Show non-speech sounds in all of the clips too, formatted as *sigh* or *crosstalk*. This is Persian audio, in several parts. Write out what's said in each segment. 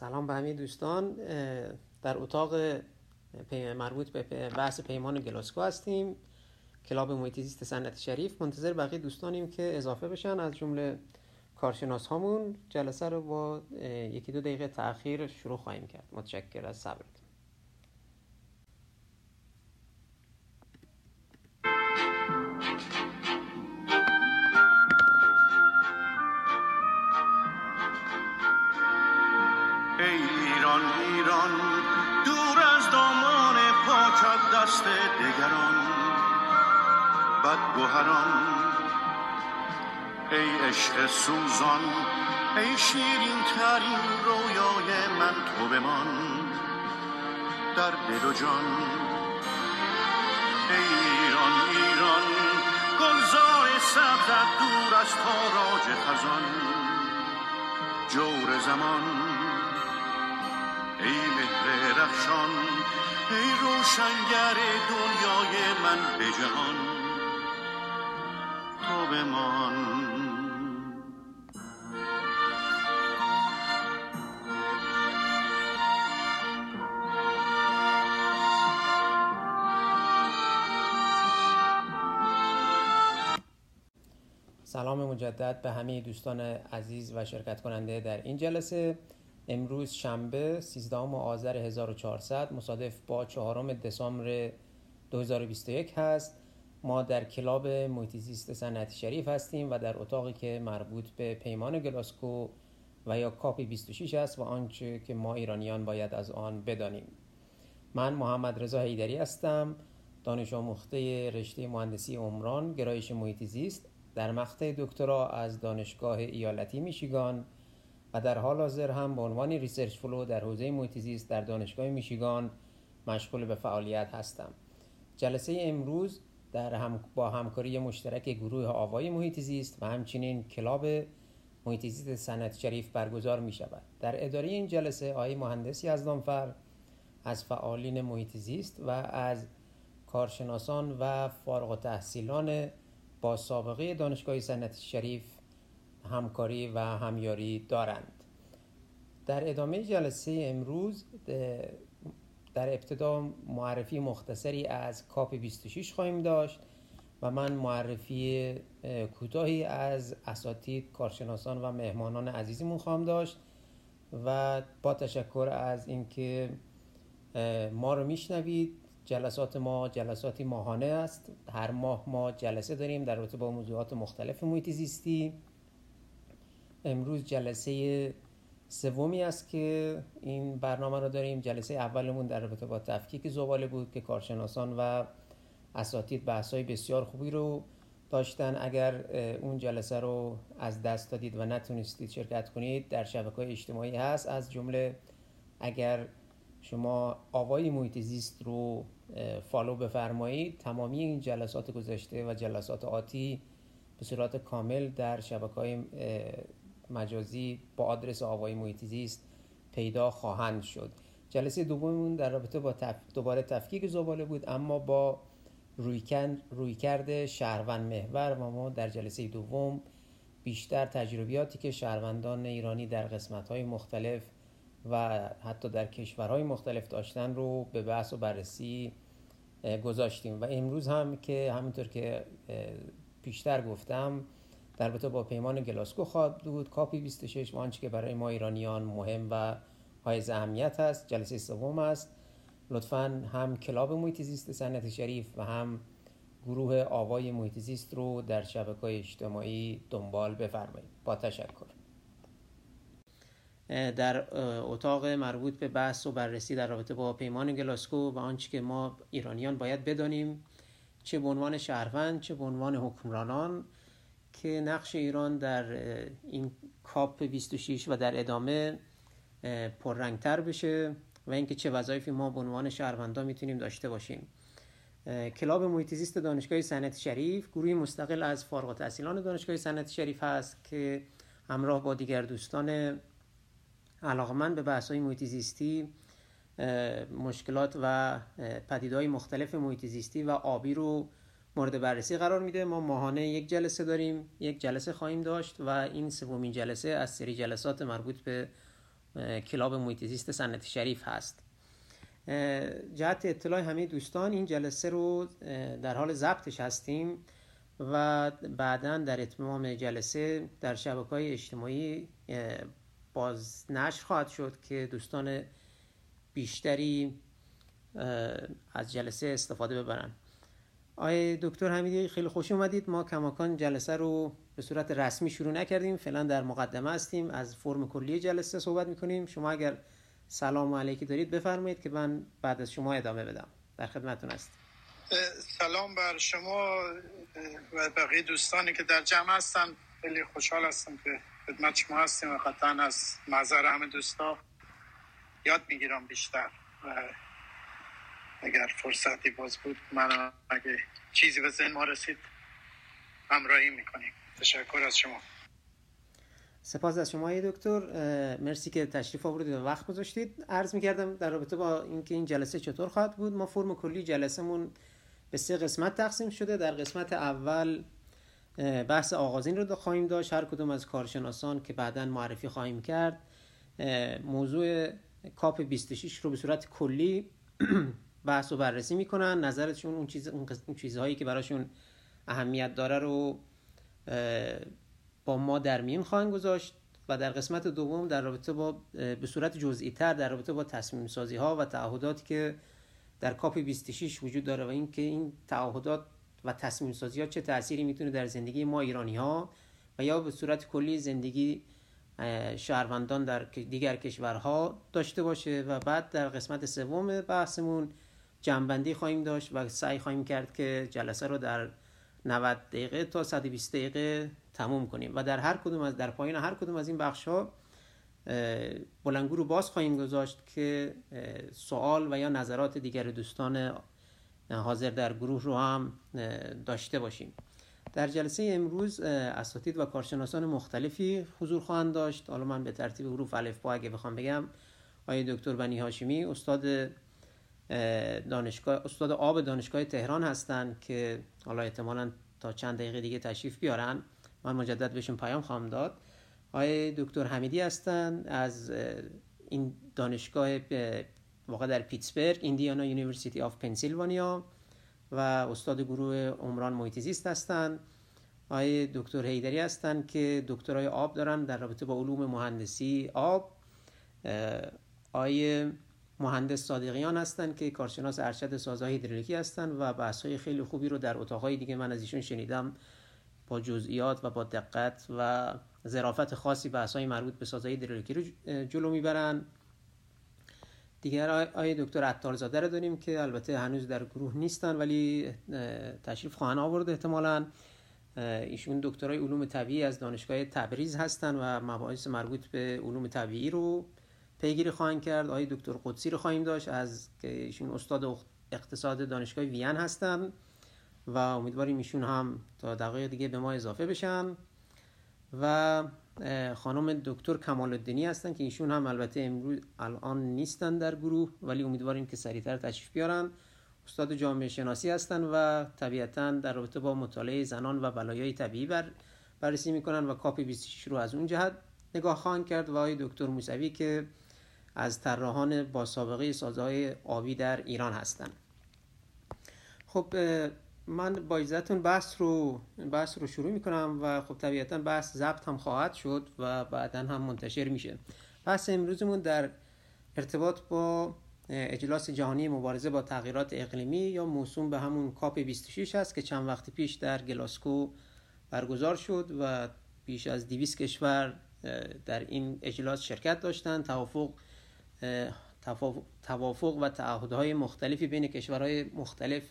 سلام به همه دوستان. در اتاق مربوط به بحث پیمان گلاسکو هستیم. کلاب محیط زیست صنعت شریف. منتظر بقیه دوستانیم که اضافه بشن از جمله کارشناس هامون جلسه رو با یکی دو دقیقه تاخیر شروع خواهیم کرد. متشکر از صبرتون. سوزان ای شیرین ترین رویای من تو بمان. در دل و جان ای ایران ایران گلزار سبزت دور از تاراج خزان. جور زمان ای مهر رخشان ای روشنگر دنیای من به جهان. مجدد به همه دوستان عزیز و شرکت کننده در این جلسه. امروز شنبه 13 آذر 1400 مصادف با 4 دسامبر 2021 هست. ما در کلاب محیط صنعتی شریف هستیم و در اتاقی که مربوط به پیمان گلاسکو و یا کاپی 26 است و آنچه که ما ایرانیان باید از آن بدانیم. من محمد رضا حیدری هستم دانش آموخته رشته مهندسی عمران گرایش محیط زیست. در مقطع دکترا از دانشگاه ایالتی میشیگان و در حال حاضر هم به عنوان research fellow در حوزه محیط در دانشگاه میشیگان مشغول به فعالیت هستم. جلسه امروز در هم با همکاری مشترک گروه آوای محیط و همچنین club محیط صنعت شریف برگزار می شود. در اداره این جلسه آقای مهندسی از دانفر از فعالین محیط و از کارشناسان و فارغ تحصیلان با سابقه دانشگاه سنت شریف همکاری و همیاری دارند. در ادامه جلسه امروز در ابتدا معرفی مختصری از کاپ 26 خواهیم داشت و من معرفی کوتاهی از اساتید کارشناسان و مهمانان عزیزمون خواهم داشت و با تشکر از اینکه ما رو میشنوید. جلسات ما جلساتی ماهانه است. هر ماه ما جلسه داریم در رابطه با موضوعات مختلف محیط زیستی. امروز جلسه سومی است که این برنامه رو داریم. جلسه اولمون در رابطه با تفکیک زباله بود که کارشناسان و اساتید بحث‌های بسیار خوبی رو داشتن. اگر اون جلسه رو از دست دادید و نتونستید شرکت کنید در شبکه اجتماعی هست. از جمله اگر شما آوای محیط زیست رو فالو بفرمایید. تمامی این جلسات گذشته و جلسات آتی به صورت کامل در شبکه های مجازی با آدرس آوای محیط زیست پیدا خواهند شد. جلسه دوممون در رابطه با تف... دوباره تفکیک زباله بود اما با رویکرد شهروند محور و ما در جلسه دوم بیشتر تجربیاتی که شهروندان ایرانی در قسمت‌های مختلف و حتی در کشورهای مختلف داشتن رو به بحث و بررسی گذاشتیم. و امروز هم که همونطور که پیشتر گفتم در رابطه با پیمان گلاسکو خواهد بود. کاپی 26 و آنچه که برای ما ایرانیان مهم و های اهمیت است جلسه سوم است. لطفا هم کلاب محیط صنعت شریف و هم گروه آوای محیط زیست رو در شبکه اجتماعی دنبال بفرمایید. با تشکر. در اتاق مربوط به بحث و بررسی در رابطه با پیمان گلاسکو و آنچه که ما ایرانیان باید بدانیم چه به عنوان شهروند چه به عنوان حکمرانان که نقش ایران در این COP 26 و در ادامه پررنگتر بشه و اینکه چه وظایفی ما به عنوان شهروندا می‌تونیم داشته باشیم. club محیط دانشگاه صنعت شریف گروهی مستقل از فارغ التحصیلان دانشگاه صنعت شریف هست که همراه با دیگر دوستان علاقمند به بحث های محیط زیستی مشکلات و پدیدهای مختلف محیط زیستی و آبی رو مورد بررسی قرار میده. ما ماهانه یک جلسه داریم یک جلسه خواهیم داشت و این سومین جلسه از سری جلسات مربوط به کلاب محیط زیست سنت شریف هست. جهت اطلاع همه دوستان این جلسه رو در حال ضبطش هستیم و بعدا در اتمام جلسه در شبکه های اجتماعی باز نشر خواهد شد که دوستان بیشتری از جلسه استفاده ببرن. آقای دکتر حمیدی خیلی خوش اومدید. ما کماکان جلسه رو به صورت رسمی شروع نکردیم. فعلا در مقدمه هستیم. از فرم کلی جلسه صحبت می‌کنیم. شما اگر سلام علیکی دارید بفرمایید که من بعد از شما ادامه بدم. در خدمتون هستیم سلام بر شما و بقیه دوستانی که در جمع هستن. خیلی خوشحال هستم که خدمت شما هستیم و قطعا از معذر همه دوستا یاد می‌گیرم بیشتر و اگر فرصتی باز بود من اگه چیزی به ذهن ما رسید همراهی می‌کنیم. تشکر از شما. سپاس از شما دکتر. مرسی که تشریف آوردید و وقت گذاشتید. عرض می‌کردم در رابطه با اینکه این جلسه چطور خواهد بود ما فرم کلی جلسهمون به سه قسمت تقسیم شده. در قسمت اول بحث آغازین رو خواهیم داشت. هر کدوم از کارشناسان که بعدا معرفی خواهیم کرد موضوع کاپ 26 رو به صورت کلی *clears throat* بحث و بررسی می‌کنن. نظرشون اون, چیز، اون چیزهایی که براشون اهمیت داره رو با ما در میون خواهند گذاشت و در قسمت دوم در رابطه با به صورت جزئی تر در رابطه با تصمیم سازی ها و تعهداتی که در کاپ 26 وجود داره و اینکه این تعهدات و تصمیم سازی ها چه تأثیری می‌تونه در زندگی ما ایرانی ها و یا به صورت کلی زندگی شهروندان در دیگر کشورها داشته باشه و بعد در قسمت سوم بحثمون جنبندی خواهیم داشت و سعی خواهیم کرد که جلسه رو در 90 دقیقه تا 120 دقیقه تموم کنیم و در هر کدوم از در پایین هر کدوم از این بخش ها بلنگو رو باز خواهیم گذاشت که سوال و یا نظرات دیگر دوستان حاضر در گروه رو هم داشته باشیم. در جلسه امروز اساتید و کارشناسان مختلفی حضور خواهند داشت. حالا من به ترتیب حروف الف با اگه بخوام بگم آقای دکتر بنی هاشمی استاد دانشگاه استاد آب دانشگاه تهران هستند که حالا احتمالا تا چند دقیقه دیگه تشریف بیارن. من مجدد بهشون پیام خواهم داد. آقای دکتر حمیدی هستند از این دانشگاه واقع در پیتسبرگ Indiana University of Pennsylvania و استاد گروه عمران محیط زیست هستند آقای دکتر حیدری هستند که دکترای آب دارن در رابطه با علوم مهندسی آب. آقای مهندس صادقیان هستند که کارشناس ارشد سازهای هیدرولیکی هستند و بحث‌های خیلی خوبی رو در اتاقهای دیگه من از ایشون شنیدم با جزئیات و با دقت و ظرافت خاصی بحث‌های مربوط به سازهای هیدرولیکی رو جلو می‌برن. دیگر آیه دکتر عطارزاده رو داریم که البته هنوز در گروه نیستن ولی تشریف خواهن آورده احتمالا. ایشون دکترای علوم طبیعی از دانشگاه تبریز هستن و مباحث مربوط به علوم طبیعی رو پیگیری خواهند کرد. آقای دکتر قدسی رو خواهیم داشت از که ایشون استاد اقتصاد دانشگاه وین هستن و امیدواریم ایشون هم تا دقایق دیگه به ما اضافه بشن. و خانم دکتر کمال الدینی هستن که ایشون هم البته امروز الان نیستن در گروه ولی امیدواریم که سریعتر تشریف بیارن. استاد جامعه شناسی هستن و طبیعتا در رابطه با مطالعه زنان و بلایای طبیعی بر بررسی می‌کنن و کاپی 26 رو از اون جهت نگاه خواهند کرد و آقای دکتر موسوی که از طراحان با سابقه سازهای آبی در ایران هستند خب من با اجازهتون بحث رو بحث رو شروع می‌کنم و خب طبیعتا بحث ضبط هم خواهد شد و بعدا هم منتشر میشه. بحث امروزمون در ارتباط با اجلاس جهانی مبارزه با تغییرات اقلیمی یا موسوم به همون کاپ 26 هست که چند وقت پیش در گلاسکو برگزار شد و بیش از 200 کشور در این اجلاس شرکت داشتند توافق توافق و تعهدهای مختلفی بین کشورهای مختلف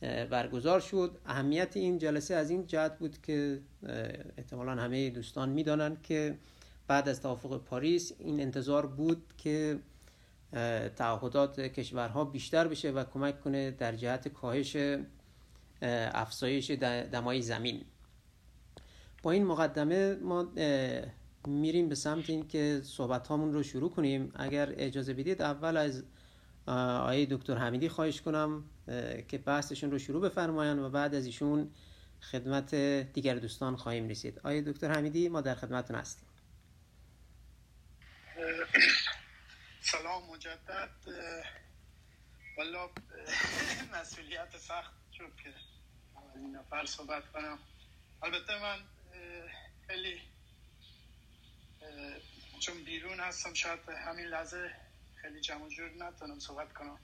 برگزار شد. اهمیت این جلسه از این جهت بود که احتمالا همه دوستان می‌دانند که بعد از توافق پاریس این انتظار بود که تعهدات کشورها بیشتر بشه و کمک کنه در جهت کاهش افزایش دمای زمین. با این مقدمه ما میریم به سمت این که صحبت هامون رو شروع کنیم. اگر اجازه بدید اول از آقای دکتر حمیدی خواهش کنم. که بحثشون رو شروع بفرمایند و بعد از ایشون خدمت دیگر دوستان خواهیم رسید. آقای دکتر حمیدی ما در خدمتتون هستیم. سلام مجدد. والا *laughs* مسئولیت سخت شد که اولین نفر صحبت کنم. البته من خیلی چون بیرون هستم شاید همین لحظه خیلی جمع جور نتونم صحبت کنم.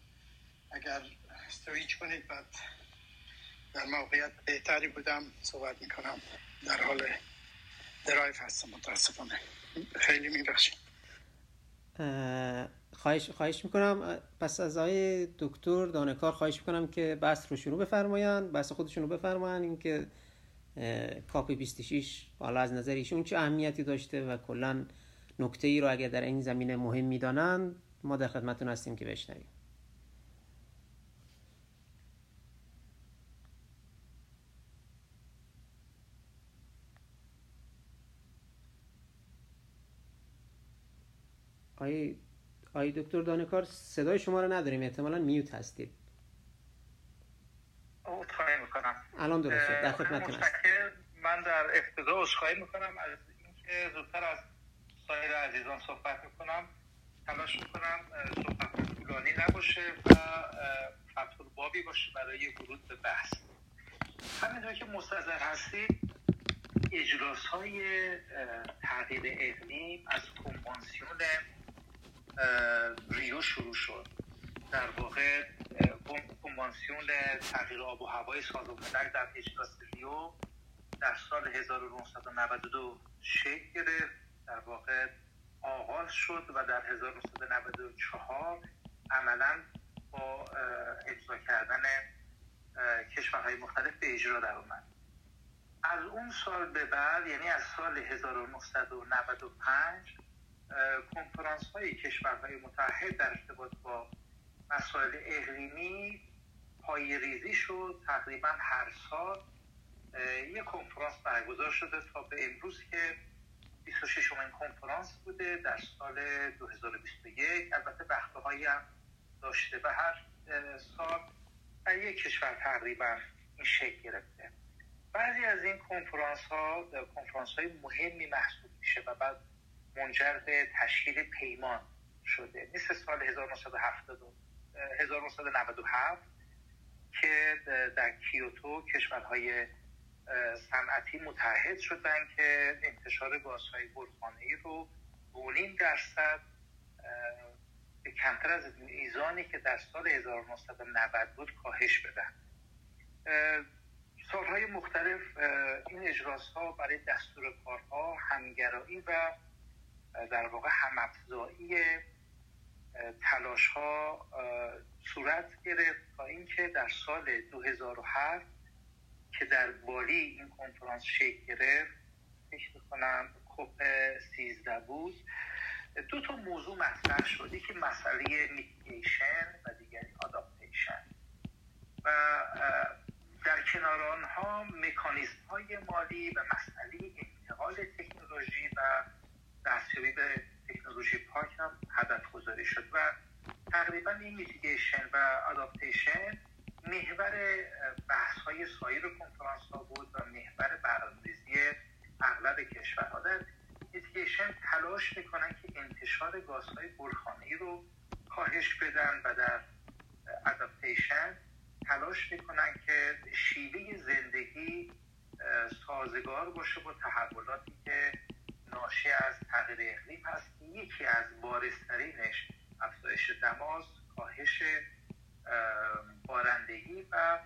اگر سویچ کنید بعد در موقعیت بهتری بودم صحبت می‌کنم. در حال درایف هستم متاسفانه. خیلی میبخشید. خواهش, خواهش می‌کنم. پس از آقای دکتر دانکار خواهش می‌کنم که بحث رو شروع بفرمایند بحث خودشون رو بفرمایند اینکه کاپ 26 حالا از نظر ایشون چه اهمیتی داشته و کلا نکته ای رو اگر در این زمینه مهم می‌دانند ما در خدمتتون هستیم که بشنویم. آی آی دکتر دانکار صدای شما رو نداریم. احتمالا میوت هستید. عذرخواهی می‌کنم. الان درست در خدمتتون هستم. من در ابتدا عذرخواهی می‌کنم. از اینکه زودتر از سایر عزیزان صحبت می‌کنم تلاش می‌کنم صحبت طولانی نباشه و فتح بابی باشه برای ورود به بحث. همینطور که مستظر هستید اجراس های تغییر اقلیم از کنوانسیون ریو شروع شد. در واقع کنوانسیون تغییر آب و هوای سازمان در اجلاس ریو در سال 1992 شکل گرفت. در واقع آغاز شد و در 1994 عملا با اجرا کردن کشورهای مختلف به اجرا در اومد. از اون سال به بعد یعنی از سال 1995 کنفرانس های کشورهای متحد در ارتباط با مسائل اقلیمی پای ریزی شد. تقریبا هر سال یک کنفرانس برگزار شده تا به امروز که 26 امین کنفرانس بوده در سال 2021 البته وقتهایی هم داشته و هر سال در یک کشور تقریبا این شکل گرفته. بعضی از این کنفرانس ها کنفرانس های مهمی محسوب میشه و بعد منجر به تشکیل پیمان شده. مثل سال 1997 که در کیوتو کشورهای صنعتی متحد شدن که انتشار گازهای گلخانه‌ای رو به درصد به کمتر از میزانی که در سال 1990 بود کاهش بدن. سالهای مختلف این اجراس ها برای دستور کارها همگرایی و در واقع همافزایی تلاش ها صورت گرفت تا اینکه در سال 2007 که در بالی این کنفرانس شکل گرفت فکر می‌کنم COP 13 بود دو تا موضوع مطرح شده که مسئله mitigation و دیگری adaptation و در کنار آنها مکانیزم های مالی و مسئله انتقال تکنولوژی و دستیابی به تکنولوژی پاک هم هدف گذاری شد و تقریبا این mitigation و adaptation محور بحث های سایر کنفرانس ها بود و محور برنامه‌ریزی اغلب کشورها. در میتیگیشن تلاش می‌کنن که انتشار گازهای گلخانه‌ای رو کاهش بدن و در اداپتیشن تلاش می‌کنن که شیوه زندگی سازگار باشه با تحولاتی که ناشی از تغییر اقلیم هست. یکی از بارسترینش افزایش دماز کاهش بارندگی و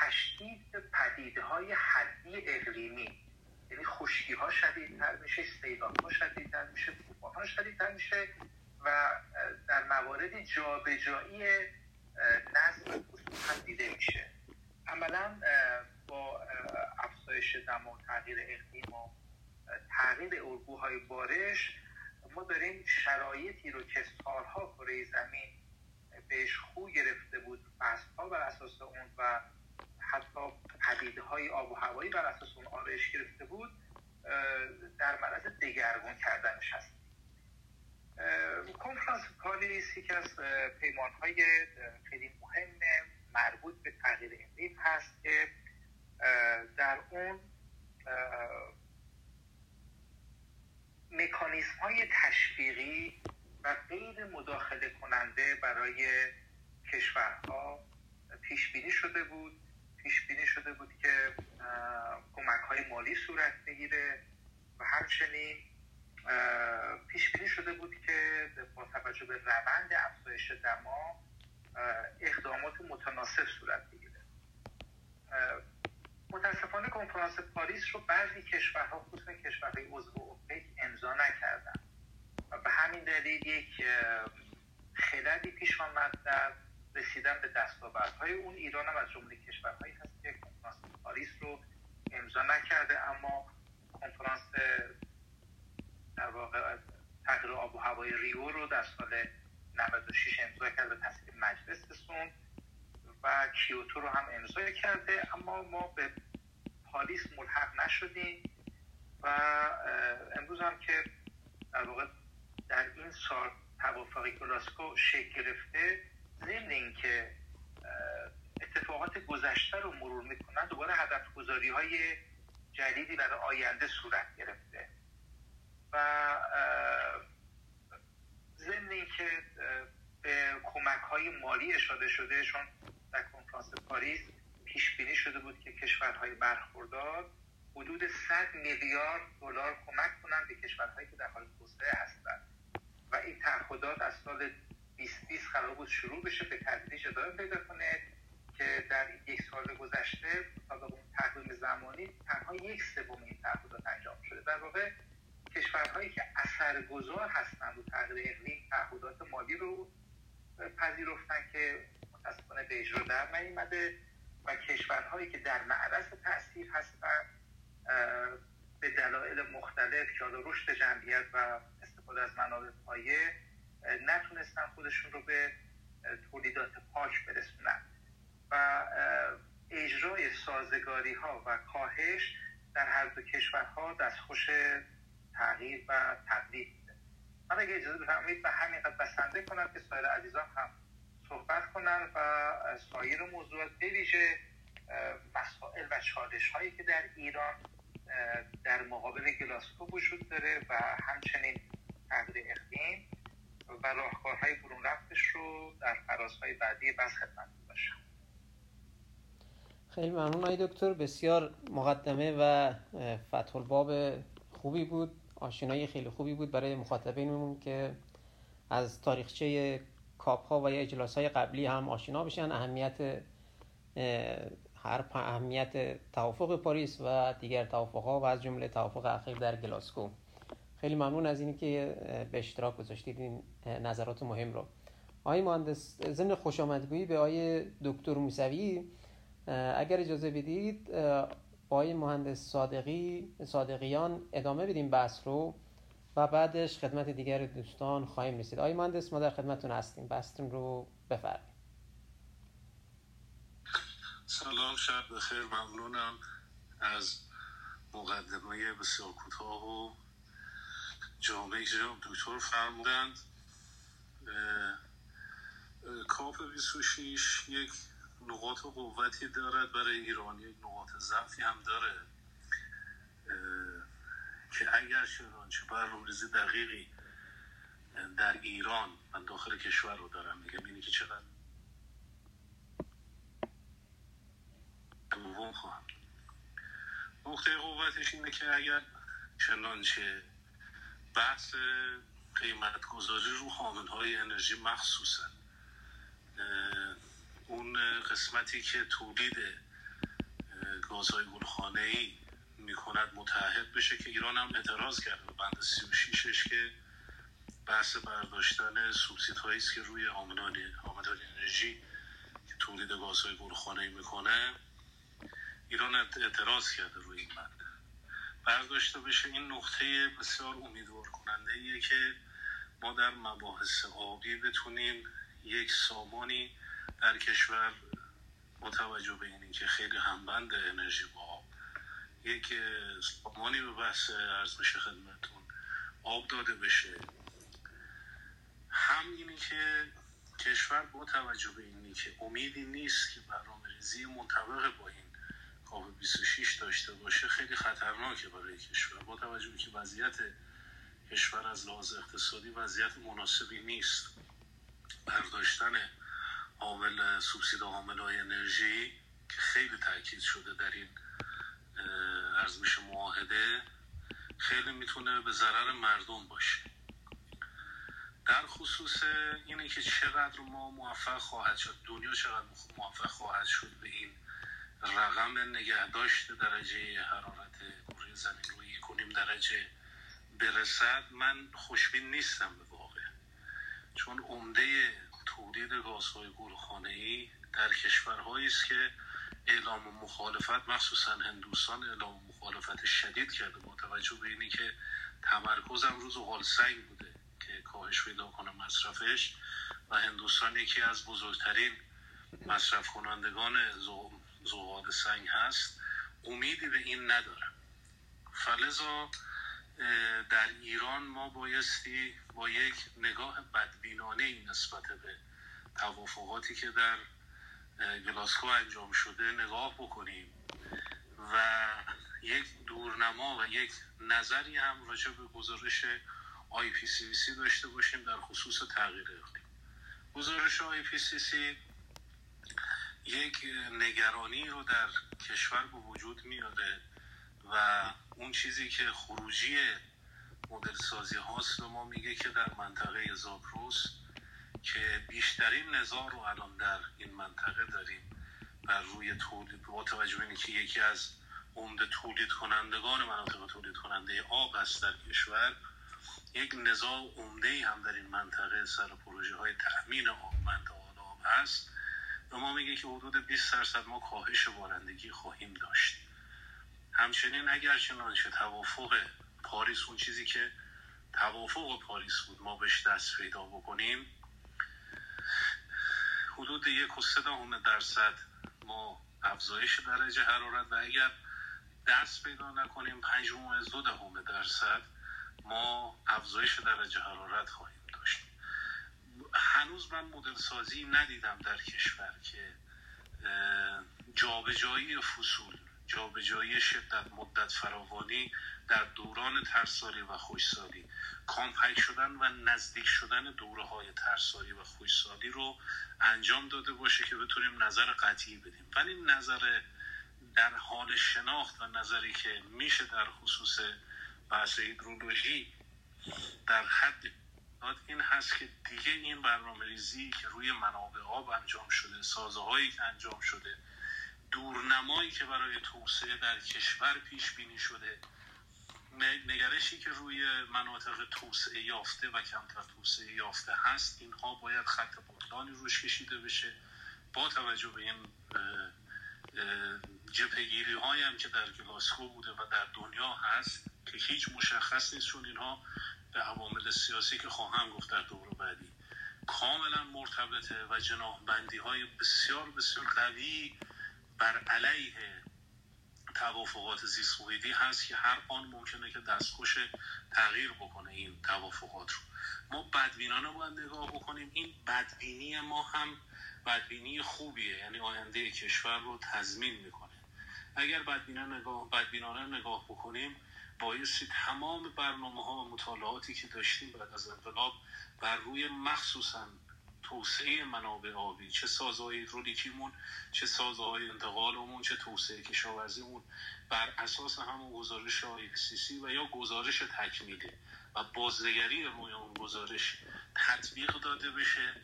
تشدید پدیده های حدی اقلیمی. یعنی خشکی ها شدیدتر میشه سیلاب ها شدیدتر میشه طوفان ها شدیدتر میشه و در موارد جابجایی نظم هم دیده میشه. عملا با افزایش دم و تغییر اقلیم و تغییر الگوهای بارش ما داریم شرایطی رو که سالها کره زمین بهش خو گرفته بود ها بر اساس اون و حتی پدیده های آب و هوایی بر اساس اون آرایش گرفته بود در معرض دگرگون کردنش هست. کنفرانس پاریس یکی از پیمان های خیلی مهم مربوط به تغییر اقلیم هست که در اون مکانیسم های تشویقی و غیر مداخله کننده برای کشورها پیش بینی شده بود. پیش بینی شده بود که کمک های مالی صورت بگیره و همچنین پیش بینی شده بود که با توجه به روند افزایش دما اقدامات متناسب صورت بگیره. متاسفانه کنفرانس پاریس رو بعضی کشورها خصوصا کشورهای عضو اوپک امضا نکردن. و به همین دلیل یک خللی پیش آمد در رسیدن به دستاوردهای اون. ایران هم از جمله کشورهایی هست که کنفرانس پاریس رو امضا نکرده. اما کنفرانس در واقع تغییر آب و هوای ریو رو در سال 96 امضا کرد به تصویب مجلس رسوند. و کیوتو رو هم امضا کرده اما ما به پاریس ملحق نشدیم و امروز هم که در واقع در این سال توافق گلاسکو شکل گرفته ضمن اینکه اتفاقات گذشته رو مرور می‌کنن دوباره هدف گذاری های جدیدی برای آینده صورت گرفته. و ضمن اینکه به کمک های مالی اشاره شده چون در کنفرانس پاریس پیش بینی شده بود که کشورهای برخوردار حدود 100 میلیارد دلار کمک کنند به کشورهایی که در حال توسعه هستند. و این تعهدات از سال 2020 قرار بود شروع بشه به تدریج ادامه پیدا کنه که در یک سال گذشته تا اون تقویم زمانی تنها یک سوم این تعهدات انجام شده. در واقع کشورهایی که اثرگذار هستند و تغییر اقلیم تعهدات مالی رو پذیرفتن که متاسفانه به اجرا در نیامده و کشورهایی که در معرض تاثیر هستند به دلایل مختلف که رشد جمعیت و استفاده از منابع پایه نتونستن خودشون رو به تولیدات پاک برسونن. و اجرای سازگاری ها و کاهش در هر دو کشورها دستخوش تغییر و تبدیل من اگه اجازه بفرمایید به همین قد بسنده کنم که سایر عزیزان هم صحبت کنن و سایر موضوعات بویژه مسائل و چالش هایی که در ایران در مقابل گلاسکو وجود داره و همچنین تغییر اقلیم و راهکارهای برون رفتش رو در فرازهای بعدی بس خدمت باشم خیلی ممنون آقای دکتر. بسیار مقدمه و فتح الباب خوبی بود. آشنایی خیلی خوبی بود برای مخاطبینمون که از تاریخچه کاپ ها و یا اجلاس های قبلی هم آشنا بشن. اهمیت هر اهمیت توافق پاریس و دیگر توافق ها و از جمله توافق اخیر در گلاسکو. خیلی ممنون از اینی که به اشتراک گذاشتید این نظرات مهم رو. آقای مهندس ضمن خوش آمدگویی به آقای دکتر موسوی اگر اجازه بدید آقای مهندس صادقی صادقیان ادامه بدیم بحث رو. و بعدش خدمت دیگر دوستان خواهیم رسید. آقای مهندس ما در خدمتتون هستیم. بحثتون رو بفرمایید. سلام شب بخیر. ممنونم از مقدمه بسیار کوتاه و جامعه که دکتر فرمودند. کاپ 26 یک نقاط قوتی دارد. برای ایران یک نقاط ضعفی هم داره. که اگر چنانچه برنامه‌ریزی دقیقی در ایران من داخل کشور رو دارم میگم اینی که چقدر دوم خواهم. نقطه قوتش اینه که اگر چنانچه بحث قیمت گذاری رو حامل های انرژی مخصوصا اون قسمتی که تولید گازهای گلخانه ای می‌کند متحد بشه که ایران هم اعتراض کرده به بند 36 که بحث برداشتن سوبسید هایی است که روی حاملان انرژی که تولید گازهای گلخانه ای می‌کنه. ایران اعتراض کرده روی این بند. برداشته بشه این نقطه بسیار امیدوار کننده ایه که ما در مباحث آبی بتونیم یک سامانی در کشور با توجه به اینی که خیلی همبند انرژی با یک سامانی به بحث عرض بشه خدمتون. آب داده بشه. هم اینی که کشور با توجه به اینی که امیدی نیست که برنامه ریزی منطبق با این کاپ 26 داشته باشه خیلی خطرناکه برای کشور. با توجه به که وضعیت کشور از لحاظ اقتصادی وضعیت مناسبی نیست. برداشتن عامل سوبسید حامل های انرژی که خیلی تاکید شده در این عرض میشه معاهده خیلی می‌تونه به ضرر مردم باشه. در خصوص اینه که چقدر ما موفق خواهد شد. دنیا چقدر موفق خواهد شد به این رقم نگهداشت درجه حرارت کره زمین روی کنیم درجه برسد. من خوشبین نیستم به واقع. چون عمده تولید گازهای گلخانه ای در کشورهایی است که اعلام مخالفت مخصوصا هندوستان اعلام مخالفت شدید کرده با توجه به اینی که تمرکزم روز غال سنگ بوده که کاهش پیدا کنه مصرفش و هندوستان یکی از بزرگترین مصرف کنندگان زغال سنگ هست. امیدی به این ندارم. فلزا در ایران ما بایستی با یک نگاه بدبینانه نسبت به توافقاتی که در گلاسکو انجام شده نگاه بکنیم و یک دورنما و یک نظری هم راجع به گزارش IPCC داشته باشیم در خصوص تغییر اقلیم. گزارش IPCC یک نگرانی رو در کشور به وجود میاره و اون چیزی که خروجی مدل سازی هاست به ما میگه که در منطقه زاگروس که بیشترین نزار رو الان در این منطقه داریم بر روی تولید با توجه به که یکی از عمده تولید کنندگان مناطق تولید کننده آب هست در کشور یک نزاع عمده هم در این منطقه سر پروژه های تأمین آب منطقه آب هست و ما میگه که حدود 20 درصد ما کاهش بارندگی خواهیم داشت. همچنین اگر چنانچه توافق پاریس اون چیزی که توافق پاریس بود ما بهش دست پیدا بکنیم حدود یک و سه درصد ما افزایش درجه حرارت و اگر دست پیدا نکنیم پنج دو دهم درصد ما افزایش درجه حرارت خواهیم داشت. هنوز من مدل سازی ندیدم در کشور که جابجایی فصول جابجایی شدت مدت فراوانی در دوران ترسالی و خوشسالی. کامپک شدن و نزدیک شدن دوره های ترسالی و خوشسالی رو انجام داده باشه که بتونیم نظر قطعی بدیم. ولی نظر در حال شناخت و نظری که میشه در خصوص بحث هیدرولوژی در حد این هست که دیگه این برنامه ریزی که روی منابع آب انجام شده سازه هایی که انجام شده دورنمایی که برای توسعه در کشور پیش بینی شده نگرشی که روی مناطق توسعه یافته و کمتر توسعه یافته هست اینها باید خط بطلانی روش کشیده بشه. با توجه به این جپگیری هایی هم که در گلاسکو بوده و در دنیا هست که هیچ مشخص نیست چون اینها به عوامل سیاسی که خواهم گفت در دور بعدی کاملا مرتبطه و جناح بندی های بسیار بسیار قوی بر علیه توافقات زیست هست که هر آن ممکنه که دستخوش تغییر بکنه این توافقات رو. ما بدبینانه باید نگاه بکنیم. این بدبینی ما هم بدبینی خوبیه. یعنی آینده کشور رو تضمین می‌کنه. اگر بدبینانه نگاه, بدبینانه نگاه بکنیم بایستی تمام برنامه ها و مطالعاتی که داشتیم بعد از انقلاب بر روی مخصوصا توسعه منابع آبی چه سازهای رولیکیمون چه سازهای انتقالمون چه توسعه کشاورزیمون بر اساس همون گزارش سی و یا گزارش تکمیله و بازنگری روی اون گزارش تطبیق داده بشه.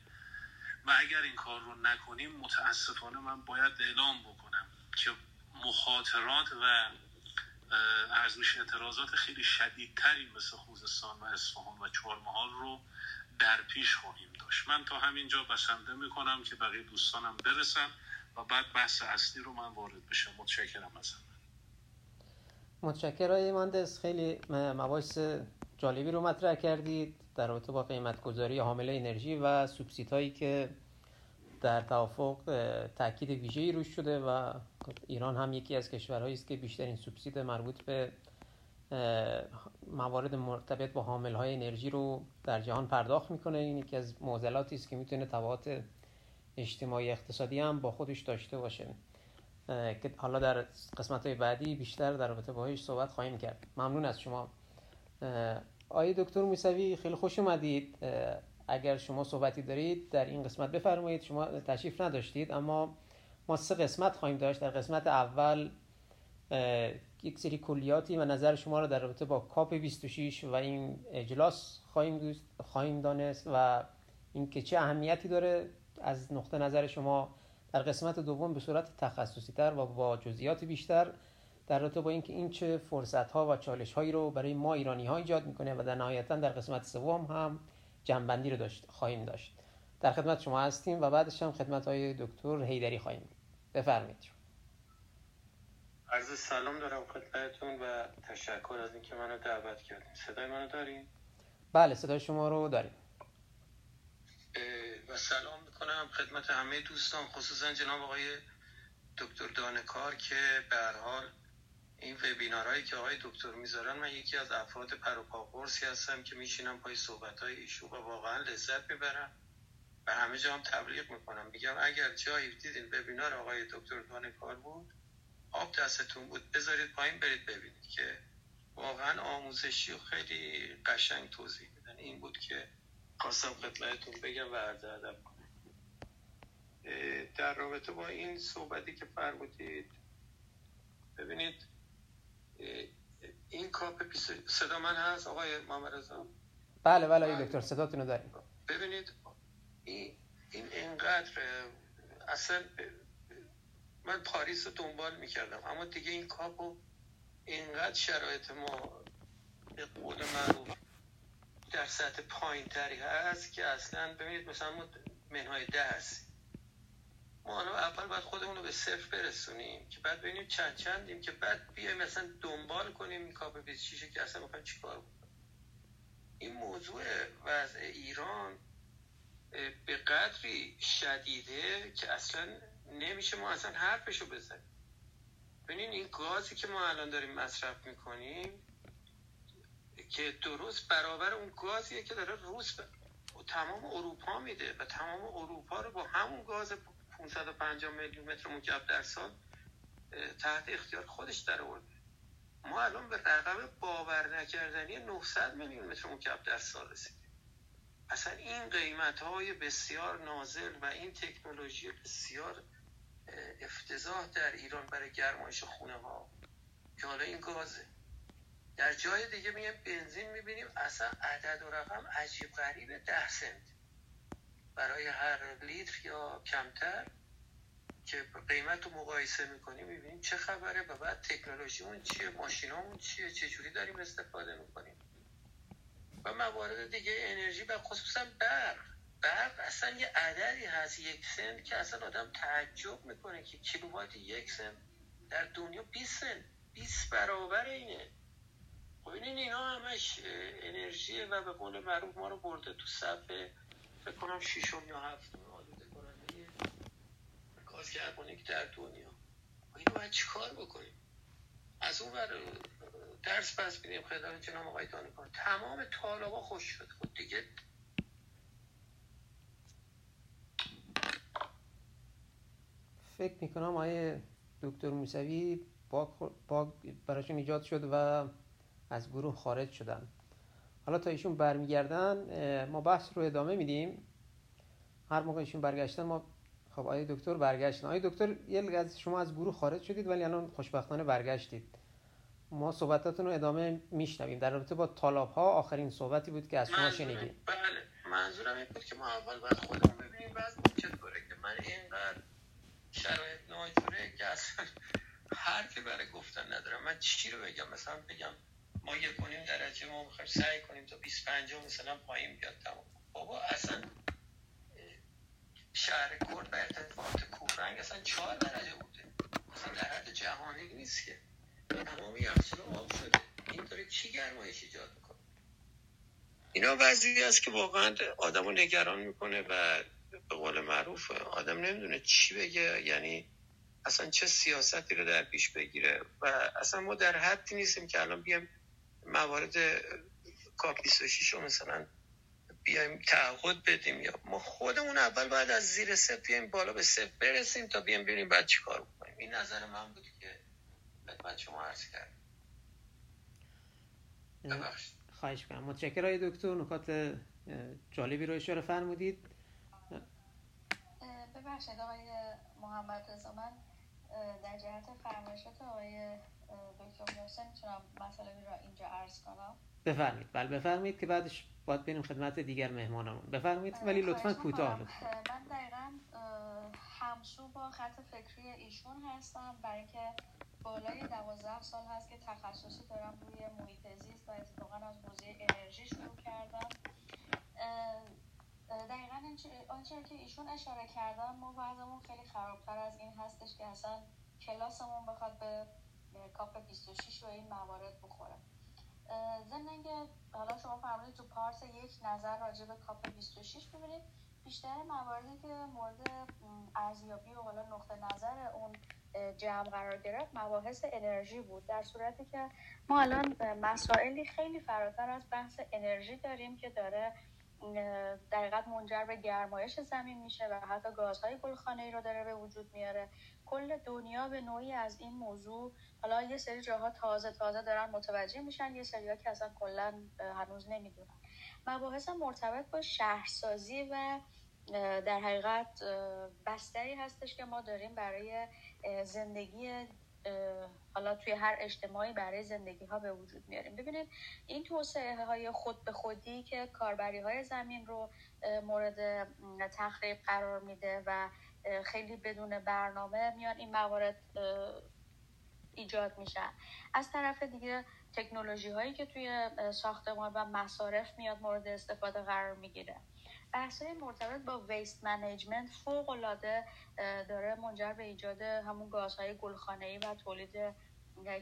و اگر این کار رو نکنیم متاسفانه من باید اعلام بکنم که مخاطرات و میشه اعتراضات خیلی شدیدتری مثل خوزستان و اصفهان و چهارمحال رو در پیش خواهیم داشت. من تا همینجا بسنده می‌کنم که بقیه دوستانم برسم و بعد بحث اصلی رو من وارد بشم. متشکرم از متشکرم ایماندس. خیلی مباحث جالبی رو مطرح کردید در رابطه با قیمت گذاری حامل انرژی و سوبسیت هایی که در توافق تاکید ویژه‌ای روش شده و ایران هم یکی از کشورهایی است که بیشترین سوبسید مربوط به موارد مرتبط با حامل های انرژی رو در جهان پرداخت می‌کنه. این یکی از معضلاتی است که می‌تونه تبعات اجتماعی اقتصادی هم با خودش داشته باشه. که حالا در قسمت های بعدی بیشتر در رابطه باهاش صحبت خواهیم کرد. ممنون از شما. آقای دکتر موسوی خیلی خوش اومدید. اگر شما صحبتی دارید در این قسمت بفرمایید. شما تشریف نداشتید اما ما سه قسمت خواهیم داشت. در قسمت اول یک سری کلیاتی و نظر شما رو در رابطه با کاپ 26 و این اجلاس خواهیم, خواهیم دانست و اینکه چه اهمیتی داره از نقطه نظر شما در قسمت دوم به صورت تخصصی تر و با جزئیات بیشتر در رابطه با اینکه این چه فرصت ها و چالش هایی رو برای ما ایرانی ها ایجاد می‌کنه و در نهایتا در قسمت سوم هم جنبندی رو داشت خواهیم داشت. در خدمت شما هستیم و بعدش هم خدمت های دکتر هیدری خواهیم. بفرمایید عرض سلام دارم خدمتتون و تشکر از اینکه منو دعوت کردیم صدای منو داریم بله صدای شما رو داریم. و سلام می‌کنم خدمت همه دوستان خصوصا جناب آقای دکتر دانکار که به هر حال این وبینارهایی که آقای دکتر می‌ذارن من یکی از افراد پروپاقورسی هستم که میشینم پای صحبت های ایشون و واقعا لذت می‌برم و همه جا هم تبلیغ می‌کنم. میگم اگر جایی دیدین وبینار آقای دکتر دانکار بود آب دستتون بود بذارید پایین برید ببینید که واقعا آموزشی و خیلی قشنگ توضیح میدن. این بود که خواستم خدمتتون بگم و عرض ادب کنم. در رابطه با این صحبتی که فرمودید ببینید این کاپ صدا من هست آقای محمد رضا؟ بله بله آقای دکتر صداتون رو داریم. ببینید این این اینقدر اصلا من پاریس رو دنبال می‌کردم. اما دیگه این کاپو اینقدر شرایط ما به قول معروف در سطح پایین تری هست که اصلا ببینید مثلا ما منهای ده هستیم. ما اول باید خودمون رو به صفر برسونیم که بعد ببینیم چند چندیم که بعد بیایم مثلا دنبال کنیم این کاپ 26 که اصلا می‌خوایم چیکار بکنیم این موضوع وضع ایران به قدری شدیده که اصلا نمیشه ما اصلا حرفشو بزنیم. ببینین این گازی که ما الان داریم مصرف می‌کنیم که درست برابر اون گازیه که داره روس به تمام اروپا میده و تمام اروپا رو با همون گاز 550 میلیون متر مکعب در سال تحت اختیار خودش در آورده. ما الان به رقم باور نکردنی 900 میلیون متر مکعب در سال رسیدیم. اصلا این قیمت های بسیار نازل و این تکنولوژی بسیار افتضاح در ایران برای گرمایش خونه ها که حالا این گازه. در جای دیگه میگم بنزین می‌بینیم اصلا عدد و رقم عجیب غریب ده سنت. برای هر لیتر یا کمتر که قیمت رو مقایسه می‌کنیم می‌بینیم چه خبره و بعد تکنولوژیمون چیه ماشینامون چیه چجوری داریم استفاده می‌کنیم. و موارد دیگه انرژی و خصوصا برق. برق اصلا یه عددی هست. یک سنت که اصلا آدم تعجب می‌کنه که کیلووات یک سنت در دنیا 20 سنت 20 برابر اینه. خب این اینا همش انرژیه و به قول معروف ما رو برده تو صفحه فکر کنم شیشم یا هفتم آلوده کننده گاز کربونیک در دنیا. اینو باید چیکار بکنیم؟ از اون بر درس پس بیدیم خدمت جناب آقای دانکان تمام طالبا خوش شد. خب دیگه فکر می‌کنم آقای دکتر موسوی باگ, باگ براشون ایجاد شد و از گروه خارج شدن. حالا تا ایشون برمیگردن ما بحث رو ادامه میدیم. هر موقع ایشون برگشتن ما خب آقای دکتر برگشتن آقای دکتر یه از شما از گروه خارج شدید ولی الان خوشبختانه برگشتید. ما صحبتاتون رو ادامه میشنویم. در رابطه با طالاب ها آخرین صحبتی بود که از شما شنیدیم. بله منظورم این بود که ما اول باید خودمون ببینیم بعد چطوره که من اینقدر شرایط ناجوره که اصلا حرفی برای گفتن ندارم. من چی رو بگم؟ مثلا بگم ما یک کنیم درجه ما می‌خوایم سعی کنیم تا 25 مثلا پایین بیاد تمام. بابا اصلا شهر کرد و ارتفاعات کوفرنگ اصلا چهار درجه بوده. اصلا در حد جهانی نیست که. تمام یخچال آب شده. این داره چی گرمایش ایجاد می‌کنه؟ اینا وضعی است که واقعا آدم رو نگران می‌کنه و به قول معروف آدم نمی‌دونه چی بگه یعنی اصلا چه سیاستی رو در پیش بگیره و اصلا ما در حدی نیستیم که الان بیایم موارد کاپ 26 رو مثلا بیایم تعهد بدیم یا ما خودمون اول باید از زیر صفر بیایم بالا به صفر برسیم تا بیایم ببینیم بعد چی کار بکنیم. این نظر من بود که خدمت شما عرض کردم. خواهش کنم متشکر های دکتر. نکات جالبی رو اشاره فرمودید. ببخشید آقای محمد رضا من در جهت فرمایشات آقای دکتر محسن می‌تونم مسئله رو اینجا عرض کنم. بفرمید بله بفرمایید که بعدش باید بریم خدمت دیگر مهمانمون. بفرمایید ولی لطفا کوتاه من دقیقا همسو با خط فکری ایشون هستم. برای اینکه بالای دوازده سال هست که تخصصی دارم روی محیط زیست و اتفاقا از حوزه انرژی شروع کردم. دقیقا آنچه که ایشون اشاره کردن ما وضعمون خیلی خرابتر از این هستش که اصلا کلاسمون بخواد به کاپ 26 و این موارد بخوره. ضمن اینکه حالا شما فرمودید تو پارس یک نظر راجع به کاپ 26 ببینید بیشتر مواردی که مورد ارزیابی و حالا نقطه نظر اون جمع قرار گرفت مباحث انرژی بود. در صورتی که ما الان مسائلی خیلی فراتر از بحث انرژی داریم که داره در منجر به گرمایش زمین میشه و حتی گازهای گلخانه ای رو داره به وجود میاره. کل دنیا به نوعی از این موضوع حالا یه سری جاها تازه تازه دارن متوجه میشن یه سری که اصلا کلا هنوز نمی‌دونن. مباحث مرتبط با شهرسازی و در حقیقت بستری هستش که ما داریم برای زندگی حالا توی هر اجتماعی برای زندگی ها به وجود میاریم. ببینید این توسعه های خود به خودی که کاربری های زمین رو مورد تخریب قرار میده و خیلی بدون برنامه میان این موارد ایجاد میشن از طرف دیگه تکنولوژی هایی که توی ساختمان و مصارف میاد مورد استفاده قرار می‌گیره. بحث مرتبط با ویست منیجمنت فوق العاده داره منجر به ایجاد همون گازهای گلخانه‌ای و تولید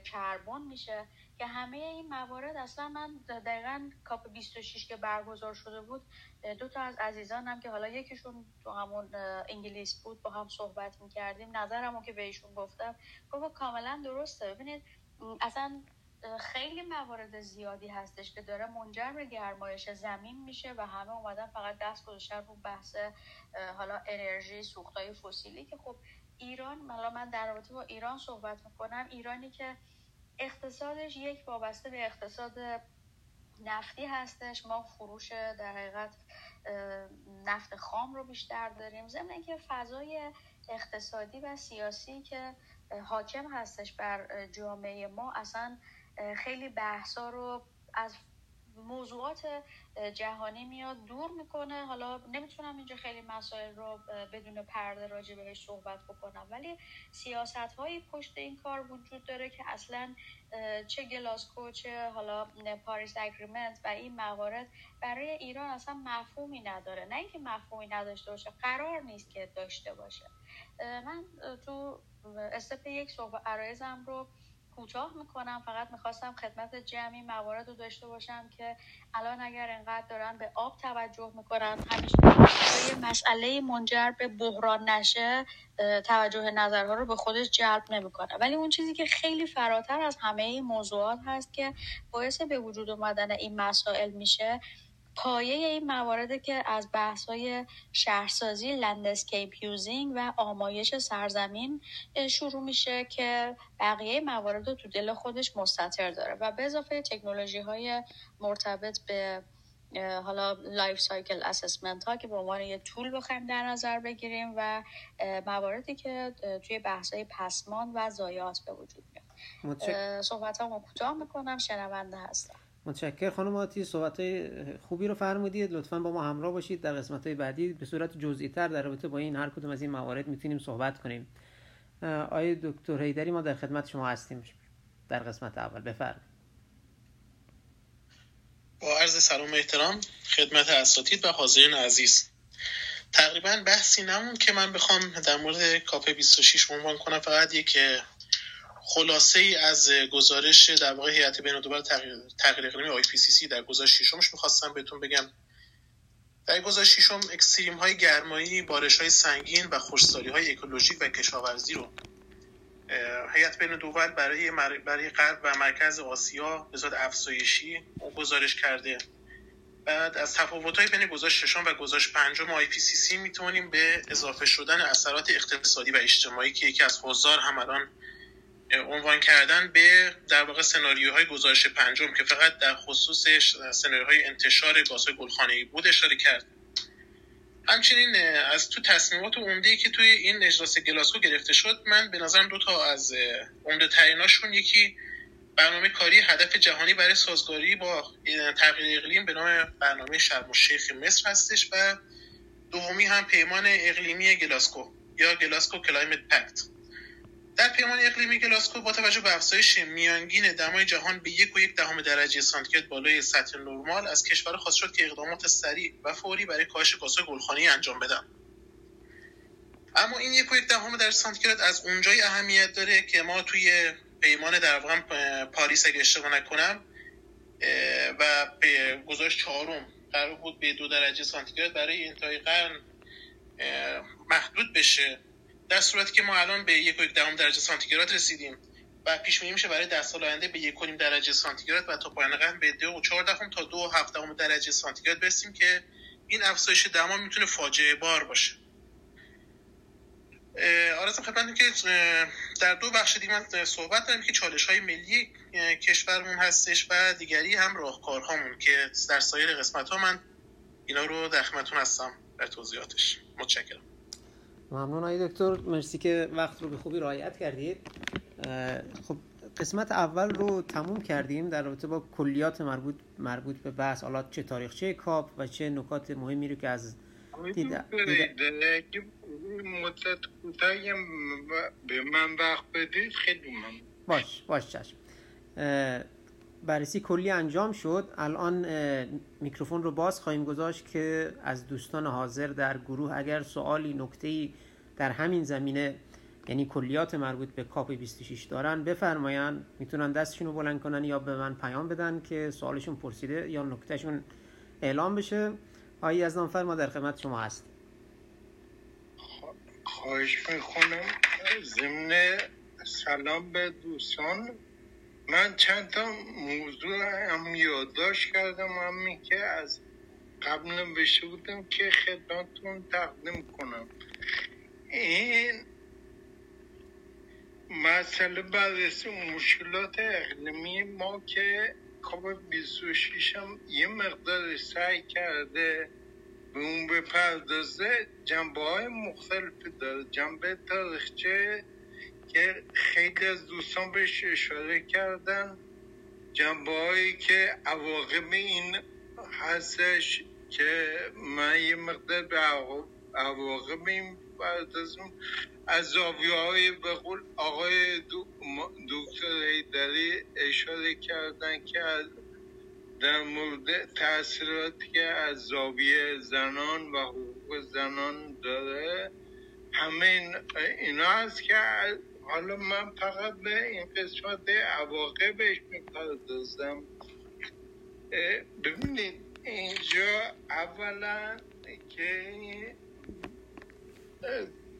کربن میشه که همه این موارد اصلا من دقیقا کاپ 26 که برگزار شده بود دو تا از عزیزانم که حالا یکیشون تو همون انگلیس بود با هم صحبت می‌کردیم نظرمو که بهشون گفتم گفت کاملا درسته. ببینید اصلا خیلی موارد زیادی هستش که داره منجر به گرمایش زمین میشه و همه اومدن فقط دست گذاشتن رو بحث حالا انرژی سوختای فسیلی که خب ایران حالا من در رابطه با ایران صحبت می‌کنم. ایرانی که اقتصادش یک وابسته به اقتصاد نفتی هستش. ما فروش در حقیقت نفت خام رو بیشتر داریم. ضمن اینکه فضای اقتصادی و سیاسی که حاکم هستش بر جامعه ما اصلا خیلی بحثا رو از موضوعات جهانی میاد دور می‌کنه. حالا نمی‌تونم اینجا خیلی مسائل رو بدون پرده راجع بهش صحبت بکنم. ولی سیاست هایی پشت این کار وجود داره که اصلا چه گلاسکو چه حالا پاریس اگریمنت و این موارد برای ایران اصلا مفهومی نداره. نه اینکه مفهومی نداشته باشه قرار نیست که داشته باشه. من تو استپ یک صحبت عرایزم رو کوتاه می‌کنم فقط می‌خواستم خدمت جمعی موارد رو داشته باشم که الان اگر انقدر دارن به آب توجه می‌کنن همیشه یه مسئله منجر به بحران نشه توجه نظرها رو به خودش جلب نمی‌کنه. ولی اون چیزی که خیلی فراتر از همه این موضوعات هست که باعث به وجود اومدن این مسائل میشه پایه این موارد که از بحث های شهرسازی landscape using و آمایش سرزمین شروع میشه که بقیه موارد رو تو دل خودش مستتر داره و به اضافه تکنولوژی های مرتبط به حالا life cycle assessment ها که به عنوان یه طول بخوایم در نظر بگیریم و مواردی که توی بحث های پسماند و ضایعات به وجود میاد. صحبت هم کوتاه می‌کنم شنونده هستم. متشکر خانم آتی صحبت خوبی رو فرمودید. لطفا با ما همراه باشید. در قسمت های بعدی به صورت جزئی تر در رابطه با این هر کدوم از این موارد می‌تونیم صحبت کنیم. آقای دکتر حیدری ما در خدمت شما هستیم. در قسمت اول بفرمایید. با عرض سلام و احترام خدمت اساتید و حاضرین عزیز. تقریبا بحثی نموند که من بخوام در مورد COP 26 عنوان کنم. فقط یک خلاصه ای از گزارش در واقع هیئت بین الدول تغییر اقلیمی IPCC در گزارش ششمش می‌خواستم بهتون بگم. در گزارش ششم extreme های گرمایی بارش های سنگین و خشکسالی های اکولوژیک و کشاورزی رو هیئت بین الدول برای برای غرب و مرکز آسیا به صورت افزایشی گزارش کرده. بعد از تفاوت های بین گزارش ششم و گزارش پنجم آی پی سی سی می‌تونیم به اضافه شدن اثرات اقتصادی و اجتماعی که یکی از حضار هم الان عنوان کردن به در واقع سناریوهای گزارش پنجم که فقط در خصوص سناریوهای انتشار گازهای گلخانه‌ای بود اشاره کرد. همچنین از تو تصمیمات عمده که توی این اجلاس گلاسکو گرفته شد من به نظرم دو تا از عمده تریناشون یکی برنامه کاری هدف جهانی برای سازگاری با تغییر اقلیم به نام برنامه شرم الشیخ مصر هستش و دومی هم پیمان اقلیمی گلاسکو یا Glasgow Climate Pact در پیمان اقلیمی گلاسکو با توجه به افزایش میانگین دمای جهان به یک و یک دهم درجه سانتیگراد بالای سطح نرمال از کشورها خواسته شد که اقدامات سریع و فوری برای کاهش گازهای گلخانه‌ای انجام بدن. اما این یک و یک دهم درجه سانتیگراد از اونجای اهمیت داره که ما توی پیمان در واقع پاریس اگه اشتباه نکنم و به گزارش چهارم قرار بود به دو درجه سانتیگراد برای انتهای قرن محدود بشه. در صورتی که ما الان به یک و دهم درجه سانتیگراد رسیدیم و پیش بینی میشه برای ده سال آینده به یک درجه سانتیگراد و تا پایان قرن به دو و چهار دهم تا دو و درجه سانتیگراد برسیم که این افزایش دما می‌تونه فاجعه بار باشه. آرزم خدمتتون که در دو بخش دیگه من صحبت دارم که چالش های ملی کشورمون هستش و دیگری هم راهکارهامون که در سایر قسمت ها من اینا رو در خدمتتون هستم در توضیحاتش. متشکرم. ممنون آقای دکتر. مرسی که وقت رو به خوبی رعایت کردید خب قسمت اول رو تموم کردیم در رابطه با کلیات مربوط مربوط به بحث. حالا چه تاریخچه کاپ و چه نکات مهمی رو که از دیده مدت کوتاهی به من وقت بدید. خیلی من باش باش چشم. بررسی کلی انجام شد. الان میکروفون رو باز خواهیم گذاشت که از دوستان حاضر در گروه اگر سوالی نکته در همین زمینه یعنی کلیات مربوط به کاپ 26 دارن بفرماین می‌تونن دستشون رو بلند کنن یا به من پیام بدن که سوالشون پرسیده یا نکتهشون اعلام بشه. آیی از فرما در خدمت شما هست. خواهش می‌کنم. ضمن سلام به دوستان. من چند تا موضوع هم یادداشت کردم همی که از قبل نوشته بودم که خدمتتون تقدیم کنم. این مسئله بررسی مشکلات اقلیمی ما که کاپ 26 هم یه مقدار سعی کرده به اون بپردازه جنبه های مختلفی داره. جنبه تاریخچه که خیلی از دوستان بهش اشاره کردن. جنبه که عواقب این هستش که من یه مقدار به عواقب این پردازم از زاویه های به قول آقای دکتر ایدری اشاره کردن که در مورد تاثیراتی که از زاویه زنان و حقوق زنان داره همین اینا هست که حالا من فقط به این قسمت عواقبش می‌پردازم. ببینید اینجا اولا که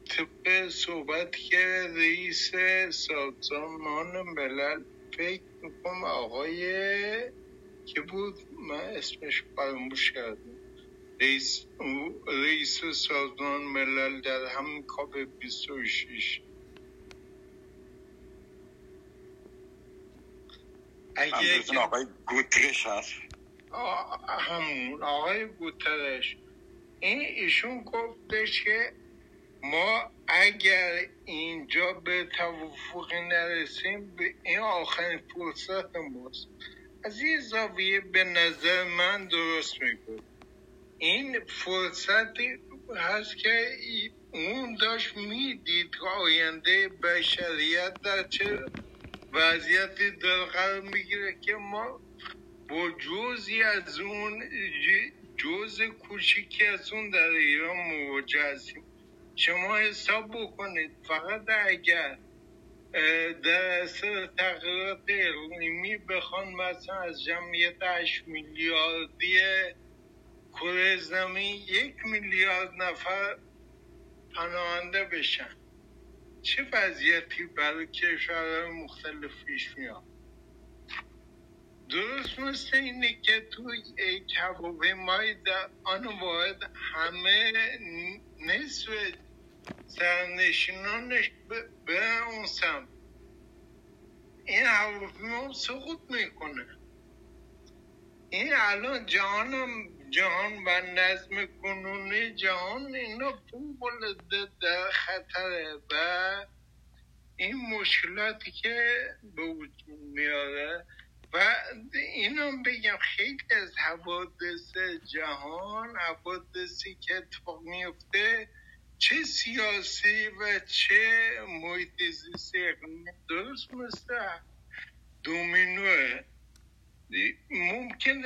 طبق صحبت که رئیس سازمان ملل فکر می‌کنم آقای که بود؟ من اسمش فراموش کردم. رئیس, رئیس سازمان ملل در همین کاپ 26 اگه آقای گوترش هست. همون آقای گوترش. این ایشون گفتش که ما اگر اینجا به توافقی نرسیم به این آخرین فرصت ماست. از این زاویه به نظر من درست می‌گفت. این فرصتی هست که اون داشت می‌دید که آینده بشریت در چه وضعیتی در قرار می‌گیره که ما با جزی از اون جز کوچیکی از اون در ایران مواجه هستیم. شما حساب بکنید فقط اگر در اثر تغییرات اقلیمی بخوان مثلا از جمعیت 8 میلیاردی کره زمین یک میلیارد نفر پناهنده بشن. چه وضعیتی برای کشورهای مختلف پیش میاد؟ درست مثل اینه که توی هواپیمای در آن واحد همه نصف سرنشینانش به اون سمت. این هواپیما سقوط می‌کنه. این الان جهانم جهان و نظم کنونی جهان اینا فوق در خطره و این مشکلاتی که به وجود میاره. و اینو بگم خیلی از حوادث جهان حوادثی که اتفاق میفته چه سیاسی و چه محیط زیستی درست مثل دومینوه. ممکن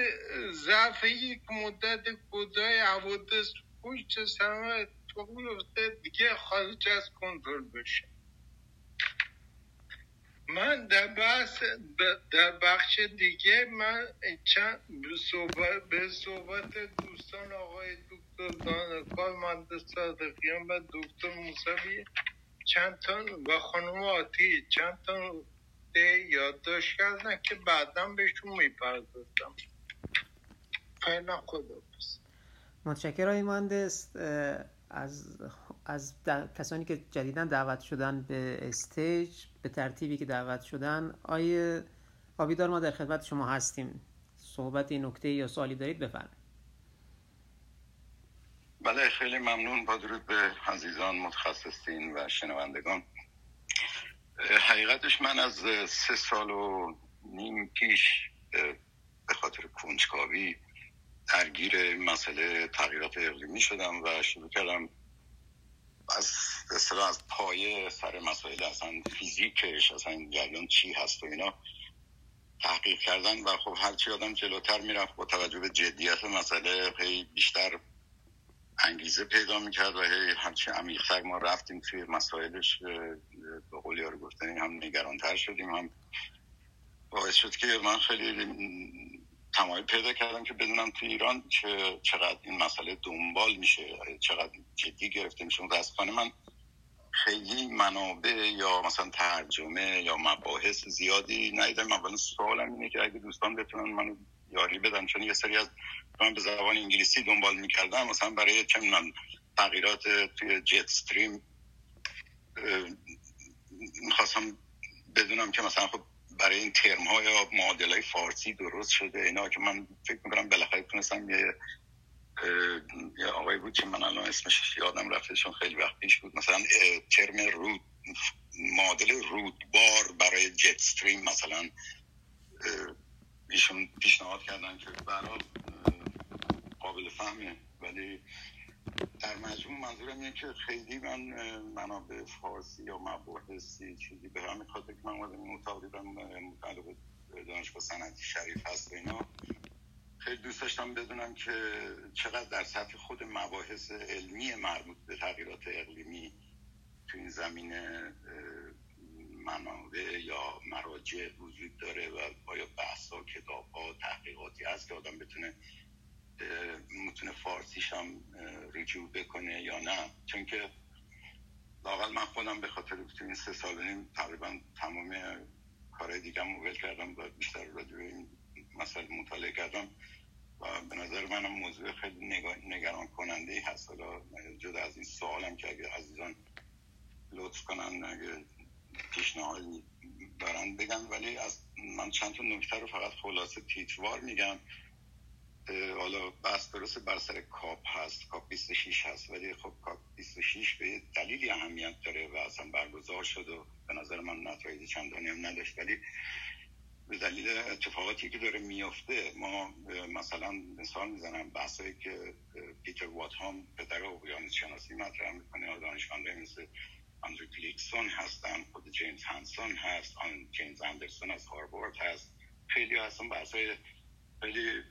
ضعف یک مدت کوتاه حوادث پشت سر اتفاق میفته دیگه خارج از کنترل بشه. من در بحث در بخش دیگه من چند صحبت, به صحبت دوستان آقای دکتر دانکار مهندس صادقیان و دکتر موسوی چند تا و خانم آتی چند تا یادداشت کردن که بعدا بهشون می‌پردازم فعلا خدا بس متشکرم مهندس. از از کسانی که جدیدا دعوت شدن به استیج به ترتیبی که دعوت شدن آیه آبیدار ما در خدمت شما هستیم. صحبت نکته یا سوالی دارید بفرمایید. بله خیلی ممنون. با درود به عزیزان متخصصین و شنوندگان. حقیقتش من از سه سال و نیم پیش به خاطر کنجکاوی درگیر مسئله تغییرات اقلیمی شدم و شروع کردم از اصلا از پایه سر مسائل اصلا فیزیکش اصلا جریان چی هست و اینا تحقیق کردن و خب هرچی آدم جلوتر می‌رفت با توجه به جدیت مسئله هی بیشتر انگیزه پیدا می‌کرد و هی هرچی عمیقتر ما رفتیم توی مسائلش به قول یارو گفتن هم نگرانتر شدیم هم باعث شد که من خیلی تمایل پیدا کردم که بدونم تو ایران چقدر این مسئله دنبال میشه چقدر جدی گرفته میشه. متاسفانه من خیلی منابع یا مثلا ترجمه یا مباحث زیادی ندیدم. اول سوالم اینه که اگه دوستان بتونن منو یاری بدن چون یه سری از من به زبان انگلیسی دنبال می‌کردم مثلا برای چه تغییرات توی جت استریم می‌خواستم بدونم که مثلا خب برای این ترم ها یا معادل فارسی درست شده اینا که من فکر می‌کنم بالاخره تونستم یه یه آقای بود که من الان اسمش یادم رفته چون خیلی وقت پیش بود. مثلا ترم رود معادل رودبار برای جت استریم مثلا ایشون پیشنهاد کردن که برای قابل فهمه. ولی در مجموع منظورم اینه که خیلی من منابع فارسی یا مباحثی چیزی به همین خاطر که من آدم مطالبم مطالب دانشگاه صنعتی شریف هست و اینا. خیلی دوست داشتم بدونم که چقدر در سطح خود مباحث علمی مربوط به تغییرات اقلیمی تو این زمینه منابع یا مراجع وجود داره و آیا بحث ها کتاب ها تحقیقاتی هست که آدم بتونه می‌تونه فارسیش هم رجوع بکنه یا نه؟ چون که لاقل من خودم به خاطر تو این سه سال نیم تقریبا تمام کارهای دیگه موبل کردم و بیشتر راجع این مسئله مطالعه کردم و به نظر منم موضوع خیلی نگران کننده هست. حالا جدا از این سوالم که اگه عزیزان لطف کنن اگه پیشنهادی دارن بگن ولی از من چند تا نکته رو فقط خلاصه تیتروار میگم. حالا بحث درست بر سر کاپ هست کاپ 26 هست ولی خب کاپ 26 به دلیلی اهمیت داره و اصلا برگزار شد و به نظر من نتایج چندانی هم نداشت. ولی به دلیل اتفاقاتی که داره میفته ما مثلا مثال می‌زنم بحثایی که پیتر وات هم پدر اقیانوس شناسی مطرح می‌کنه دانشمنده مثل آندرو کلیکسون هستن خود جیمز هانسون هست آن جیمز اندرسون از هاروارد هست. خیلی هستن بحثای خیلی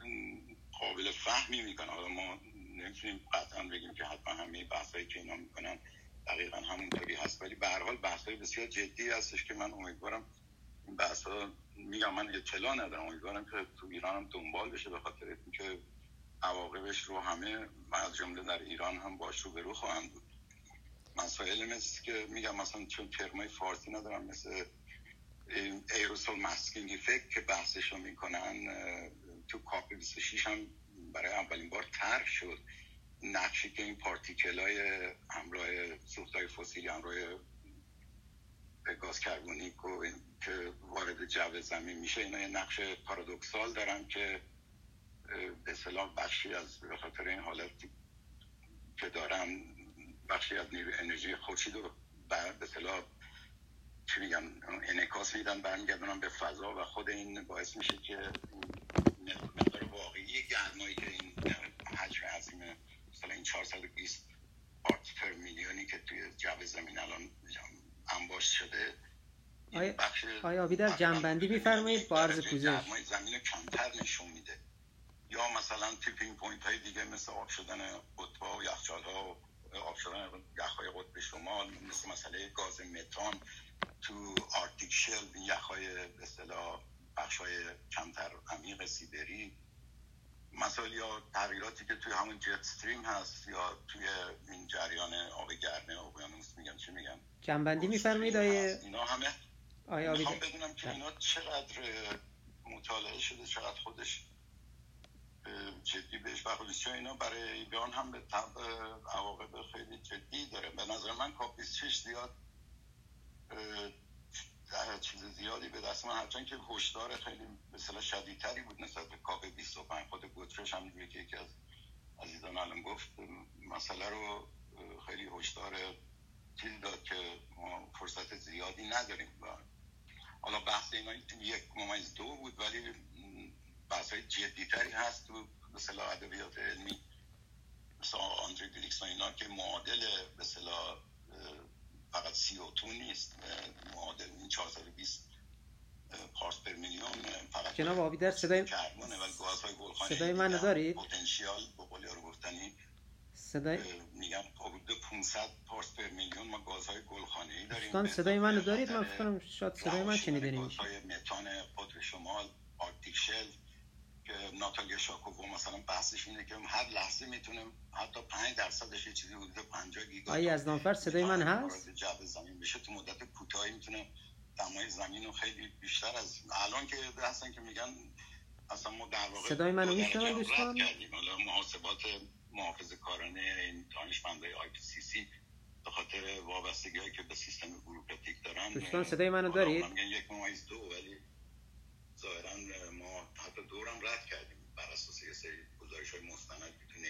قابل فهمی می‌کنن. حالا ما نمی‌تونیم قطعا بگیم که حتما همه بحثایی که اینا می‌کنن دقیقا همونطوری هست. ولی به هر حال بحثای بسیار جدی هستش که من امیدوارم این بحث ها میگم من اطلاع ندارم. امیدوارم که تو ایران هم دنبال بشه به خاطر اینکه عواقبش رو همه از جمله در ایران هم باش رو به رو خواهند بود. مسائل مثل که میگم مثلا چون ترمای فارسی ندارم مثل ایروسول ماسکینگ افکت که بحثش رو می‌کنن تو کاپ 26 هم برای اولین بار طرح شد. نقشی که این پارتیکل های همراه سوخت های فسیلی همراه گاز کربونیک و که وارد جو زمین میشه اینا یه نقش پارادوکسال دارن که به اصطلاح بخشی از به خاطر این حالت که دارن بخشی از نیروی انرژی خورشید رو به اصطلاح چی میگم انعکاس میدن برمیگردونن به فضا و خود این باعث میشه که مقدار واقعی گرمایی که این حجم عظیم مثلا این 420 پارت پر میلیونی که توی جو زمین الان انباش شده آیا, آیا آبی در جنبندی میفرمایید؟ با عرض پوزش زمین کمتر نشون میده. یا مثلا tipping point های دیگه مثل آب شدن قطبا و یخچال ها و آب شدن یخهای قطب شمال مثل مسئله گاز متان تو Arctic shelf یخهای به اصطلاح بخشای کمتر عمیق سیبری. مسائل یا تغییراتی که توی همون jet stream هست یا توی این جریان آب گرمه اقیانوس میگن چی میگن جمع‌بندی میفرمایید آقای؟ اینا همه آیا می‌خوام بدونم که اینا چقدر مطالعه شده چقدر خودش جدی بهش برخورد چون اینا برای ایران هم به طب عواقب خیلی جدی داره. به نظر من کاپ 26 زیاد چیز زیادی به دست من. هرچند که هشدار خیلی مثلا شدیدتری بود نسبت به کاپ 25 خود گوترش هم که یکی از عزیزان الان گفت. مسئله رو خیلی هشدار چیزی داد که ما فرصت زیادی نداریم. حالا بحث اینا یک ممیز دو بود ولی بحث های جدیتری هست تو مثلا ادبیات علمی مثلا آندری گلیکسون اینا که معادل مثلا فقط سی او تو نیست معادل این 420 پارس پر میلیون فقط جناب آبیدر صدای کربونه و گازهای گلخانه‌ای صدای من دارید پتانسیال به قول رو گفتنی صدای میگم حدود 500 پارس پر میلیون ما گازهای گلخانه‌ای داریم. دوستان صدای من دارید؟ من فکر کنم شاید صدای من شنیده نمیشه. گازهای متان قطب شمال آرکتیک شل که ناتالیا شاکووا مثلا بحثش اینه که هر لحظه می‌تونه حتی 5 درصدش یه چیزی حدود 50 گیگا آیا از نامفر صدای من هست؟ جو زمین بشه تو مدت کوتاهی می‌تونه دمای زمین رو خیلی بیشتر از الان که هستن که میگن اصلا ما در واقع صدای منو میشنوین دوستان؟ حالا محاسبات محافظه کارانه این دانشمندای IPCC به خاطر وابستگی هایی که به سیستم بوروکراتیک دارن دوستان صدای منو دارید؟ یک ممیز دو ولی ظاهرا ما حتی دورم رد کردیم بر اساس یه سری گزارش های مستند می‌تونه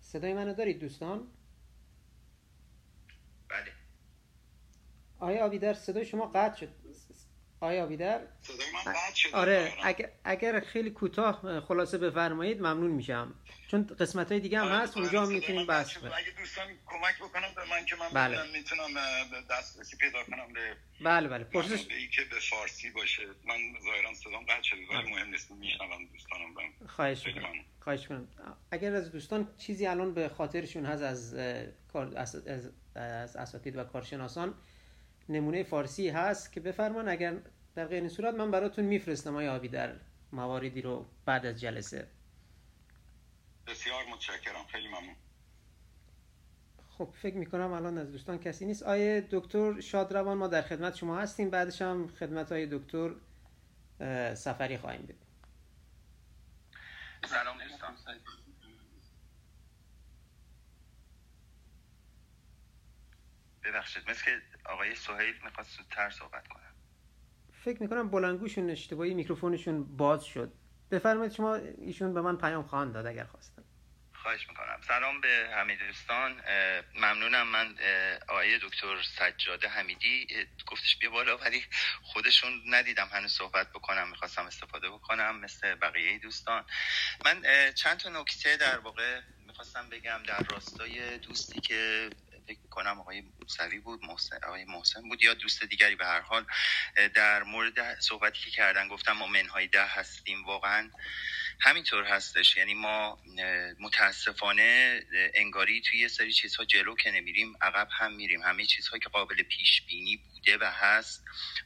صدای منو دارید دوستان؟ بله. آیا آبیدر صدای شما قطع شد؟ آیا شد آره اگر, اگر خیلی کوتاه خلاصه بفرمایید ممنون میشم. چون قسمت های دیگه هم آره، هست اونجا هم می‌تونیم بحث کنیم. اگه دوستان کمک بکنم به من که من بله. می‌تونم دسترسی پیدا کنم به بله بله. پرسش که به فارسی باشه. من ظاهرا صدام قطع شده ولی مهم نیست میشنوم دوستانم بهم. خواهش می‌کنم. خواهش می‌کنم. اگر از دوستان چیزی الان به خاطرشون هست از از, از اساتید و کارشناسان نمونه فارسی هست که بفرمان اگر در غیر این صورت من براتون میفرستم آیا آبی در مواردی رو بعد از جلسه. بسیار متشکرم. خیلی ممنون. خب فکر می‌کنم الان از دوستان کسی نیست. آیه دکتر شادروان ما در خدمت شما هستیم. بعدش هم خدمت های دکتر سفری خواهیم بود سلام دوستان. ببخشید مثل که آقای سهیل می‌خواست زودتر صحبت کنم فکر می‌کنم بلنگوشون اشتباهی میکروفونشون باز شد. بفرمایید شما ایشون به من پیام خواهند داد اگر خواستن. خواهش می‌کنم. سلام به همه دوستان. ممنونم. من آقای دکتر سجاده حمیدی. گفتش بیا بالا ولی خودشون ندیدم هنوز صحبت بکنم. می‌خواستم استفاده بکنم مثل بقیه دوستان. من چند تا نکته در واقع می‌خواستم بگم در راستای دوستی که فکر می‌کنم آقای موسوی بود محسن آقای محسن بود یا دوست دیگری به هر حال. در مورد صحبتی که کردن گفتم ما منهای ده هستیم. واقعا همینطور هستش. یعنی ما متاسفانه انگاری توی یه سری چیزها جلو که نمیریم عقب هم میریم. همه چیزهایی که قابل پیش بینی بوده و هست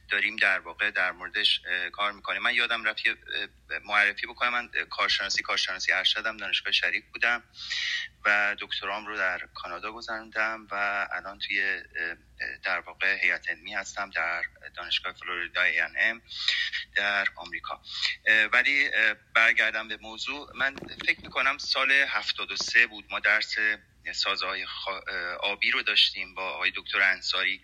داریم در واقع در موردش کار می‌کنیم. من یادم رفت معرفی بکنم. من کارشناسی کارشناسی ارشدم دانشگاه شریف بودم و دکترام رو در کانادا گذروندم و الان توی در واقع هیئت علمی هستم در دانشگاه فلوریدا ام در آمریکا. ولی برگردم به موضوع. من فکر می‌کنم سال 73 بود. ما درس سازهای آبی رو داشتیم با آقای دکتر انصاری.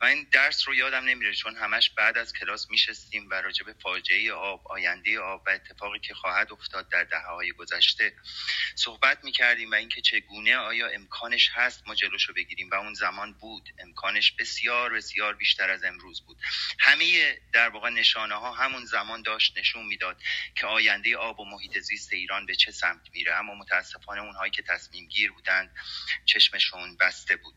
و این درس رو یادم نمیره چون همش بعد از کلاس میشستیم و راجع به فاجعه آب آینده آب و اتفاقی که خواهد افتاد در دهه های گذشته صحبت می‌کردیم و اینکه چگونه آیا امکانش هست ما جلوشو بگیریم و اون زمان بود. امکانش بسیار بسیار بیشتر از امروز بود. همه در واقع نشانه ها همون زمان داشت نشون می‌داد که آینده آب و محیط زیست ایران به چه سمت میره. اما متاسفانه اونهایی که تصمیم گیر بودند چشمشون بسته بود.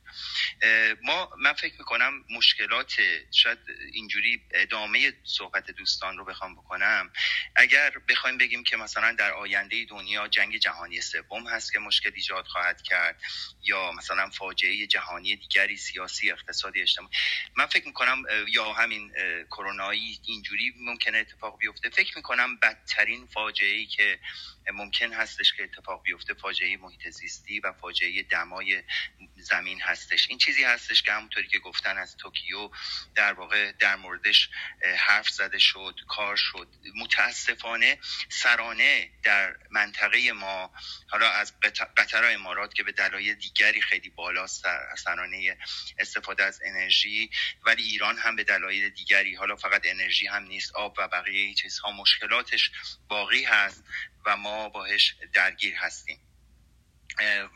ما من فکر می‌کنم مشکلات شاید اینجوری ادامه صحبت دوستان رو بخوام بکنم. اگر بخوایم بگیم که مثلا در آینده دنیا جنگ جهانی سوم هست که مشکل ایجاد خواهد کرد یا مثلا فاجعه جهانی دیگری سیاسی اقتصادی اجتماعی من فکر می‌کنم یا همین کرونایی اینجوری ممکنه اتفاق بیفته. فکر می‌کنم بدترین فاجعه ای که ممکن هستش که اتفاق بیفته فاجعه محیط زیستی و فاجعه دمای زمین هستش. این چیزی هستش که همونطوری که گفتن از توکیو در واقع در موردش حرف زده شد کار شد. متاسفانه سرانه در منطقه ما حالا از قطر امارات که به دلایل دیگری خیلی بالا سرانه استفاده از انرژی ولی ایران هم به دلایل دیگری حالا فقط انرژی هم نیست آب و بقیه چیزها مشکلاتش باقی هست. و ما باهش درگیر هستیم.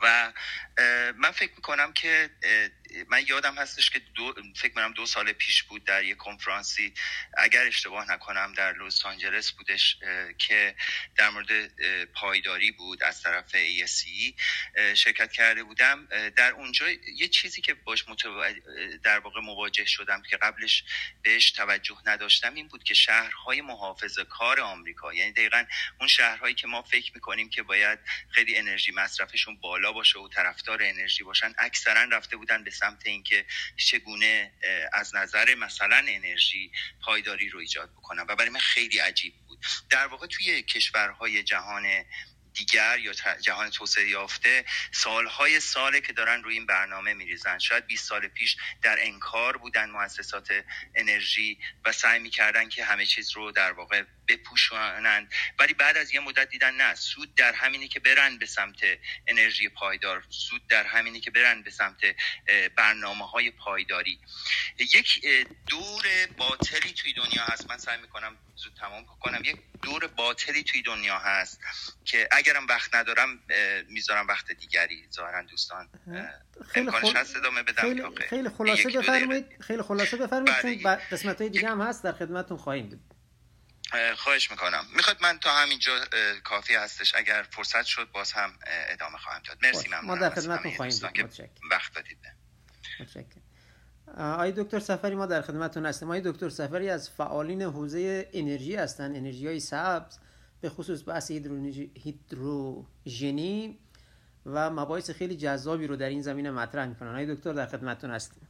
و من فکر می‌کنم که من یادم هستش که دو فکر کنم دو سال پیش بود در یک کنفرانسی اگر اشتباه نکنم در لس آنجلس بودش که در مورد پایداری بود از طرف ASC شرکت کرده بودم. در اونجا یه چیزی که باش در واقع مواجه شدم که قبلش بهش توجه نداشتم این بود که شهرهای محافظه کار آمریکا یعنی دقیقا اون شهرهایی که ما فکر می‌کنیم که باید خیلی انرژی مصرفشون بالا باشه و طرفدار انرژی باشن اکثرا رفته بودن به سمت اینکه چگونه از نظر مثلا انرژی پایداری رو ایجاد بکنم. و برای من خیلی عجیب بود. در واقع توی کشورهای جهان دیگر یا جهان توسعه یافته سالهای ساله که دارن روی این برنامه میریزن. شاید 20 سال پیش در انکار بودن مؤسسات انرژی و سعی می‌کردن که همه چیز رو در واقع بپوشانند. ولی بعد از یه مدت دیدن نه سود در همینی که برن به سمت انرژی پایدار سود در همینی که برن به سمت برنامه های پایداری. یک دور باطلی توی دنیا هست. من سعی می‌کنم زود تمام کنم یک دور باطلی توی دنیا هست که اگرم وقت ندارم می‌ذارم وقت دیگری ظاهرا دوستان خیلی خل... ادامه بدم خیلی, خیلی خلاصه بفرمایید خیلی خلاصه بفرمایید چون بله. قسمت های دیگه هم هست در خدمتتون خواهیم بود. خواهش می‌کنم. می‌خواد من تا همینجا کافی هستش. اگر فرصت شد باز هم ادامه خواهم داد. مرسی ممنونم ما در خدمتتون خواهیم بود. وقت دادید. متشکرم. آقای دکتر سفری ما در خدمتتون هستیم. آقای دکتر سفری از فعالین حوزه انرژی هستند انرژی های سبز به خصوص بحث هیدروژنی و مباحث خیلی جذابی رو در این زمینه مطرح می‌کنن. آقای دکتر در خدمتتون هستیم.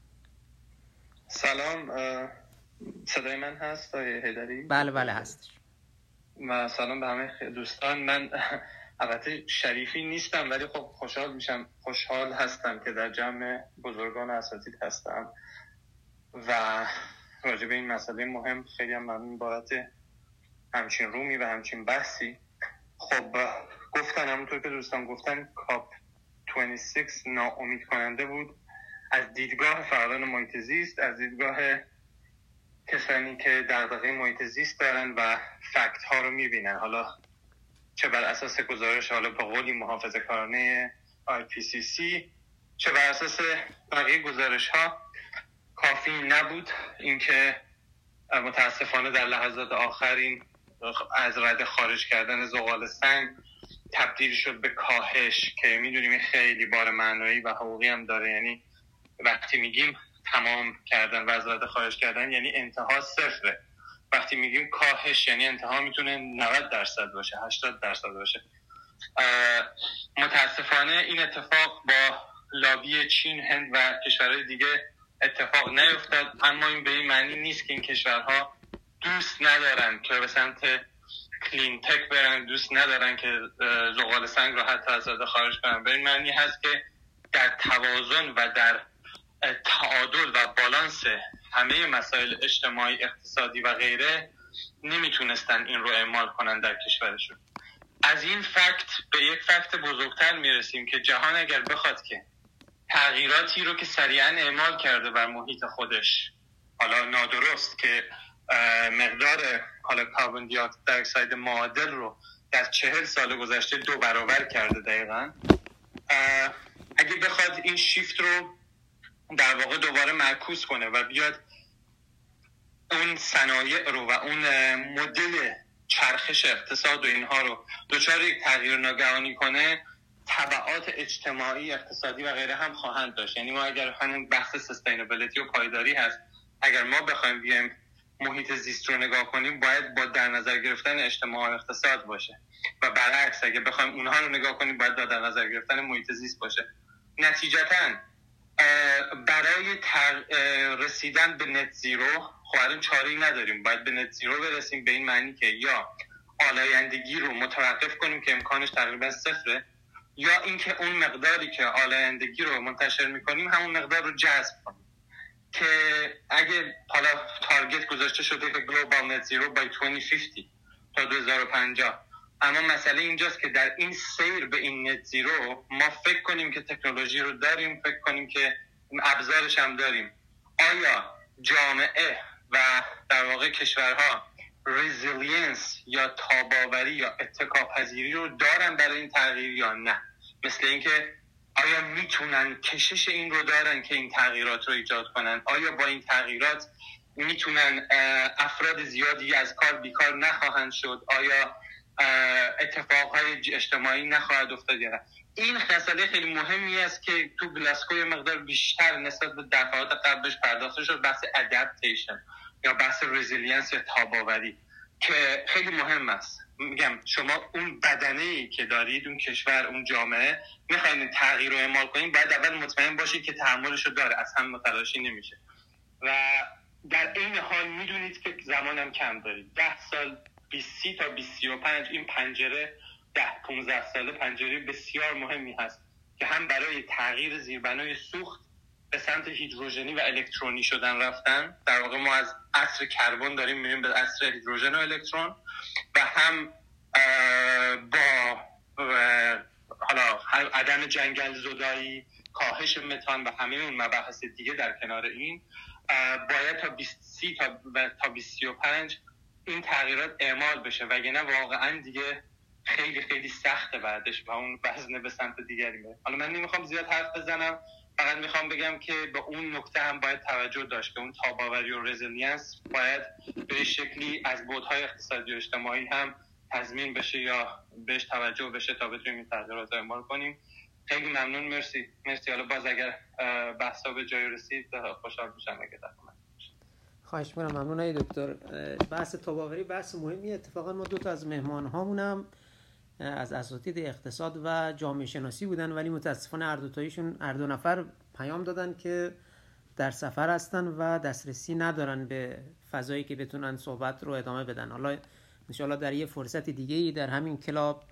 سلام. صدای من هست آقای هیدری بله بله هستش و سلام به همه دوستان. من *laughs* البته شریفی نیستم ولی خب خوشحال میشم خوشحال هستم که در جمع بزرگان اساتید هستم. و راجع به این مسئله مهم. خیلی هم ممنون بابت همچین رومی و همچین بحثی. خب گفتن همونطور که دوستان گفتن کاپ 26 ناامید کننده بود. از دیدگاه فعالان محیط زیست از دیدگاه کسانی که دغدغه محیط زیست دارن و فکت ها رو می‌بینن. حالا چه بر اساس گزارش حالا با قولی محافظه کارانه IPCC چه بر اساس بقیه گزارش ها کافی نبود. اینکه متاسفانه در لحظات آخرین از رده خارج کردن زغال سنگ تبدیل شد به کاهش که می‌دونیم خیلی بار معنایی و حقوقی هم داره. یعنی وقتی میگیم تمام کردن و از رده خارج کردن یعنی انتها صفره. وقتی میگیم کاهش یعنی انتها می‌تونه 90 درصد باشه 80 درصد باشه. متاسفانه این اتفاق با لابی چین هند و کشورهای دیگه اتفاق نیفتاد اما این به این معنی نیست که این کشورها دوست ندارن که به سمت کلین تک برن دوست ندارن که زغال سنگ رو حتی از خارج کنن. به این معنی هست که در توازن و در تعادل و بالانس همه مسائل اجتماعی اقتصادی و غیره نمی‌تونستن این رو اعمال کنن در کشورشون. از این فکت به یک فکت بزرگتر می‌رسیم که جهان اگر بخواد که تغییراتی رو که سریعا اعمال کرده بر محیط خودش. حالا نادرست که مقدار حالا کاربون دی اکساید معادل رو در چهل سال گذشته دو برابر کرده دقیقا. اگه بخواد این شیفت رو در واقع دوباره معکوس کنه و بیاد اون صنایع رو و اون مدل چرخش اقتصاد و اینها رو دچار یک تغییر ناگهانی کنه طبعات اجتماعی اقتصادی و غیره هم خواهند داشت. یعنی ما اگر همون بحث سستینبلیتی و پایداری هست اگر ما بخوایم بیایم محیط زیست رو نگاه کنیم باید با در نظر گرفتن اجتماع و اقتصاد باشه. و برعکس اگر بخوایم اونها رو نگاه کنیم باید با در نظر گرفتن محیط زیست باشه. نتیجتا برای رسیدن به نت زیرو خب چاره نداریم. باید به نت زیرو برسیم به این معنی که یا آلایندگی رو متوقف کنیم که امکانش تقریبا صفره یا اینکه اون مقداری که آلایندگی رو منتشر می‌کنیم همون مقدار رو جذب کنیم. که اگه حالا target گذاشته شده که global net zero by 2050 تا 2050 اما مسئله اینجاست که در این سیر به این net zero ما فکر کنیم که تکنولوژی رو داریم فکر کنیم که ابزارش هم داریم. آیا جامعه و در واقع کشورها resilience یا تاب‌آوری یا اتکاپذیری رو دارن برای این تغییر یا نه؟ مثل اینکه آیا می‌تونن کشش این رو دارن که این تغییرات رو ایجاد کنن؟ آیا با این تغییرات می‌تونن افراد زیادی از کار بیکار نخواهند شد؟ آیا اتفاقهای اجتماعی نخواهد افتاد یا این مسئله خیلی مهمی است که تو گلاسکو مقدار بیشتر نسبت به دفعات قبلش پرداخته شد بحث adaptation یا بحث resilience یا تاب‌آوری که خیلی مهم است. میگم شما اون بدنه ای که دارید اون کشور اون جامعه می‌خواین تغییر رو اعمال کنید باید اول مطمئن باشید که تحملش رو داره از هم متلاشی نمیشه. و در این حال می‌دونید که زمانم کم دارید. ده سال 20 تا 25 این پنجره ده 15 ساله پنجره بسیار مهمی هست که هم برای تغییر زیربنای سوخت به سمت هیدروژنی و الکترونی شدن رفتن. در واقع ما از عصر کربن داریم میریم به عصر هیدروژن و الکترون و هم با حالا عدم جنگل زدایی کاهش متان و همه اون مباحث دیگه در کنار این باید تا 20 تا تا 25 این تغییرات اعمال بشه. وگرنه واقعا دیگه خیلی خیلی سخته بعدش و اون وزنه به سمت دیگری میره. حالا من نمی‌خوام زیاد حرف بزنم. فقط می‌خوام بگم که به اون نکته هم باید توجه داشت که اون تاب‌آوری و resilience باید به شکلی از بعدهای اقتصادی و اجتماعی هم تضمین بشه یا بهش توجه بشه تا بتونیم این تغییرات رو اعمال کنیم. خیلی ممنون مرسی. مرسی. حالا باز اگر بحثا به جای رسید خوشحال میشم اگه خواهش می‌کنم. ممنون آقای دکتر. بحث تاب‌آوری بحث مهمی اتفاقا ما دو تا از مهمان هامونم از اساتید اقتصاد و جامعه شناسی بودن ولی متاسفانه هر دو تایشون هر دو نفر پیام دادن که در سفر هستن و دسترسی ندارن به فضایی که بتونن صحبت رو ادامه بدن. حالا انشاءالله در یه فرصت دیگه ای در همین کلاب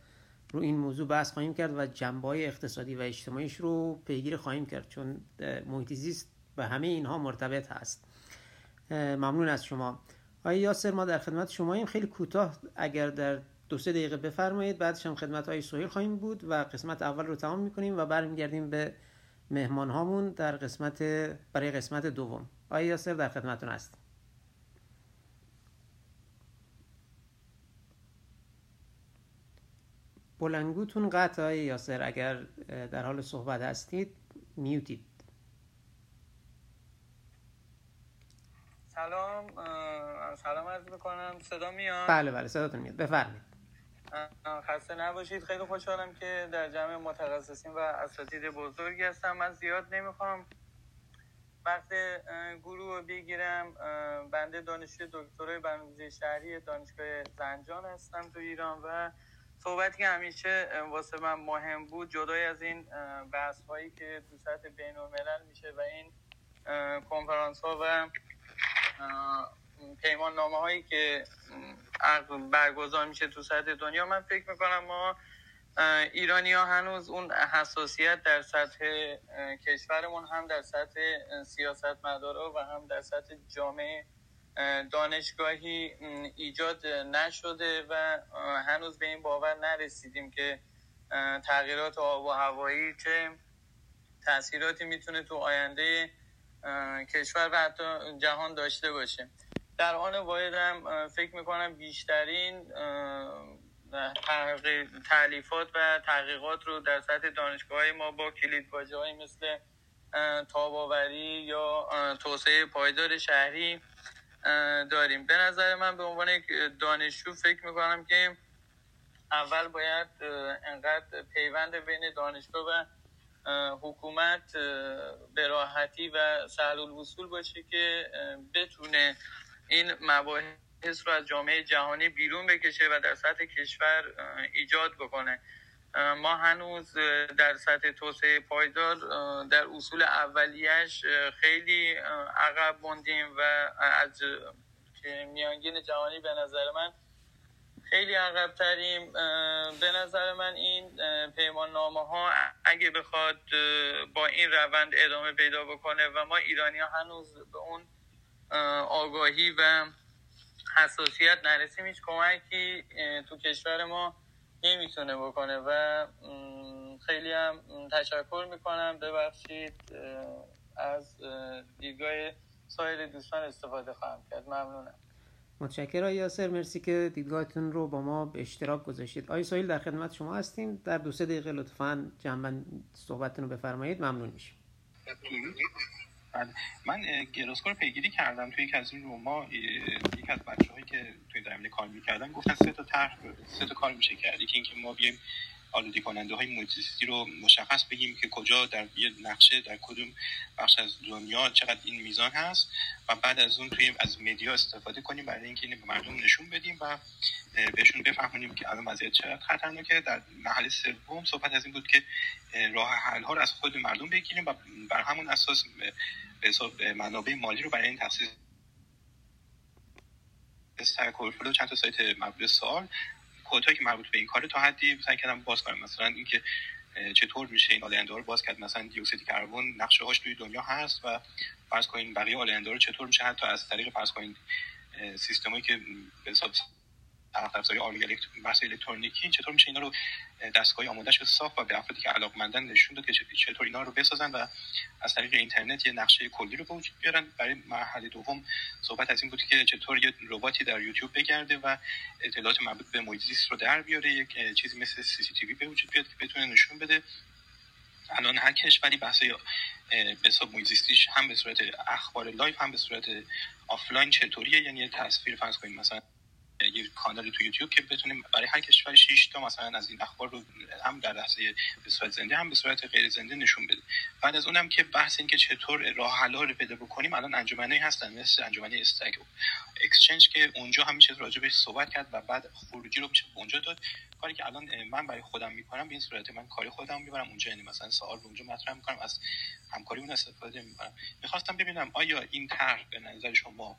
رو این موضوع بحث خواهیم کرد و جنبه های اقتصادی و اجتماعیش رو پیگیر خواهیم کرد چون محیط زیست به همه اینها مرتبط هست. ممنون از شما. آیا یاسر ما در خدمت شما ایم خیلی کوتاه اگر در دو سه دقیقه بفرمایید بعدش هم خدمت های سوهیل خواهیم بود و قسمت اول رو تمام می‌کنیم و برمیگردیم به مهمان هامون در قسمت برای قسمت دوم. آیا یاسر در خدمتون هست بلنگوتون قطع های یاسر اگر در حال صحبت هستید میوتید. سلام سلام عرض می‌کنم. صدا میاد؟ بله بله صداتون میاد. بفرمایید. خسته نباشید. خیلی خوشحالم که در جمع متخصصین و اساتید بزرگی هستم. من زیاد نمی‌خوام وقت گروه رو بگیرم. بنده دانشجوی دکترای برنامه‌ریزی شهری دانشگاه زنجان هستم تو ایران و صحبتی که همیشه واسه من مهم بود جدای از این بحث هایی که تو سطح بین میشه و این کنفرانس ها و پیمان نامه هایی که برگزار میشه تو سطح دنیا. من فکر می‌کنم ما ایرانی ها هنوز اون حساسیت در سطح کشورمون هم در سطح سیاست مدارا و هم در سطح جامعه دانشگاهی ایجاد نشده و هنوز به این باور نرسیدیم که تغییرات آب و هوایی چه تاثیراتی می‌تونه تو آینده کشور و حتی جهان داشته باشه. در آن واحدم فکر می‌کنم بیشترین تعلیفات و تحقیقات رو در سطح دانشگاه ما با کلید های مثل تاباوری یا توسعه پایدار شهری داریم. به نظر من به عنوان دانشجو فکر می‌کنم که اول باید انقدر پیوند بین دانشگاه و حکومت به راحتی و سهل الوصول باشه که بتونه این مباحث رو از جامعه جهانی بیرون بکشه و در سطح کشور ایجاد بکنه. ما هنوز در سطح توسعه پایدار در اصول اولیش خیلی عقب موندیم و از میانگین جهانی به نظر من خیلی عقب تریم به نظر من این پیمان نامه ها اگه بخواد با این روند ادامه پیدا بکنه و ما ایرانی ها هنوز به اون آگاهی و حساسیت نرسیم. هیچ کمکی تو کشور ما نمی‌تونه بکنه و خیلی هم تشکر می‌کنم. ببخشید از دیدگاه سایر دوستان استفاده خواهم کرد. ممنونم. متشکرم یاسر. مرسی که دیدگاهتون رو با ما به اشتراک گذاشتید. آقای سایل در خدمت شما هستیم. در دو سه دقیقه لطفا جمع صحبتتون رو بفرمایید. ممنون میشیم. بله. من گروسکو رو پیگیری کردم توی یکی از این روما یک از بچه هایی که توی زمینه کار می‌کردن گفتن سه تا طرح سه تا کار میشه کرد که اینکه ما بیایم آلوده کننده های محیط رو مشخص بگیم که کجا در یه نقشه در کدوم بخش از دنیا چقدر این میزان هست و بعد از اون توی از مدیا استفاده کنیم برای اینکه اینو به مردم نشون بدیم و بهشون بفهمونیم که الان وضعیت چقدر خطرناکه. در محل سوم صحبت از این بود که راه حل ها رو از خود مردم بگیریم و بر همون اساس به منابع مالی رو برای این تخصیص استک چند تا سایت مربوط سوال کدهایی که مربوط به این کار تا حدی سعی کردم باز کنم. مثلا اینکه چطور میشه این آلنده رو باز کرد. مثلا دیوکسید کربن نقشه هاش توی دنیا هست و فرض کنین بقیه آلنده رو چطور میشه حتی از طریق فرض کنین سیستمایی که به حساب طرف افزاری آلوی بحث الکترونیکی چطور میشه اینا رو دستگاه آمادهش ساخت و به افرادی که علاقمندن نشون داد که چطور اینا رو بسازن و از طریق اینترنت یه نقشه کلی رو به وجود بیارن. برای مرحله دوم صحبت از این بود که چطور یه رباتی در یوتیوب بگرده و اطلاعات مربوط به محیط رو در بیاره یک چیزی مثل سی سی تی وی به وجود بیاد که بتونه نشون بده. الان هر کشوری بحث به حساب هم به صورت اخبار live هم به صورت آفلاین چطوریه؟ یعنی تصویر فرض کنیم مثلا یه کانالی تو یوتیوب که بتونیم برای هر کشور 6 تا مثلا از این اخبار رو هم در لحظه به صورت زنده هم به صورت غیر زنده نشون بده. بعد از اونم که بحث این که چطور راه حل رو پیدا بکنیم الان انجمنایی هستن مثل انجمن Stack Exchange که اونجا هم میشه راجع بهش صحبت کرد و بعد خروجی رو اونجا داد. کاری که الان من برای خودم می‌کنم به این صورت من کاری خودم می‌برم. اونجا یعنی مثلا سوال اونجا مطرح می‌کنم از همکاری اون استفاده می‌کنم. می‌خواستم ببینم آیا این طرح به نظر شما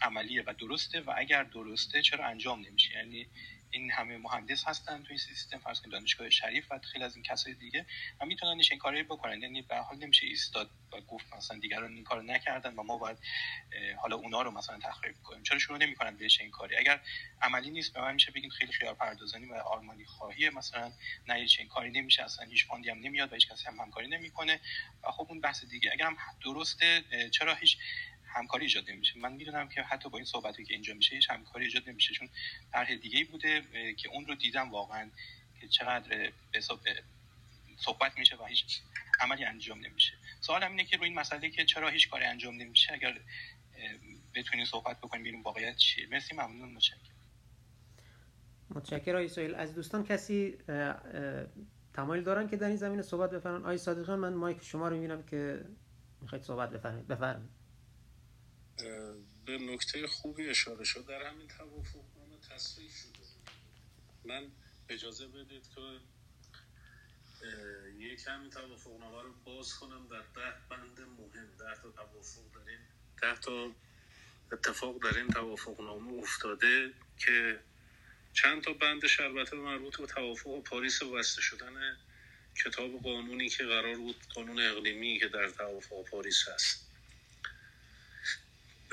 عملیه و درسته و اگر درسته چرا انجام نمیشه؟ یعنی این همه مهندس هستن توی سیستم فرض کنید دانشگاه شریف و خیلی از این کسای دیگه و می‌تونن این کاری بکنن. یعنی به حال نمیشه ایستاد و گفت مثلا دیگران این کارو نکردن و ما باید حالا اونا رو مثلا تخریب کنیم. چرا شروع نمی‌کنن بهش این کاری؟ اگر عملی نیست به من میشه بگیم خیلی خیال پردازانی و آرمانی خواهی مثلا نه این کاری نمیشه اصلا هیچ فاندی هم نمیاد و هیچ کسی هم همکاری نمی‌کنه. و خب اون بحث دیگه. اگر هم درسته چرا هیچ همکاری ایجاد نمیشه. من می‌دونم که حتی با این صحبتی که اینجا میشه هیچ همکاری ایجاد نمیشه. چون طرح دیگه بوده که اون رو دیدم واقعا که چقدر صحبت میشه و هیچ عملی انجام نمیشه. سوالم اینه که روی این مسئله که چرا هیچ کاری انجام نمیشه اگر بتونین صحبت بکنیم بیرون واقعیت چیه؟ مرسی ممنون متشکرم. متشکرم آقای از دوستان کسی تمایل دارن که در این زمینه صحبت بفرمایید آقای صادقان من مایک شما رو می‌بینم که می‌خواید صحبت بفرمایید. بفرمایید. به نکته خوبی اشاره شد. در همین توافق نامه تصریح شده. من اجازه بدید که یک همین توافق نامه رو باز کنم. در ده بند مهم ده تا توافق این ده تا اتفاق در این توافق نامه افتاده که چند تا بند شربته مربوط به توافق پاریس و بسته شدن کتاب قانونی که قرار بود قانون اقلیمی که در توافق پاریس هست.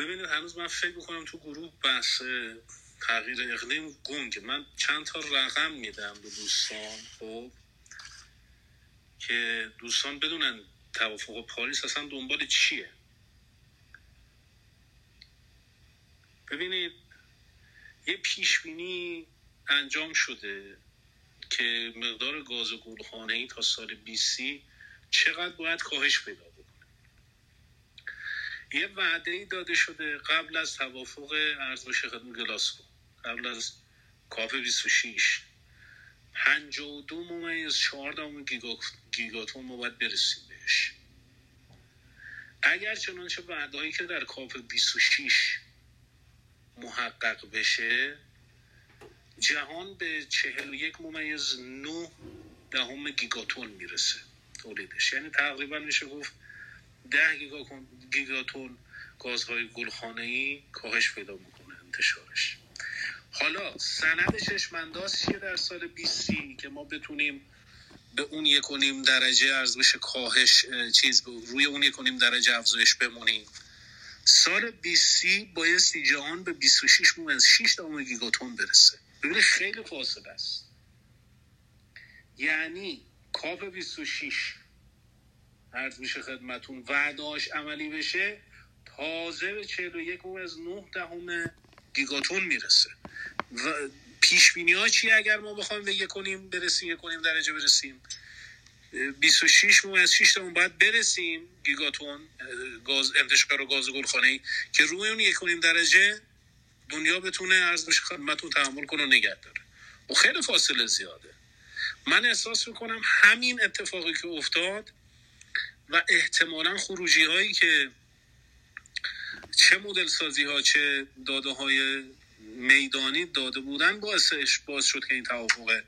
ببینید هنوز من فکر می‌کنم تو گروه بحث تغییر اقلیم گنگ من چند تا رقم میدم به دوستان خب؟ که دوستان بدونن توافق پاریس اصلا دنبال چیه. ببینید یه پیشبینی انجام شده که مقدار گاز گلخانه ای تا سال 20 چقدر باید کاهش پیدا یه وعده ای داده شده قبل از توافق ارز بشه خدمت گلاسکو قبل از کاپ 26 52 ممیز 4 دام گیگاتون ما باید برسیم بهش. اگر چنانچه وعدهایی که در کاپ 26 محقق بشه جهان به 41 ممیز 9 دهم گیگاتون می‌رسه تولیدش. یعنی تقریبا میشه گفت 10 گیگاتون گازهای گلخانه ای کاهش پیدا می‌کنه انتشارش. حالا سند چشمانداز چیه در سال 20 که ما بتونیم به اون یک درجه ارزش کاهش چیز روی اون یک درجه افزایش بمونیم. سال 20 بایستی جهان به 26 مومنز 6 دام گیگاتون برسه. ببینید خیلی فاصله است. یعنی کاپ 26 عرض میشه خدمتون وعداش عملی بشه تازه به 41 از 9 دهم گیگاتون می‌رسه. و پیش بینی ها چی اگر ما بخوایم به کنیم برسیم کنیم درجه برسیم؟ 26 مو از 6 تامون باید برسیم گیگاتون گاز انتشار گاز گلخانه که روی اون یک کنیم درجه دنیا بتونه عرض بشه خدمتون تحمل کنه و نگه داره. و خیلی فاصله زیاده. من احساس می‌کنم همین اتفاقی که افتاد و احتمالا خروجی هایی که چه مدل سازی ها چه داده های میدانی داده بودن باعث شد که این توافق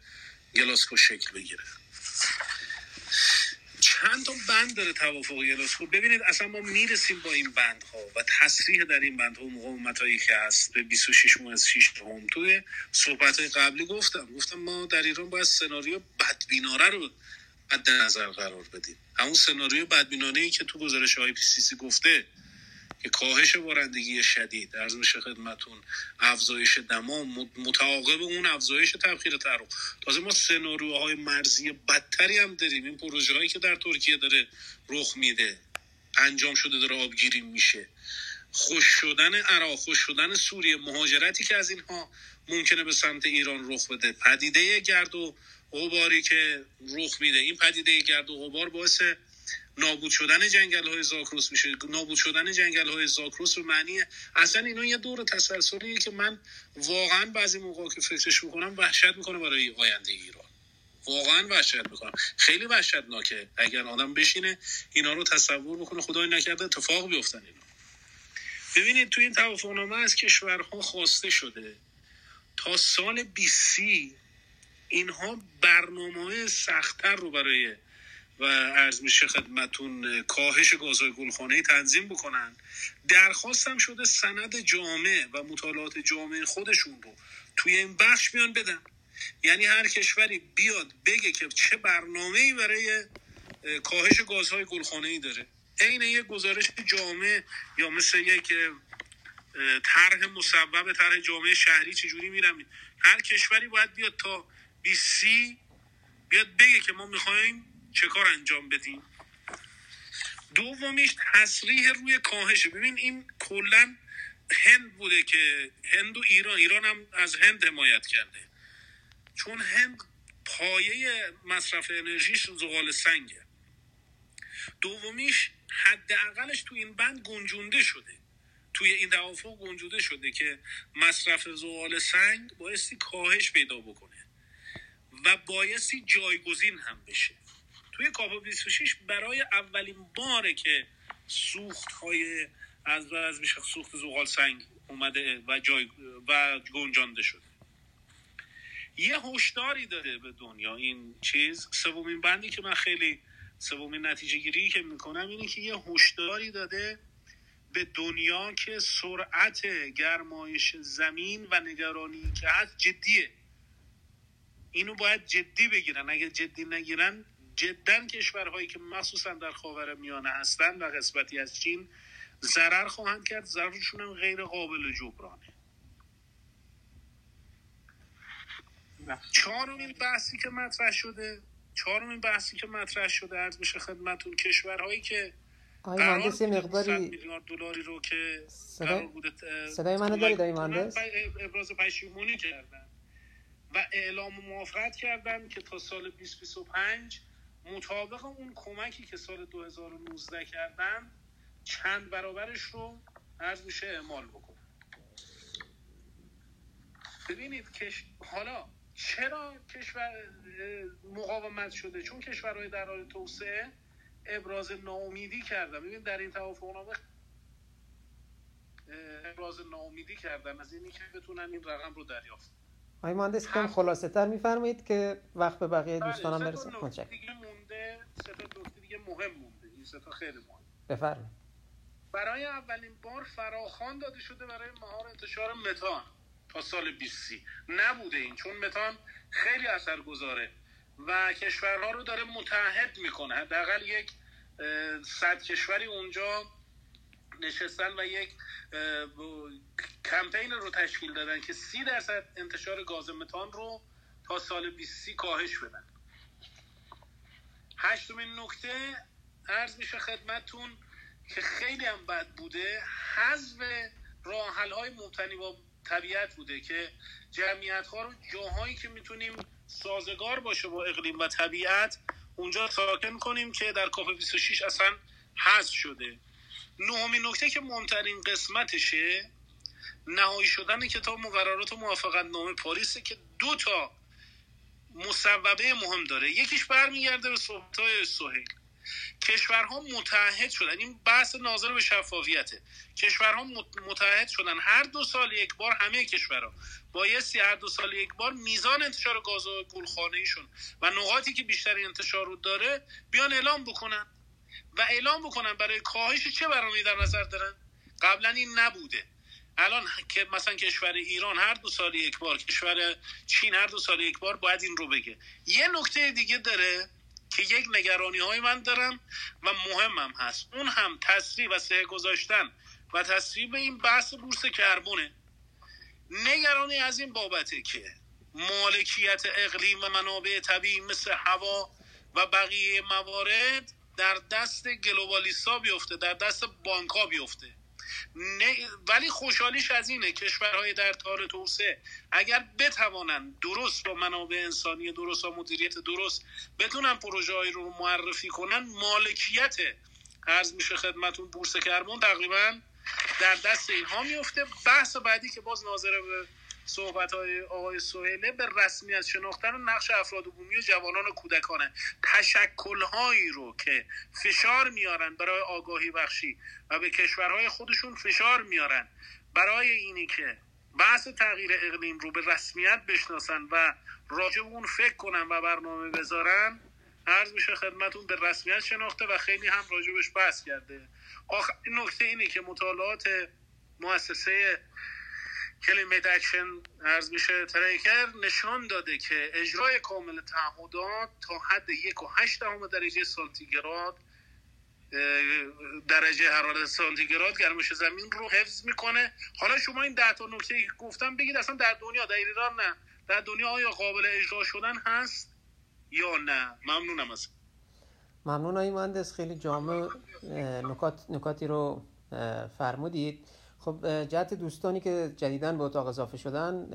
گلاسکو شکل بگیره. چند تا بند داره توافق گلاسکو. ببینید اصلا ما می‌رسیم با این بندها و تصریح در این بندها مقاومت هایی که هست. به 26 از 6 هم توی صحبت های قبلی گفتم. گفتم ما در ایران باید سناریو بدبیناره رو مد نظر قرار بدیم. همون سناریو بدبینانه ای که تو گزارش های پی سی سی گفته که کاهش بارندگی شدید عرض میشه خدمتون افزایش دما متعاقب اون افزایش تبخیر ترم تازه ما سناریوهای مرزی بدتری هم داریم. این پروژه هایی که در ترکیه داره رخ میده انجام شده داره آبگیری میشه. خوش شدن عراق خوش شدن سوریه مهاجرتی که از اینها ممکنه به سمت ایران رخ بده. پدیده گرد و غباری که رخ میده. این پدیده گرد و غبار باعث نابود شدن جنگل های زاکروس میشه. نابود شدن جنگل های زاکروس به معنی اصلا اینا یه دور تسلسلیه که من واقعا بعضی موقع که فکرش می‌کنم وحشت می‌کنه برای آینده ایران واقعا وحشت می‌کنم خیلی وحشتناکه. اگر آدم بشینه اینا رو تصور بکنه خدای نکرده اتفاق بیفتن اینا. ببینید تو این توافقنامه از کشورها خواسته شده تا سال 20 اینها برنامه سختتر رو برای و عرض میشه خدمتون کاهش گازهای گلخانه تنظیم بکنن. درخواستم شده سند جامعه و مطالعات جامعه خودشون رو توی این بخش بیان بدن. یعنی هر کشوری بیاد بگه که چه برنامه ای برای کاهش گازهای گلخانه داره. عین یک گزارش جامعه یا مثل یک طرح مصوب طرح جامعه شهری چجوری میرم هر کشوری باید بیاد تا 20 بیاد بگه که ما می‌خوایم چه کار انجام بدیم. دومیش تصریح روی کاهشه ببین این کلا هند بوده که هند و ایران ایران هم از هند حمایت کرده. چون هند پایه مصرف انرژیش زغال سنگه. دومیش حداقلش تو این بند گنجونده شده. توی این توافق گنجونده شده که مصرف زغال سنگ بایستی کاهش پیدا بکنه. و بایستی جایگزین هم بشه. توی کاپا 26 برای اولین باره که سوخت های از از میشه سوخت زغال سنگ اومده و جای و گنجانده شده. یه هشداری داره به دنیا این چیز. سومین بندی که من خیلی سومین نتیجه گیری که می‌کنم اینه که یه هشداری داده به دنیا که سرعت گرمایش زمین و نگرانی که هست جدیه. اینو باید جدی بگیرن. اگر جدی نگیرن جدا کشورهایی که مخصوصا در خاور میانه هستند و قسمتی از چین ضرر خواهند کرد. ضررشون هم غیر قابل جبرانه. چهارمین بحثی که مطرح شده چهارمین بحثی که مطرح شده عرض میشه خدمتون کشورهایی که آقای مهندس یه مقداری میلیارد دلاری رو که صدای, صدای منو دارید آقای مهندس؟ ابراز پشیمونی کردن. و اعلام موافقت کردن که تا سال 2025 مطابق اون کمکی که سال 2019 کردن چند برابرش رو عرض میشه اعمال بکنن ببینید که حالا چرا کشور مقاومت شده؟ چون کشورهای در حال توسعه ابراز ناامیدی کردن. ببین در این توافقنامه ابراز ناامیدی کردن. از اینی که بتونن این رقم رو دریافت آقای مهندس کم خلاصه تر میفرمایید که وقت به بقیه دوستانم برسه. متشکرم. دیگه مونده سه تا نکته دیگه مهم مونده. این سه تا خیلی مهم. بفرمایید. برای اولین بار فراخوان داده شده برای مهار انتشار متان تا سال 20 نبوده این چون متان خیلی اثر گذاره و کشورها رو داره متحد می‌کنه. حداقل یک صد کشوری اونجا نشستن و یک کمپین رو تشکیل دادن که سی درصد انتشار گاز متان رو تا سال 20 کاهش بدن. هشتمین نکته عرض میشه خدمتتون که خیلی هم بد بوده حذف راه های مبتنی با طبیعت بوده که جمعیت ها رو جاهایی که می‌تونیم سازگار باشه با اقلیم و طبیعت اونجا ساکن کنیم که در کاپ 26 اصلا حذف شده. نهمین نکته که مهمترین قسمتشه نهایی شدن کتاب مقررات و موافقت نامه پاریسه که دو تا مصوبه مهم داره. یکیش برمیگرده به صحبتهای سهیل. کشورها متحد شدن. این بحث ناظر به شفافیته. کشورها متحد شدن. هر دو سال یک بار همه کشورها بایستی هر دو سال یک بار میزان انتشار گاز گلخانه ایشون و نقاطی که بیشتری انتشار رو داره بیان اعلام بکنن. و اعلام بکنن برای کاهش چه برنامه‌ای در نظر دارن؟ قبلا این نبوده. الان که مثلا کشور ایران هر دو سال یک بار کشور چین هر دو سال یک بار باید این رو بگه. یه نکته دیگه داره که یک نگرانی های من دارم و مهمم هست. اون هم تصریح و سه گذاشتن و تصریح این بحث بورس کربونه. نگرانی از این بابته که مالکیت اقلیم و منابع طبیعی مثل هوا و بقیه موارد در دست گلوبالیستا بیفته در دست بانک بیفته. ولی خوشحالیش از اینه کشورهای در تار توسعه اگر بتوانند درست با منابع انسانی درست و مدیریت درست بتونن پروژه رو معرفی کنن مالکیت عرض میشه خدمتون بورس کربن تقریبا در دست اینها میفته. بحث بعدی که باز ناظر به صحبت های آقای سوهله به رسمیت شناختن نقش افراد بومی و جوانان و کودکانه. تشکل هایی رو که فشار میارن برای آگاهی بخشی و به کشورهای خودشون فشار میارن. برای اینی که بحث تغییر اقلیم رو به رسمیت بشناسن و راجع به اون فکر کنن و برنامه بذارن عرض میشه خدمتون به رسمیت شناخته و خیلی هم راجبش بحث کرده. آخر نکته اینه که مطالعات مؤسسه climate action عرض میشه tracker نشان داده که اجرای کامل تعهدات تا حد یک و هشت دهم درجه سانتیگراد درجه حرارت سانتیگراد گرمش زمین رو حفظ می‌کنه. حالا شما این ده تا نکته که گفتم بگید اصلا در دنیا در ایران نه. در دنیا آیا قابل اجرا شدن هست یا نه؟ ممنونم از ممنون های مهندس. خیلی جامع نکات نکاتی رو فرمودید. خب جهت دوستانی که جدیدن به اتاق اضافه شدن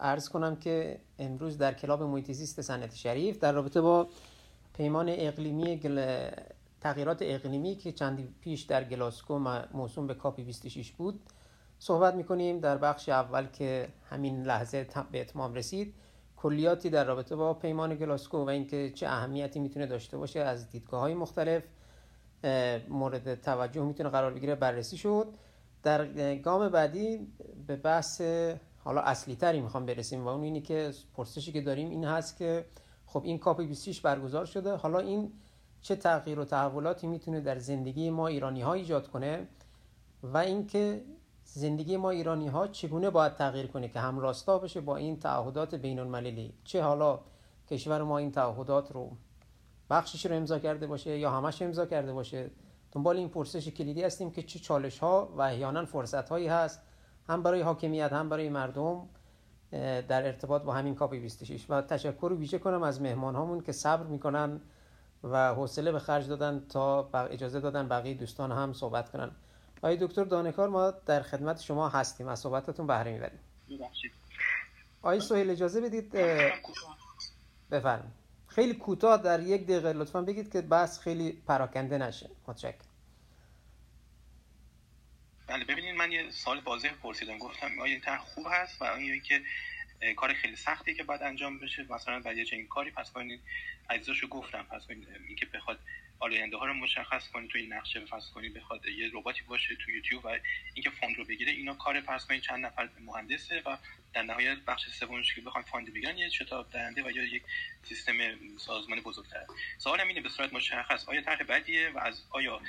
عرض کنم که امروز در کلاب محیط زیست سنت شریف در رابطه با پیمان اقلیمی گل... تغییرات اقلیمی که چندی پیش در گلاسکو موسوم به کاپی 26 بود صحبت می‌کنیم. در بخش اول که همین لحظه به اتمام رسید کلیاتی در رابطه با پیمان گلاسکو و اینکه چه اهمیتی می‌تونه داشته باشه از دیدگاه های مختلف مورد توجه می‌تونه قرار بگیره بررسی شد. در گام بعدی به بحث حالا اصلی تری می‌خوام برسیم و اون اینی که پرسشی که داریم این هست که خب این کاپ 26 برگزار شده. حالا این چه تغییر و تحولاتی می‌تونه در زندگی ما ایرانی ها ایجاد کنه و اینکه زندگی ما ایرانی ها چگونه باید تغییر کنه که هم راستا بشه با این تعهدات بین المللی چه حالا کشور ما این تعهدات رو بخشش رو امضا کرده باشه یا همش امضا کرده باشه. دنبال این پرسش کلیدی هستیم که چه چالش ها و احیانا فرصت هایی هست هم برای حاکمیت هم برای مردم در ارتباط با همین کاپ 26 و تشکر ویژه کنم از مهمان هامون که صبر می‌کنن و حوصله به خرج دادن تا اجازه دادن بقیه دوستان هم صحبت کنن. آقای دکتر دانکار ما در خدمت شما هستیم. از صحبتتون بهره می‌بریم. آقای سهیل اجازه بدید بفرمایید. خیلی کوتاه در یک دقیقه لطفا بگید که بس خیلی پراکنده نشه. متشکرم. بله ببینید من یه سال واضح پرسیدم. گفتم آیا این خوب هست؟ و آیا که کار خیلی سختی که باید انجام بشه. مثلا برای چنین کاری پس کنید اجزاشو گفتم. پس کنید اینکه بخواد آلاینده ها رو مشخص کنید توی نقشه فرض کنید بخواد یه رباتی باشه تو یوتیوب و اینکه فاند رو بگیره اینا کار فرض کنید چند نفر مهندسه و در نهایت بخش سومش که بخوایم فاند بگیرن یه شتاب دهنده و یا یک سیستم سازمان بزرگتر سوالم اینه به صورت مشخص آیا طرح بدیه؟ و از آیا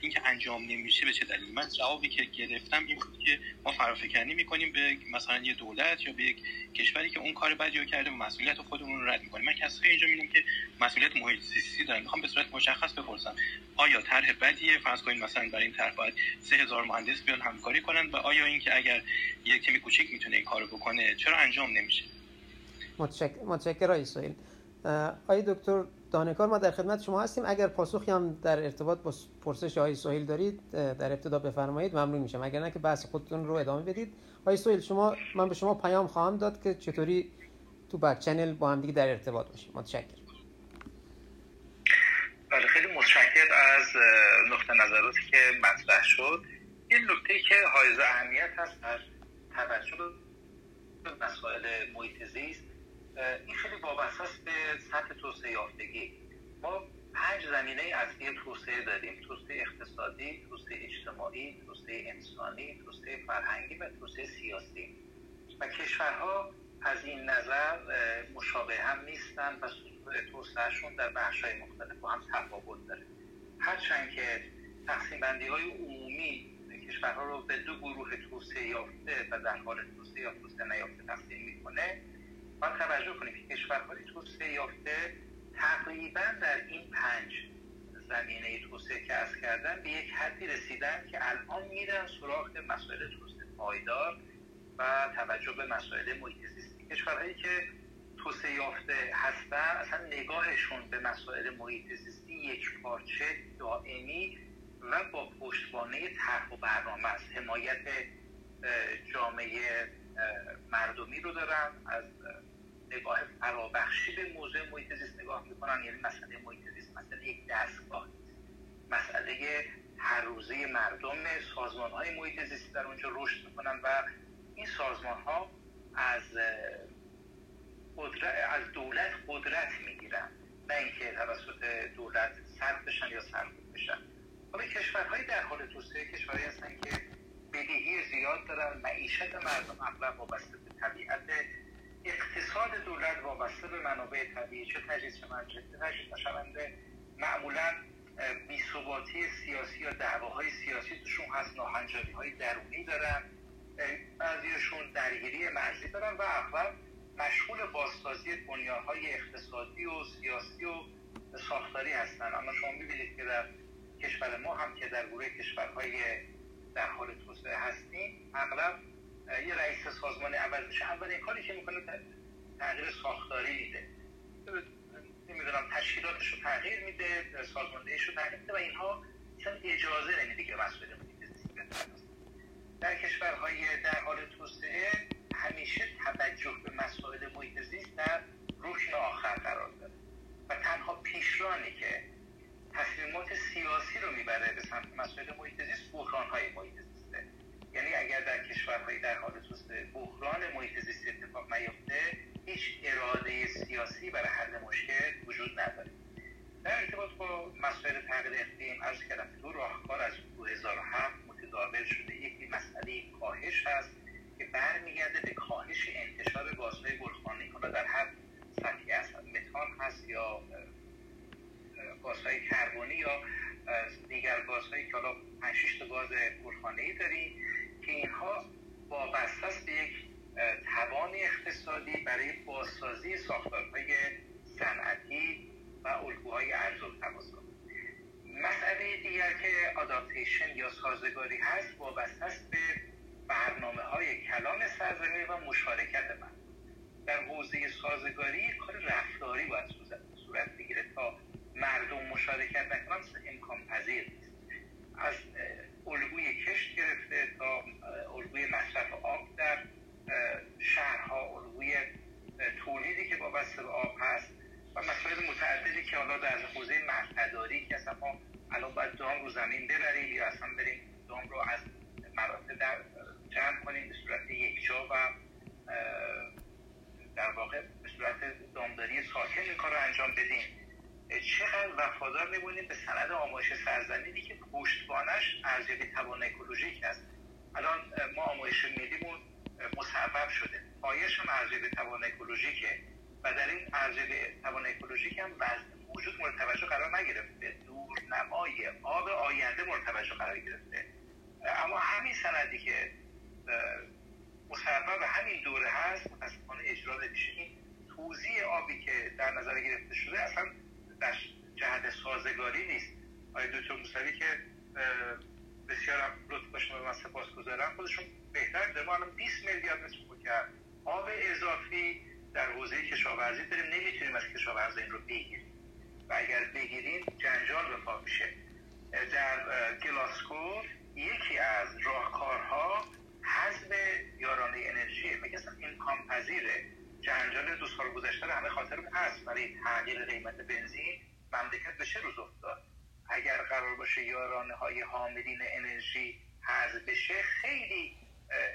اینکه انجام نمیشه به چه دلیل؟ من جوابی که گرفتم این بود که ما فرافکنی می‌کنیم به مثلا یه دولت یا به یک کشوری که اون کار بدی کرده و مسئولیت خودمون رو رد می‌کنیم. من کسایی اینجا می‌بینم که مسئولیت محیط زیستی دارن می‌خوام به صورت مشخص بپرسم. آیا طرح بدیه؟ فرض کنید مثلا برای این طرح باید 3000 مهندس بیان همکاری کنن و آیا اینکه اگر یک تیم کوچیک می‌تونه این کارو بکنه چرا انجام نمیشه؟ متشکرم متشکرم آقای دکتر دانکار ما در خدمت شما هستیم. اگر پاسخی هم در ارتباط با پرسش آقای سهیل دارید در ابتدا بفرمایید ممنون میشم. اگر نه که بحث خودتون رو ادامه بدید. آقای سهیل شما من به شما پیام خواهم داد که چطوری تو بک چنل با هم دیگه در ارتباط باشیم. متشکرم. بله خیلی متشکر از نقطه نظراتی که مطرح شد. این نکته که حائز اهمیت هست در توجه به مسائل محیط زیست این خیلی وابسته است به سطح توسعه یافتگی. ما پنج زمینه اصلی توسعه داریم. توسعه اقتصادی توسعه اجتماعی توسعه انسانی توسعه فرهنگی و توسعه سیاسی. و کشورها از این نظر مشابه هم نیستن و توسعهشون در بخش های مختلف با هم تفاوت داره. هرچند که تقسیم بندی های عمومی کشورها رو به دو گروه توسعه یافته و در حال توسعه یا توسعه نیافته تقسیم می‌کنه باید توجه کنیم. که کشورهای توسعه یافته تقریبا در این پنج زمینه توسعه که از کردن به یک حدی رسیدن که الان میرن سراغ مسائل توسعه پایدار و توجه به مسائل محیط زیستی. کشورهایی که توسعه یافته هستن اصلا نگاهشون به مسائل محیط زیستی یک پارچه دائمی و با پشتوانه طرح و برنامه است. حمایت جامعه مردمی رو دارن از نگاه فرابخشی به موضوع محیط زیست نگاه می‌کنن یعنی مسئله محیط زیست مسئله یک دستگاه مسئله هر روزه مردم سازمان های محیط زیستی در اونجا رشد می‌کنن و این سازمان ها از قدرت از دولت قدرت می‌گیرن. نه اینکه توسط دولت سرد بشن یا سرکوب بشن. حالا کشورهای در حال توسعه کشورهایی هستن که بدهی زیاد دارن معیشت مردم اغلب وابسته به طبیعت اقتصاد دولت وابسته به منابع طبیعی چه تجهیز چه تجهیز نشونده معمولا بیثباتی سیاسی یا دعواهای سیاسی توشون هست ناهنجاری های درونی دارن بعضیشون درگیری مرزی دارن و اغلب مشغول بازسازی بنیانهای اقتصادی و سیاسی و ساختاری هستن. اما شما می‌بینید که در کشور ما هم که در گروه کشورهای در حال توسعه هستیم اغلب یه رئیس سازمان عوض میشه. اولین کاری که می‌کنه تغییر ساختاری میده. نمی‌دونم تشکیلاتش رو تغییر میده سازماندهیش رو تغییر میده و اینها اصلا اجازه نمیده که مسئول در کشورهای در حال توسعه همیشه توجه به مسائل محیط زیست در رکن آخر قرار داره. و تنها پیشرانی که تصمیمات سیاسی رو می‌بره به سمت مسائل محیط زیست بحران های محیط زیسته یعنی اگر در کشورهای در حال بحران محیط زیستی اتفاق نیفته هیچ اراده سیاسی برای حل مشکل وجود نداره. در ارتباط با مسائل تغییر اقلیم عرض کردم دو راهکار از 2007 متداول شده. یکی مسئله کاهش هست که برمیگرده به کاهش انتشار گازهای گلخانه‌ای. حالا در هر سطحی از متان هست یا گازهای کربنی یا دیگر گازهایی که حالا 5 تا گاز گلخانه‌ای داریم که اینها وابسته است به یک توان اقتصادی برای بازسازی ساختارهای صنعتی و الگوهای ارز و مسئله دیگر که آداپتیشن یا سازگاری هست وابسته است به برنامه های کلان سرزمین و مشارکت من در حوزه سازگاری کار رفتاری باید صورت بگیره تا مردم مشارکت نکنن امکان پذیر نیست. از الگوی کشت گرفته تا الگوی مصرف آب در شهرها الگوی تولیدی که وابسته به آب هست و مسائل متعددی که حالا در حوزه مرتداری که اصلا ما الان باید دام رو زمین ببریم یا اصلا بریم دام رو از مراتب در جمع کنیم به صورت یکجا و در واقع به صورت دامداری ساکن این کار رو انجام بدیم. چقدر وفادار میمونیم به سند آمایش سرزمینی که پشتبانش ارزیابی توان اکولوژیک است. الان ما آمایش ملیمون مصوب شده. پایش هم ارزیابی توان اکولوژیکه و در این ارزیابی توان اکولوژیک هم وزن وجود مورد توجه قرار نگرفته. دور نمای آب آینده مورد توجه قرار گرفته. اما همین سندی که مصوب همین دوره هست متاسفانه اجرا نمیشه توزیع آبی که در نظر گرفته شده اصلا در جهت سازگاری نیست. آقای دکتر موسوی که بسیار لطف باشم و من سپاس گذارم. خودشون بهتر داره. ما الان 20 میلیارد متر کرد آب اضافی در حوزه کشاورزی داریم نمی‌تونیم از کشاورز این رو بگیریم. و اگر بگیریم جنجال به پا میشه. در گلاسکو یکی از راهکارها حزم یارانه انرژی. میگه امکان پذیره جنجال دو سال گذشته همه خاطر هست. برای تغییر قیمت بنزین مملکت به چه روز افتاد؟ اگر قرار باشه یارانه های حاملین انرژی حذف بشه خیلی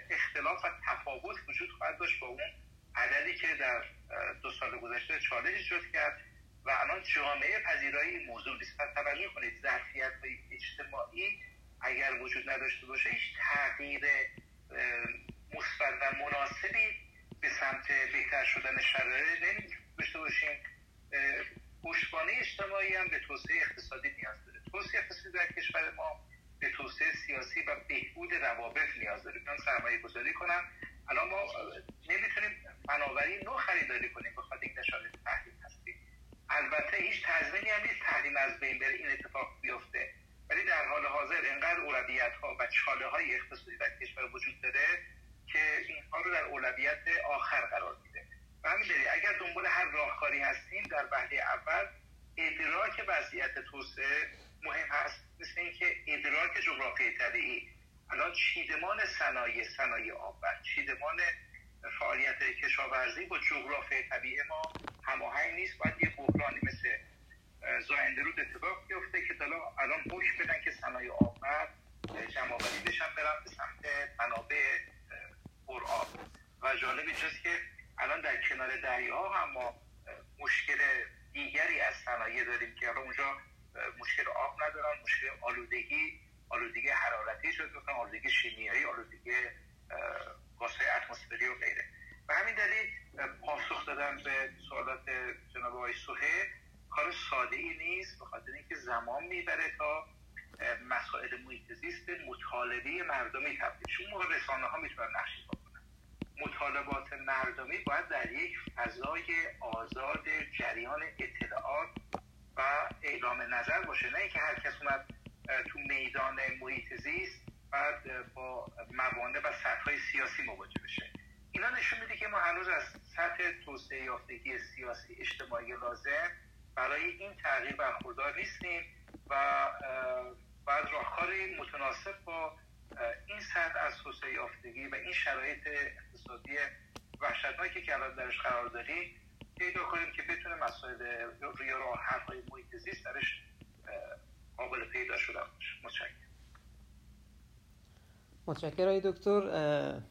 اختلاف و تفاوت وجود خواهد داشت با اون عددی که در دو سال گذشته چالش ایجاد کرد و الان جامعه پذیرایی این موضوع نیست. توجه کنید ظرفیت اجتماعی اگر وجود نداشته باشه هیچ تغییر مثبت و مناسبی به سمت بهتر شدن شرایط. داشته باشیم. پشتوانه اجتماعی هم به توسعه اقتصادی نیاز داره. توسعه اقتصادی در کشور ما به توسعه سیاسی و بهبود روابط نیاز داره. من سرمایه گذاری کنم. الان ما نمی‌تونیم فناوری نو خریداری کنیم. بخاطر اینکه شرایط تحریم هستیم. البته هیچ تضمینی هم نیست تحریم از بین بره این اتفاق بیفته. ولی در حال حاضر انقدر اولویت ها و چاله های اقتصادی در کشور وجود داره که اینها رو در اولویت آخر قرار میده. و همین اگر دنبال هر راهکاری هستیم در وهله اول ادراک وضعیت توسعه مهم هست. مثل اینکه ادراک جغرافی طبیعی. الان چیدمان صنایع صنایع آبر چیدمان فعالیت کشاورزی با جغرافی طبیعی ما هماهنگ نیست. باید یه بحرانی مثل زاینده رود اتفاق بیفته که الان حکم بدن که صنایع آبر جمع بشن برن به سمت منابع پرآب و جالب اینجاست که الان در کنار دریا هم ما مشکل دیگری از صنایع داریم که الان اونجا مشکل آب ندارن مشکل آلودگی آلودگی حرارتی شد مثلا آلودگی شیمیایی آلودگی گازهای اتمسفری و غیره. و همین دلیل پاسخ دادن به سوالات جناب آقای سوهه کار ساده ای نیست به خاطر اینکه زمان می‌بره تا مسائل محیط زیست مطالبه مردمی تبدیل شد. موقع رسانه ها می‌تونن نقشی بکنن مطالبات مردمی باید در یک فضای آزاد جریان اطلاعات و اعلام نظر باشه. نه اینکه هر کس اومد تو میدان محیط زیست بعد با موانع و سطح سیاسی مواجه بشه. اینا نشون میده که ما هنوز از سطح توسعه یافتگی سیاسی اجتماعی لازم برای این تغییر برخوردار نیستیم. و باید راهکاری متناسب با این سطح از توسعه یافتگی و این شرایط اقتصادی وحشتناکی که الان درش قرار داریم پیدا کنیم که بتونه مسائل روی راه های محیط زیست درش قابل پیدا شده باشه. متشکرم. متشکرم دکتر.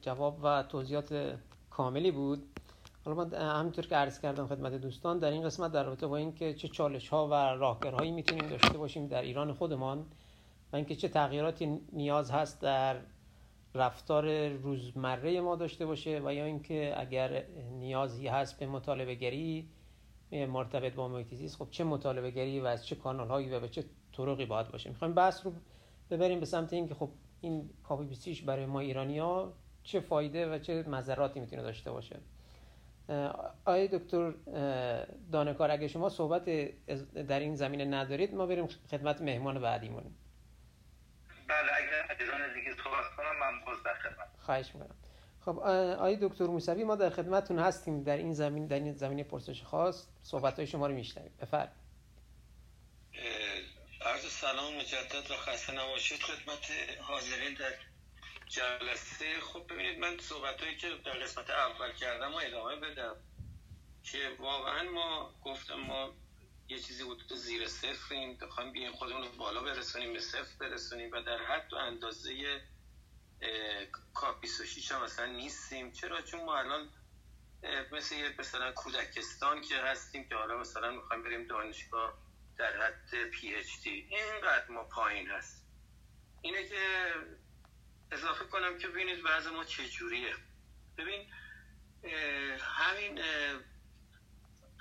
جواب و توضیحات کاملی بود. حالا من همینطور که عرض کردم خدمت دوستان در این قسمت در رابطه با اینکه چه چالش ها و راهکارهایی می‌تونیم داشته باشیم در ایران خودمان و اینکه چه تغییراتی نیاز هست در رفتار روزمره ما داشته باشه و یا اینکه اگر نیازی هست به مطالبه گری مرتبط با محیط خب چه مطالبه گری و از چه کانال هایی و به چه طرقی باید باشه. می‌خوایم بحث رو ببریم به سمت اینکه خب این کاپی برای ما ایرانی ها چه فایده و چه مذراتی می‌تونه داشته باشه. آقای دکتر دانکار اگه شما صحبت در این زمینه ندارید ما بریم خدمت مهمان بعدیمون بله اگر عزیزان دیگه صحبت کنم من باز در خدمت. خواهش می‌کنم. خب آقای دکتر موسوی ما در خدمتتون هستیم در این زمین در این زمینه پرسش خاص صحبت های شما رو میشنویم. بفرمایید. عرض سلام مجدد و خسته نباشید. خدمت حاضرین در جلسه. خب ببینید من صحبت هایی که در قسمت اول کردم و ادامه بدم. که واقعا ما گفتم ما یه چیزی حدود زیر صفریم بخوایم بیایم خودمون رو بالا برسونیم به صفر برسونیم و در حد و اندازه کاپ 26 هم مثلا نیستیم. چرا؟ چون ما الان مثل یه مثلا کودکستان که هستیم که حالا مثلا می‌خوایم بریم دانشگاه در حد پی اچ دی اینقدر ما پایین هست اینه که اضافه کنم که ببینید وضع ما چجوریه. ببین همین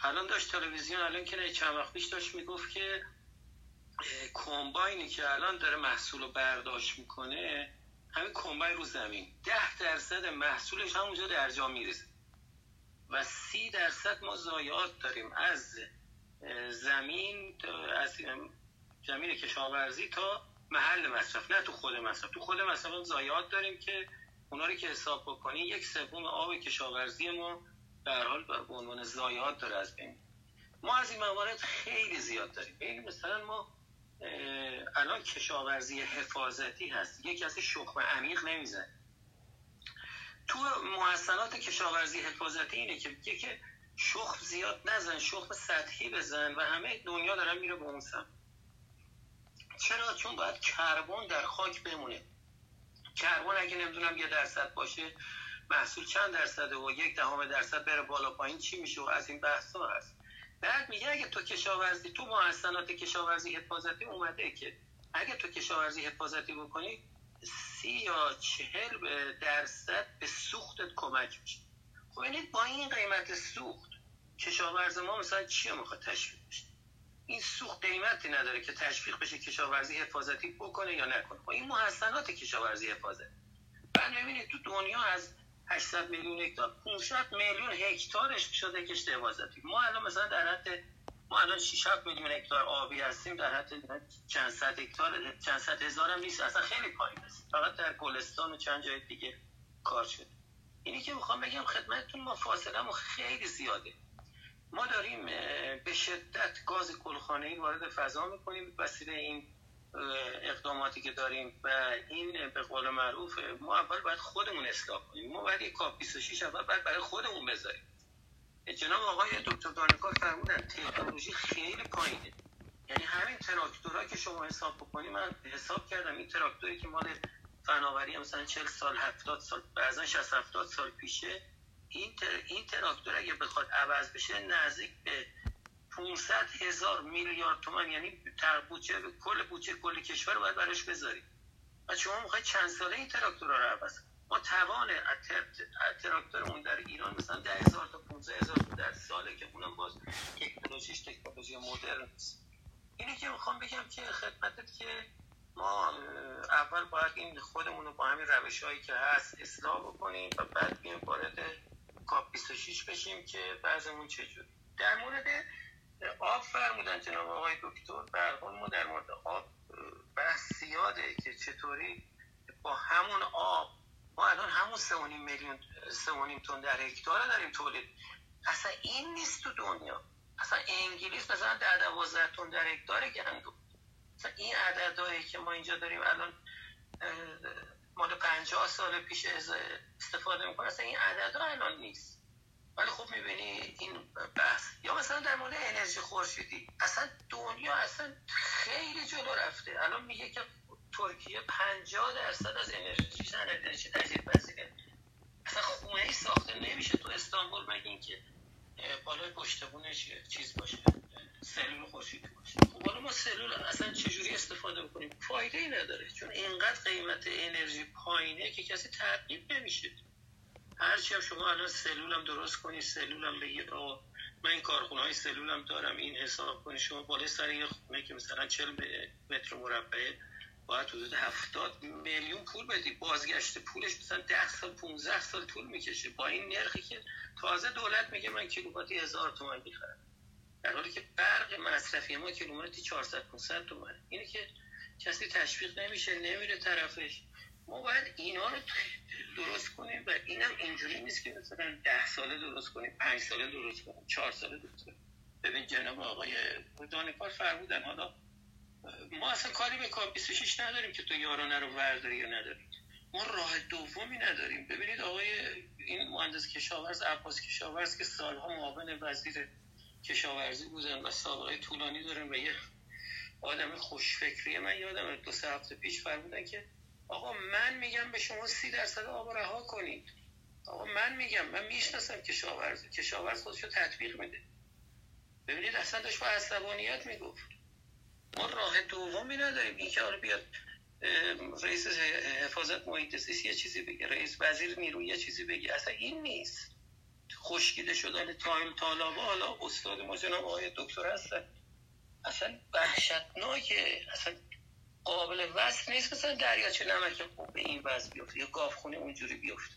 الان داشت تلویزیون الان که چند وقت پیش داشت می‌گفت که کمباینی که الان داره محصول رو برداشت می‌کنه همین کمباین رو زمین. ده درصد محصولش همونجا در جا می‌رسه و سی درصد ما ضایعات داریم از زمین از زمین کشاورزی تا محل مصرف نه تو خود مصرف. تو خود مصرف ضایعات داریم که اونا رو که حساب بکنی یک سوم آب کشاورزی ما در حال به عنوان ضایعات داره از بین. ما از این موارد خیلی زیاد داریم. ببین مثلا ما الان کشاورزی حفاظتی هست. یک کسی شخم عمیق نمی‌زنه. تو محسنات کشاورزی حفاظتی اینه که که شخم زیاد نزن شخم سطحی بزن و همه دنیا دارن میره به اون سمت. چرا؟ چون باید کربن در خاک بمونه. کربن اگه نمی‌دونم یه درصد باشه محصول چند درصده و یک دهم درصد بره بالا پایین چی میشه؟ و از این بحث ها هست. بعد میگه اگه تو کشاورزی تو محسنات کشاورزی حفاظتی اومده که اگه تو کشاورزی حفاظتی بکنی سی یا چهل درصد به سوختت کمک میشه. خب یعنی با این قیمت سوخت کشاورز ما مثلا چی می‌خواد تشویق بشه؟ این سوخت قیمتی نداره که تشویق بشه کشاورزی حفاظتی بکنه یا نکنه. با این محسنات کشاورزی حفاظتی بعد می‌بینید تو دنیا از 800 میلیون هکتار 500 میلیون هکتارش شده کشت حفاظتی. ما الان مثلا در حد ما الان 6 میلیون هکتار آبی هستیم در حد چند صد هکتار چند صد هزار هم نیست. اصلا خیلی پایین است. فقط در گلستان و چند جای دیگه کار شده. اینی که می‌خوام بگم خدمتتون ما فاصله خیلی زیاده. ما داریم به شدت گاز ای وارد فضا می‌کنیم وسیله این اقداماتی که داریم و این به قول معروف ما اول باید خودمون اصلاح کنیم. ما باید یک کاپ 26 اول باید برای خودمون بذاریم. جناب آقای دکتر دانکار فرمودن تکنولوژی خیلی پایینه. یعنی همین تراکتورها که شما حساب بکنید من حساب کردم این تراکتوری که مال فناوری مثلا 40 سال 70 سال بعضا 60 70 سال پیشه. این, این تراکتور اگه بخواد عوض بشه نزدیک به 500 هزار میلیارد تومن یعنی تر بودجه کل بودجه کل کشور باید براش بذاریم. و شما می‌خواید چند ساله این تراکتور رو عوض ما توان تراکتورمون در ایران مثلا 10 هزار تا 15 هزار در ساله که اونم باز تکنولوژیش تکنولوژی مدرن است اینه که می‌خوام بگم که خدمتت که ما اول باید این خودمون رو با همین روش هایی که هست اصلاح بکنیم و بعد بیایم وارد کاپ 26 بشیم که بعضمون چجوری. در مورد آب فرمودن جناب آقای دکتر برحال ما در مورد آب بحث زیاده که چطوری با همون آب ما الان همون 3.5 میلیون 3.5 تن در هکتار داریم تولید. اصلا این نیست تو دنیا. اصلا انگلیس مثلا در 12 تن در هکتار گندم. مثلا این عددهایی که ما اینجا داریم الان مال 50 سال پیش استفاده می‌کنه. اصلا این عدد الان نیست. ولی خب می‌بینی این بحث. یا مثلا در مورد انرژی خورشیدی. اصلا دنیا اصلا خیلی جلو رفته. الان میگه که ترکیه 50 درصد از انرژی انرژی تجدید پذیره اصلا خونه ای ساخته نمیشه تو استانبول. مگه اینکه بالای پشتبونش چیز باشه. سلول خورشیدی باشه. خب حالا ما سلول اصلا چجوری استفاده بکنیم؟ فایده ای نداره چون اینقدر قیمت انرژی پایینه که کسی ترغیب نمیشه. هرچی هم شما الان سلولم درست کنی سلولم بگید آقا من این کارخونه های سلولم دارم این حساب کنی. شما بالای سر یه خونه که مثلا 40 متر مربع باید حدود هفتاد میلیون پول بدی. بازگشت پولش مثلا ده سال 15 سال طول می‌کشه. با این نرخی که تازه دولت میگه من کیلوواتی هزار تومن می‌خرم. در حالی که برق مصرفی ما کیلومتری 400 500 تومن اینه که کسی تشویق نمیشه نمیره طرفش. ما باید اینا رو درست کنیم و اینم اینجوری نیست که مثلا ده ساله درست کنیم پنج ساله درست کنیم چهار ساله درست کنیم. ببین جناب آقای دانکار فرمودن حالا ما اصلا کاری به کاب 26 نداریم که تو یارانه رو ورداری یا نداریم ما راه دومی نداریم. ببینید آقای این مهندس کشاورز عباس کشاورز که سالها معاون وزیر کشاورزی بودن و سابقه طولانی دارن و یه آدم خوشفکریه من یادم دو سه هفته پیش فرمودن که آقا من میگم به شما سی درصد آب رها کنید. آقا من میگم من می‌شناسم کشاورز. کشاورز خودشو تطبیق میده. ببینید اصلا داشت با عصبانیت می‌گفت. ما راه دومی نداریم. این که آره بیاد رئیس حفاظت محیط زیست یه چیزی بگه رئیس وزیر نیرو یه چیزی بگه. اصلا این نیست. خشکیده شدن تایم طالبا حالا استاد ما جناب آقای دکتر هستن. اصلا وحشتناکه. اصلا قابل وصل نیست مثلا دریاچه نمک به این وضع بیفته. یا گافخونه اونجوری بیفته.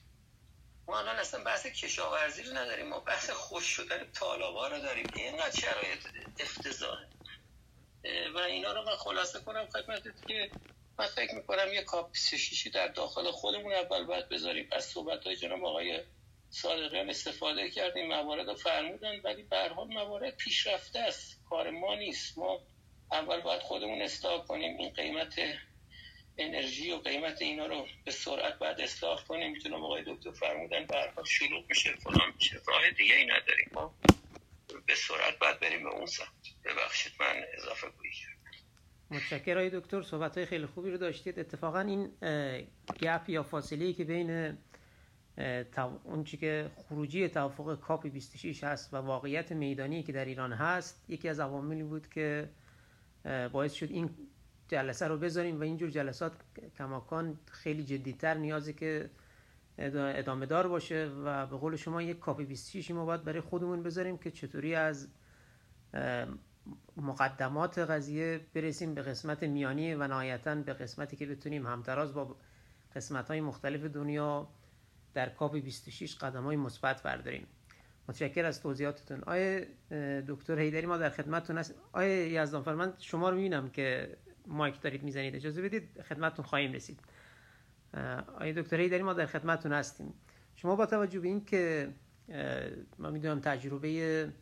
ما الان اصلا بحث کشاورزی رو نداریم. ما بحث خوش شدن طالبا رو داریم. اینقدر شرایط افتضاحه. و اینا رو من خلاصه کنم خدمتت که من فکر می‌کنم یه کاپ در داخل خودمون اول باید بذاریم. از صحبت های جناب آقای صادقیان استفاده کردیم موارد رو فرمودن ولی به حال موارد پیشرفته است. کار ما نیست. ما اول باید خودمون اصلاح کنیم. این قیمت انرژی و قیمت اینا رو به سرعت باید اصلاح کنیم. می‌تونم آقای دکتر فرمودن به شروع میشه فلان میشه. راه دیگه ای نداریم. ما به سرعت باید بریم به اون سمت. ببخشید من اضافه گویی متشکر های دکتر. صحبت های خیلی خوبی رو داشتید. اتفاقا این گپ یا فاصله که بین اون چی که خروجی توافق کاپ 26 هست و واقعیت میدانی که در ایران هست یکی از عواملی بود که باعث شد این جلسه رو بذاریم و اینجور جلسات کماکان خیلی جدیتر نیازه که ادامه دار باشه و به قول شما یک کاپی 26 ما باید برای خودمون بذاریم که چطوری از مقدمات قضیه برسیم به قسمت میانی و نهایتا به قسمتی که بتونیم همتراز با قسمت های مختلف دنیا در کاپ 26 قدم های مثبت برداریم. متشکر از توضیحاتتون. آیه دکتر هیدری ما در خدمتتون هست آیه یزدان فرمان شما رو می‌بینم که مایک دارید می‌زنید. اجازه بدید خدمتتون خواهیم رسید. آیه دکتر هیدری ما در خدمتتون هستیم. شما با توجه به این که ما می‌دونم تجربه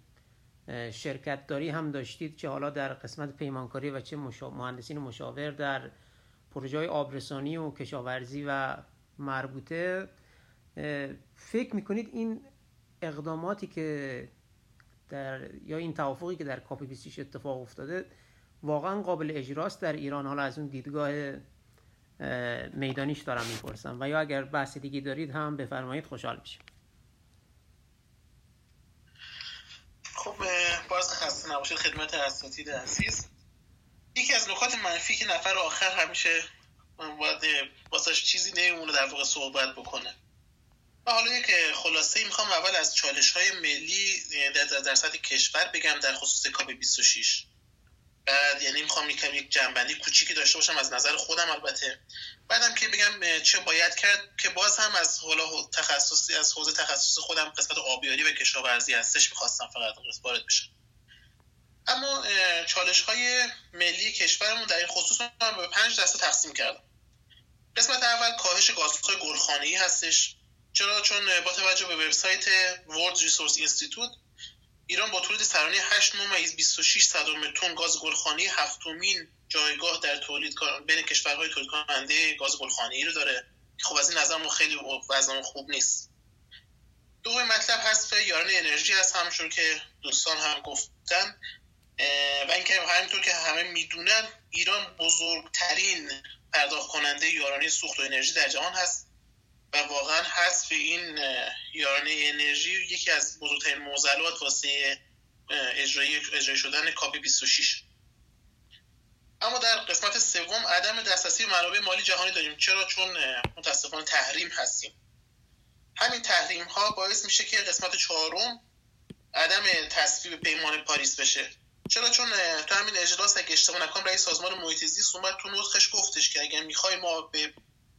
شرکت داری هم داشتید چه حالا در قسمت پیمانکاری و چه مهندسین مشاور در پروژه آبرسانی و کشاورزی و مربوطه فکر می‌کنید این اقداماتی که در یا این توافقی که در کاپ 26 اتفاق افتاده واقعا قابل اجراست در ایران؟ حالا از اون دیدگاه میدانیش دارم می‌پرسم. و یا اگر بحث دیگه دارید هم بفرمایید خوشحال میشم. خب باز خسته نباشید. خدمت اساتید عزیز. یکی از نکات منفی که نفر آخر همیشه باید واسه چیزی نمیمونه در واقع صحبت بکنه. حالا یک خلاصه می‌خوام اول از چالش های ملی در, در سطح کشور بگم در خصوص کاپ 26 بعد یعنی می‌خوام یکم یک جنبندی کوچیکی داشته باشم از نظر خودم البته. بعدم که بگم چه باید کرد که باز هم از حالا تخصصی از حوزه تخصص خودم قسمت آبیاری و کشاورزی هستش می‌خواستم فقط وارد بشم. اما چالش های ملی کشورمون در این خصوص من به پنج دسته تقسیم کردم. قسمت اول کاهش گازهای گلخانه‌ای هستش. چرا؟ چون با توجه به وبسایت World Resource Institute ایران با تولید سرانه 8 ممیز 26 صدم تن گاز گلخانه‌ای هفتمین جایگاه در تولید بین کشورهای تولید کننده گاز گلخانه‌ای رو داره. خب از این نظر خیلی وضع خوب نیست. دوم مطلب هست یاران انرژی هست همونطور که دوستان هم گفتن. و اینکه همینطور که همه می‌دونن ایران بزرگترین پرداخت کننده یارانه سوخت و انرژی در جهان هست. و واقعا حذف این یارانه انرژی یکی از بزرگترین معضلات واسه اجرایی اجرایی شدن کاپی 26 اما در قسمت سوم عدم دسترسی منابع مالی جهانی داریم. چرا؟ چون متاسفانه تحریم هستیم. همین تحریم ها باعث میشه که قسمت چهارم عدم تصویب پیمان پاریس بشه. چرا؟ چون تو همین اجلاس اگه اشتباه نکنم رئیس سازمان محیط زیست اومد تو نطقش گفتش که اگر می‌خوای ما به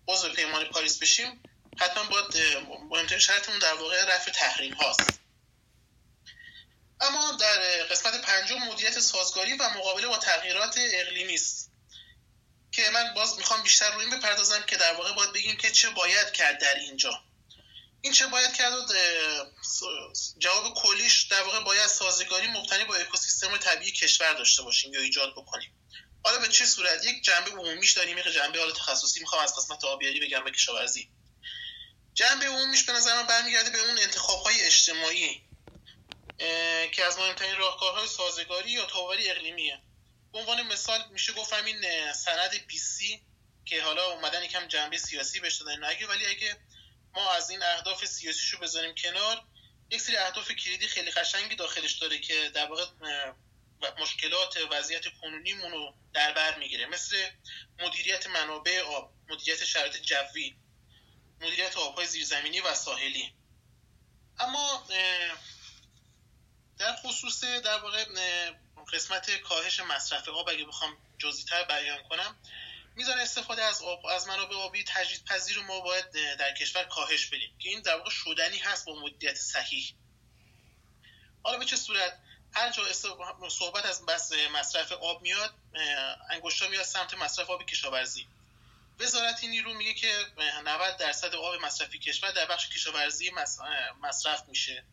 عضو پیمان پاریس بشیم حتما باید مهمترین شرطمون در واقع رفع تحریم هاست. اما در قسمت پنجم مدیریت سازگاری و مقابله با تغییرات اقلیمی است که من باز می‌خوام بیشتر روی این بپردازم که در واقع باید بگیم که چه باید کرد در اینجا. این چه باید کرد جواب کلیش در واقع باید سازگاری مبتنی با اکوسیستم طبیعی کشور داشته باشیم یا ایجاد بکنیم. حالا به چه صورت؟ یک جنبه عمومیش داریم یک جنبه حالا تخصصی. می‌خوام از قسمت آبیاری بگم به کشاورزی. جنبه عمومیش به نظر من برمیگرده به اون انتخاب های اجتماعی که از مهمترین راهکارهای سازگاری یا تاوری اقلیمیه. به عنوان مثال میشه گفت این سند سی که حالا اومدن یکم جنبه سیاسی بهش دادن. نگه ولی اگه ما از این اهداف سیاسیشو بذاریم کنار یک سری اهداف کلیدی خیلی قشنگی داخلش داره که در واقع مشکلات وضعیت کنونیمون رو در بر می‌گیره. مثل مدیریت منابع آب مدیریت شرایط جوی. مدیریت آبهای زیرزمینی و ساحلی. اما در خصوص در واقع قسمت کاهش مصرف آب اگه بخوام جزئی‌تر بیان کنم میزان استفاده از آب از منابع آبی تجدید پذیر رو ما باید در کشور کاهش بدیم که این در واقع شدنی هست با مدیریت صحیح. حالا به چه صورت؟ هر جا صحبت از بس مصرف آب میاد انگشتا میاد سمت مصرف آب کشاورزی. وزارت نیرو میگه که 90 درصد آب مصرفی کشور در بخش کشاورزی مصرف میشه.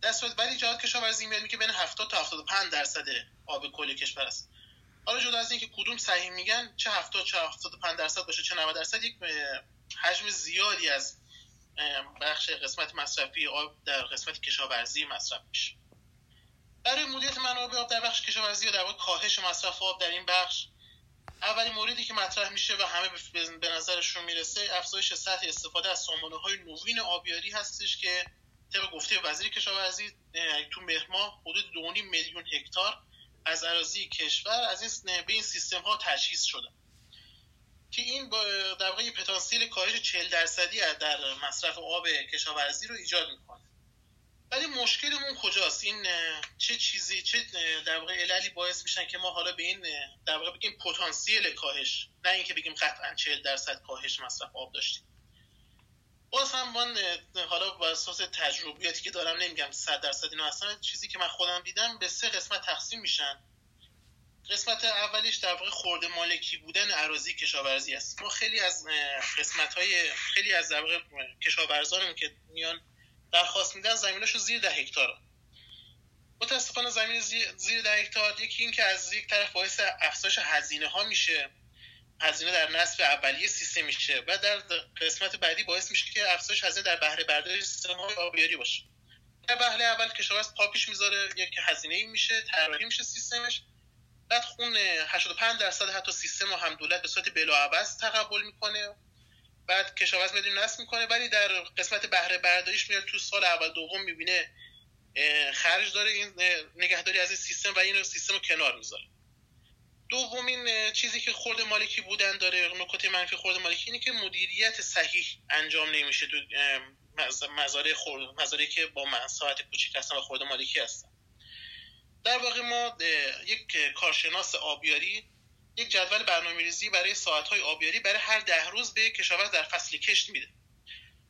در صورت ولی جهاد کشاورزی میاد میگه بین 70 تا 75 درصد آب کل کشور است. حالا جدا از اینکه کدوم صحیح میگن چه 70 چه 75 درصد باشه چه 90 درصد یک حجم زیادی از بخش قسمت مصرفی آب در قسمت کشاورزی مصرف میشه. برای مدیریت منابع آب در بخش کشاورزی و در واقع کاهش مصرف آب در این بخش اولین موردی که مطرح میشه و همه به نظرشون می‌رسه افزایش سطح استفاده از سامانه های نوین آبیاری هستش که طبق گفته وزیر کشاورزی تو مهر ماه حدود 2.5 میلیون هکتار از اراضی کشور از این به این سیستم ها تجهیز شده که این با در واقع پتانسیل کاهش 40 درصدی در مصرف آب کشاورزی رو ایجاد می‌کنه. ولی مشکلمون کجاست؟ این چه چیزی چه در واقع عللی باعث میشن که ما حالا به این در واقع بگیم پتانسیل کاهش نه اینکه بگیم قطعا 40 درصد کاهش مصرف آب داشتیم. باز هم من حالا با اساس تجربیاتی که دارم نمیگم 100 درصد اینو اصلا چیزی که من خودم دیدم به سه قسمت تقسیم میشن. قسمت اولیش در واقع خورده مالکی بودن اراضی کشاورزی است. ما خیلی از قسمت های خیلی از در واقع کشاورزانمون که میان درخواست میدن زمیناشو زیر ده هکتار. متاسفانه زمین زیر ده هکتار یکی این که از یک طرف باعث افزایش هزینه ها میشه. هزینه در نصف اولیه سیستم میشه و در قسمت بعدی باعث میشه که افزایش هزینه در بهره برداری سیستم های آبیاری باشه. در بهله اول کشاورز پاپیش می‌ذاره یک هزینه ای میشه طراحی میشه سیستمش. بعد خون 85 درصد حتی سیستم و هم دولت به صورت بلاعوض تقبل می‌کنه. بعد کشاورز میدون نصب می‌کنه ولی در قسمت بهره برداریش میاد تو سال اول دوم می‌بینه خرج داره این نگهداری از این سیستم و این سیستم رو کنار می‌ذاره. دومین چیزی که خورد مالکی بودن داره نکات منفی خورد مالکی اینه که مدیریت صحیح انجام نمیشه تو مزارع خورد مزارعی که با مساحت کوچیک هستن و خورد مالکی هستن. در واقع ما یک کارشناس آبیاری یک جدول برنامه ریزی برای ساعت های آبیاری برای هر ده روز به کشاورز در فصل کشت میده.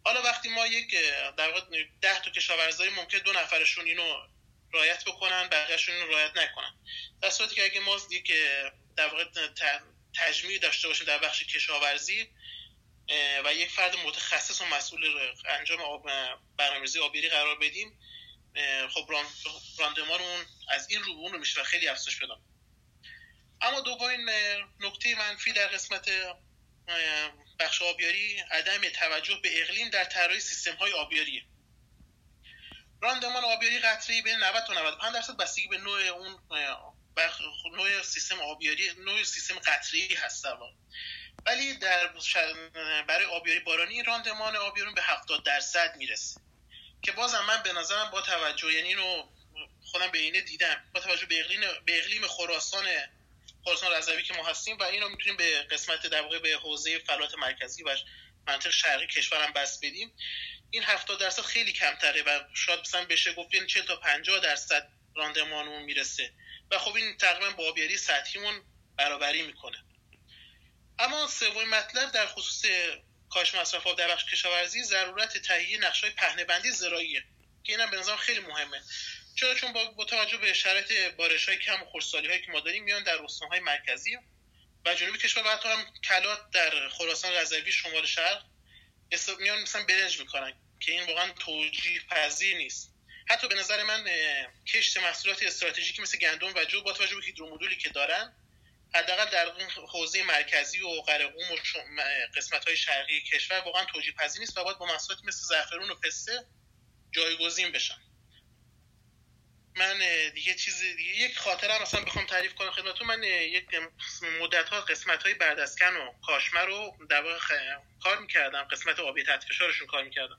حالا وقتی ما یک در واقع ده تا کشاورزای ممکن دو نفرشون اینو رایت بکنن بقیهشون اینو رایت نکنن. در صورتی که اگه ما یک در واقع تجمیع داشته باشیم در بخش کشاورزی و یک فرد متخصص و مسئول انجام آب برنامه‌ریزی آبیاری قرار بدیم خب راندمانمون از این رو به اون رو میشه و خیلی افزایش پیدا اما دومین نکته منفی در قسمت بخش آبیاری عدم توجه به اقلیم در طراحی سیستم های آبیاری. راندمان آبیاری قطری بین 90 تا 95 درصد بستگی به نوع اون نوع سیستم آبیاری نوع سیستم قطری هست ولی در برای آبیاری بارانی راندمان آبیاری به 70 درصد می‌رسه. که بازم من به نظرم با توجه یعنی اینو خودم به اینه دیدم با توجه به اقلیم به اقلیم خراسان خراسان رضوی که ما هستیم و اینو می‌تونیم به قسمت در واقع به حوزه فلات مرکزی و منطقه شرقی کشورم بس بدیم. این 70 درصد خیلی کمتره و شاید مثلا بشه گفت 40 تا 50 درصد راندمانمون می‌رسه. و خب این تقریبا با آبیاری سطحیمون برابری می‌کنه. اما سومین مطلب در خصوص کاش مصرف آب در بخش کشاورزی ضرورت تهیه نقشه های پهنه بندی زراعیه که اینم به نظرم خیلی مهمه. چرا؟ چون با, توجه به شرایط بارش های کم و هایی که ما داریم میان در استانهای مرکزی و جنوبی کشور و هم کلات در خراسان رضوی شمال شرق میان مثلا برنج می‌کنن که این واقعا توجیه پذیر نیست. حتی به نظر من کشت محصولات استراتژیکی مثل گندم و جو با توجه به هیدرومدولی که دارن حداقل در حوزه مرکزی و قرقوم و قسمت های شرقی کشور واقعا توجیه پذیر نیست و باید با محصولاتی مثل زعفرون و پسته جایگزین بشن. من دیگه چیز دیگه یک خاطره مثلا بخوام تعریف کنم خدمتتون. من یک مدت ها قسمت های بردسکن و کاشمه رو در واقع کار می‌کردم. قسمت آبی تحت فشارشون کار می‌کردم.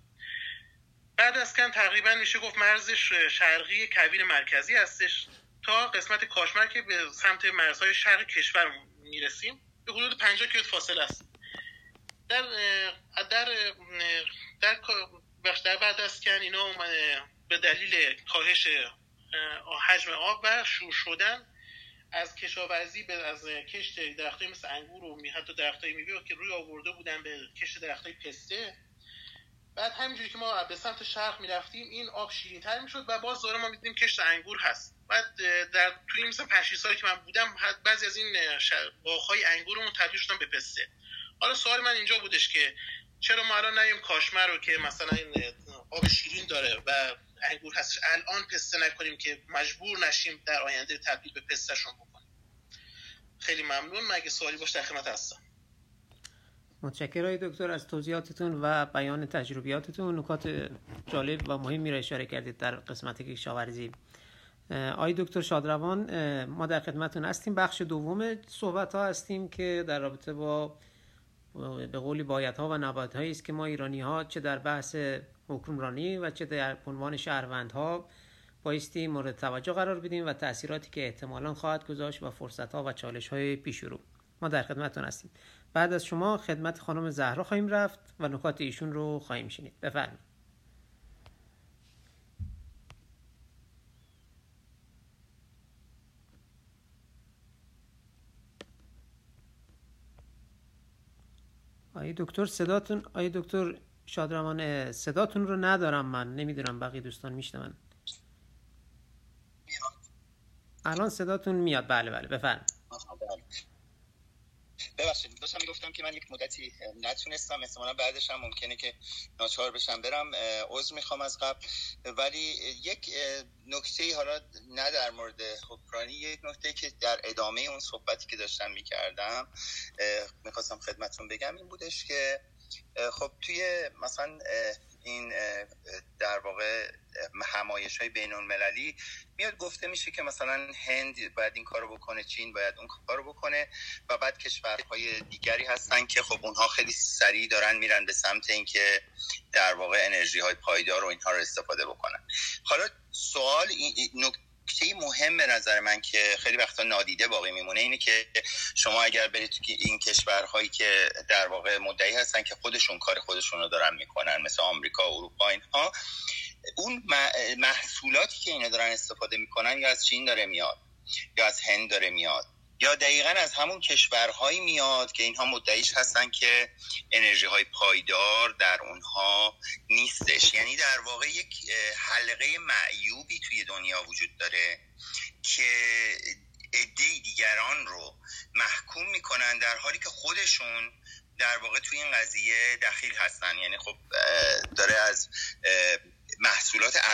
بعد از کن تقریبا میشه گفت مرزش شرقی کویر مرکزی هستش. تا قسمت کاشمر که به سمت مرزهای شرق کشور می‌رسیم به حدود 50 کیلومتر فاصله است. در در در در بعد از کن اینا به دلیل کاهش حجم آب و شور شدن از کشاورزی به از کشت درختای مثل انگور و حتی درختای میوه که روی آورده بودن به کشت درختای پسته. بعد همینجوری که ما به سمت شرق می‌رفتیم این آب شیرین تر می‌شد و باز داره ما می‌دیدیم کشت انگور هست. بعد در توی مثلا 5 سالی که من بودم بعضی از این باغ‌های انگورمون تبدیل شدن به پسته. حالا سوال من اینجا بودش که چرا ما الان نیم کاشمر رو که مثلا این آب شیرین داره و انگور هستش. الان پسته نکنیم که مجبور نشیم در آینده تبدیل به پستهشون بکنیم. خیلی ممنون. مگه سوالی باش در خدمت هستم. متشکرم دکتر. از توضیحاتتون و بیان تجربیاتتون نکات جالب و مهمی را اشاره کردید در قسمت کشاورزی. آی دکتر شادروان ما در خدمتتون هستیم. بخش دوم صحبت ها هستیم که در رابطه با به قولی بایت ها و نبات هایی است که ما ایرانی ها چه در بحث حکمرانی و چه در عنوان شهروندها بایستی مورد توجه قرار بدیم و تاثیراتی که احتمالا خواهد گذاشت و فرصت ها و چالش های پیش رو. ما در خدمتتون هستیم. بعد از شما خدمت خانم زهرا خواهیم رفت و نکات ایشون رو خواهیم شنید. بفرمایید. آی دکتر صداتون آی دکتر شادرمان صداتون رو ندارم من. نمی‌دونم بقیه دوستان میشنون. الان صداتون میاد. بله بله. بفرمایید. ببخشید. داشتم می‌گفتم که من یک مدتی نتونستم. احتمالا بعدش هم ممکنه که ناچار بشم. برم عذر می‌خوام از قبل. ولی یک نکته حالا نه در مورد حکمرانی یک نکته که در ادامه اون صحبتی که داشتم می‌کردم می‌خواستم خدمتون بگم این بودش که خب توی مثلا این در واقع همایش های بین المللی میاد گفته میشه که مثلا هند باید این کارو بکنه چین باید اون کارو بکنه و بعد کشورهای دیگری هستن که خب اونها خیلی سریع دارن میرن به سمت اینکه در واقع انرژی های پایدار و اینها رو استفاده بکنن. حالا سوال نکته مهم به نظر من که خیلی وقتا نادیده باقی میمونه اینه که شما اگر برید تو این کشورهایی که در واقع مدعی هستن که خودشون کار خودشون رو دارن می‌کنن مثل آمریکا اروپا اینها اون محصولاتی که اینا دارن استفاده می‌کنن یا از چین داره میاد یا از هند داره میاد. یا دقیقا از همون کشورهایی میاد که اینها مدعیش هستن که انرژی های پایدار در اونها نیستش. یعنی در واقع یک حلقه معیوبی توی دنیا وجود داره که عده دیگران رو محکوم می‌کنن در حالی که خودشون در واقع توی این قضیه دخیل هستن. یعنی خب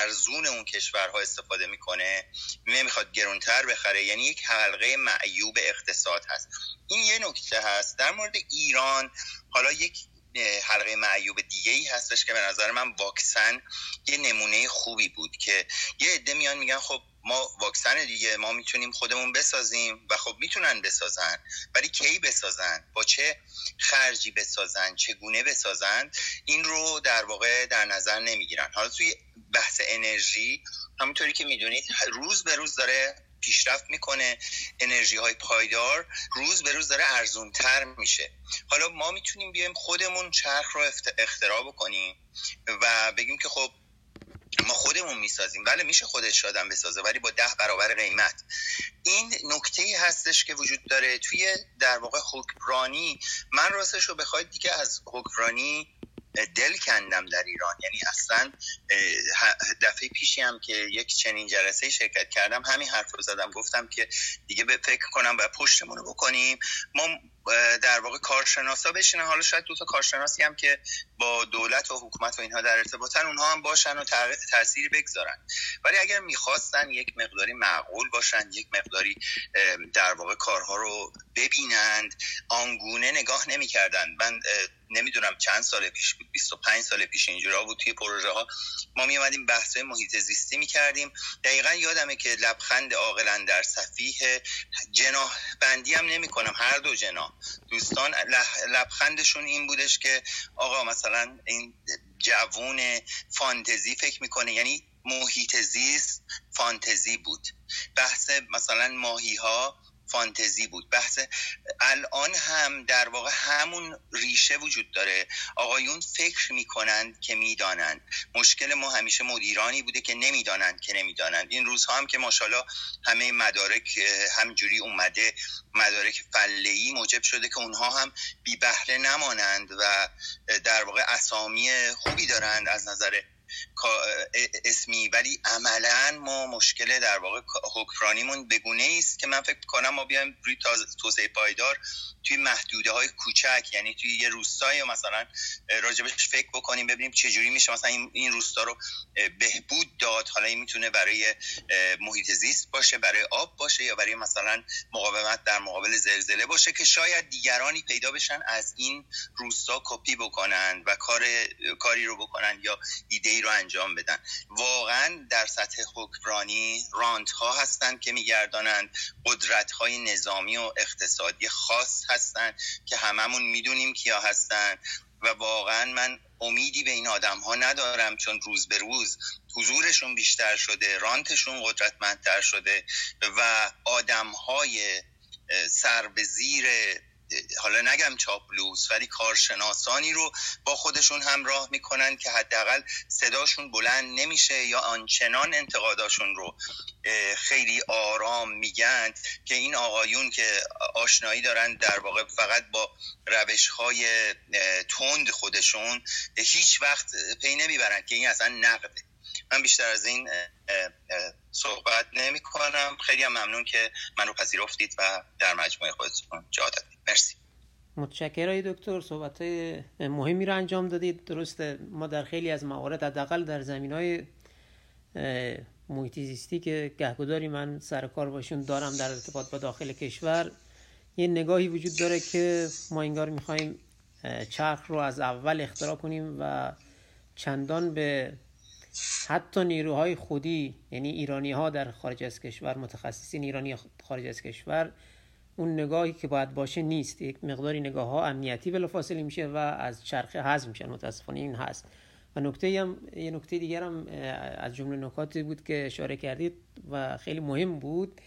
ارزون اون کشورها استفاده می‌کنه نمی‌خواد گرونتر بخره. یعنی یک حلقه معیوب اقتصاد هست. این یه نکته هست. در مورد ایران حالا یک حلقه معیوب دیگه ای هستش که به نظر من واکسن یه نمونه خوبی بود که یه عده میان میگن خب ما واکسن دیگه ما می‌تونیم خودمون بسازیم و خب می‌تونن بسازن. ولی کی بسازن؟ با چه خرجی بسازن؟ چگونه بسازن؟ این رو در واقع در نظر نمی‌گیرن. حالا توی بحث انرژی همونطوری که می‌دونید روز به روز داره پیشرفت می‌کنه انرژی های پایدار روز به روز داره ارزون تر میشه. حالا ما می‌تونیم بیایم خودمون چرخ رو اختراع بکنیم و بگیم که خب ما خودمون می‌سازیم. بله میشه خودت شادم بسازه ولی با ده برابر قیمت. این نکته ای هستش که وجود داره. توی در واقع حکمرانی من راستش رو بخواید دیگه از حکمرانی دل کندم در ایران. یعنی اصلا دفعه پیشی هم که یک چنین جلسه شرکت کردم همین حرف رو زدم. گفتم که دیگه به فکر کنم و پشتمون رو بکنیم. ما در واقع کارشناسا بشینن. حالا شاید دو تا کارشناسی هم که با دولت و حکومت و اینها در ارتباطن اونها هم باشن و تاثیری بگذارن. ولی اگر می‌خواستن یک مقداری معقول باشن یک مقداری در واقع کارها رو ببینند آنگونه نگاه نمی‌کردن. من نمی‌دونم چند سال پیش بود 25 سال پیش اینجورا بود توی پروژه ها ما می اومدیم بحث محیط زیستی می کردیم دقیقا یادمه که لبخند عاقلا در صفیح جناح بندی هم نمی کنم هر دو جناح. دوستان لبخندشون این بودش که آقا مثلا این جوون فانتزی فکر می‌کنه یعنی محیط زیست فانتزی بود. بحث مثلا ماهی ها فانتزی بود. بحث الان هم در واقع همون ریشه وجود داره. آقایون فکر می‌کنند که می‌دانند. مشکل ما همیشه مدیرانی بوده که نمی‌دانند که نمی‌دانند. این روزها هم که ماشاءالله همه مدارک همجوری اومده مدارک فلهی موجب شده که اونها هم بی بهره نمانند و در واقع اسامی خوبی دارند از نظر اسمی. ولی عملا ما مشکل در واقع حکمرانیمون بگونه است که من فکر کنم ما بیایم روی توسعه پایدار توی محدوده های کوچک. یعنی توی یه روستای مثلا راجبش فکر بکنیم ببینیم چه جوری میشه مثلا این روستا رو بهبود داد. حالا این می‌تونه برای محیط زیست باشه برای آب باشه یا برای مثلا مقاومت در مقابل زلزله باشه که شاید دیگرانی پیدا بشن از این روستا کپی بکنن و کار کاری رو بکنن یا ایده ای رو انجام بدن. واقعا در سطح حکمرانی رانت ها هستند که میگردانند. قدرت های نظامی و اقتصادی خاص هستن که هممون می‌دونیم کیا هستن و واقعا من امیدی به این آدم ها ندارم چون روز به روز حضورشون بیشتر شده رانتشون قدرتمندتر شده و آدم های سر به زیر حالا نگم چاپلوس ولی کارشناسانی رو با خودشون همراه می‌کنن که حداقل صداشون بلند نمیشه یا آنچنان انتقاداشون رو خیلی آرام میگن که این آقایون که آشنایی دارن در واقع فقط با روش های تند خودشون هیچ وقت پی نمی‌برن که این اصلا نقده. من بیشتر از این صحبت نمی کنم. خیلی هم ممنون که منو پذیرفتید و در مجموعه خودتون جا دادید. مرسی. متشکرم دکتر. صحبت مهمی رو انجام دادید. درسته ما در خیلی از موارد حداقل در زمین های محیط زیستی که گهگداری من سر کار باشون دارم در ارتباط با داخل کشور یه نگاهی وجود داره که ما انگار می‌خوایم چرخ رو از اول اختراع کنیم و چندان به حتی نیروهای خودی یعنی ایرانی ها در خارج از کشور متخصصین ایرانی خارج از کشور اون نگاهی که باید باشه نیست. یک مقداری نگاه ها امنیتی بلافاصله میشه و از چرخه حذف میشن. متاسفانه این هست و نکته هم یه نکته دیگر هم از جمله نکاتی بود که اشاره کردید و خیلی مهم بود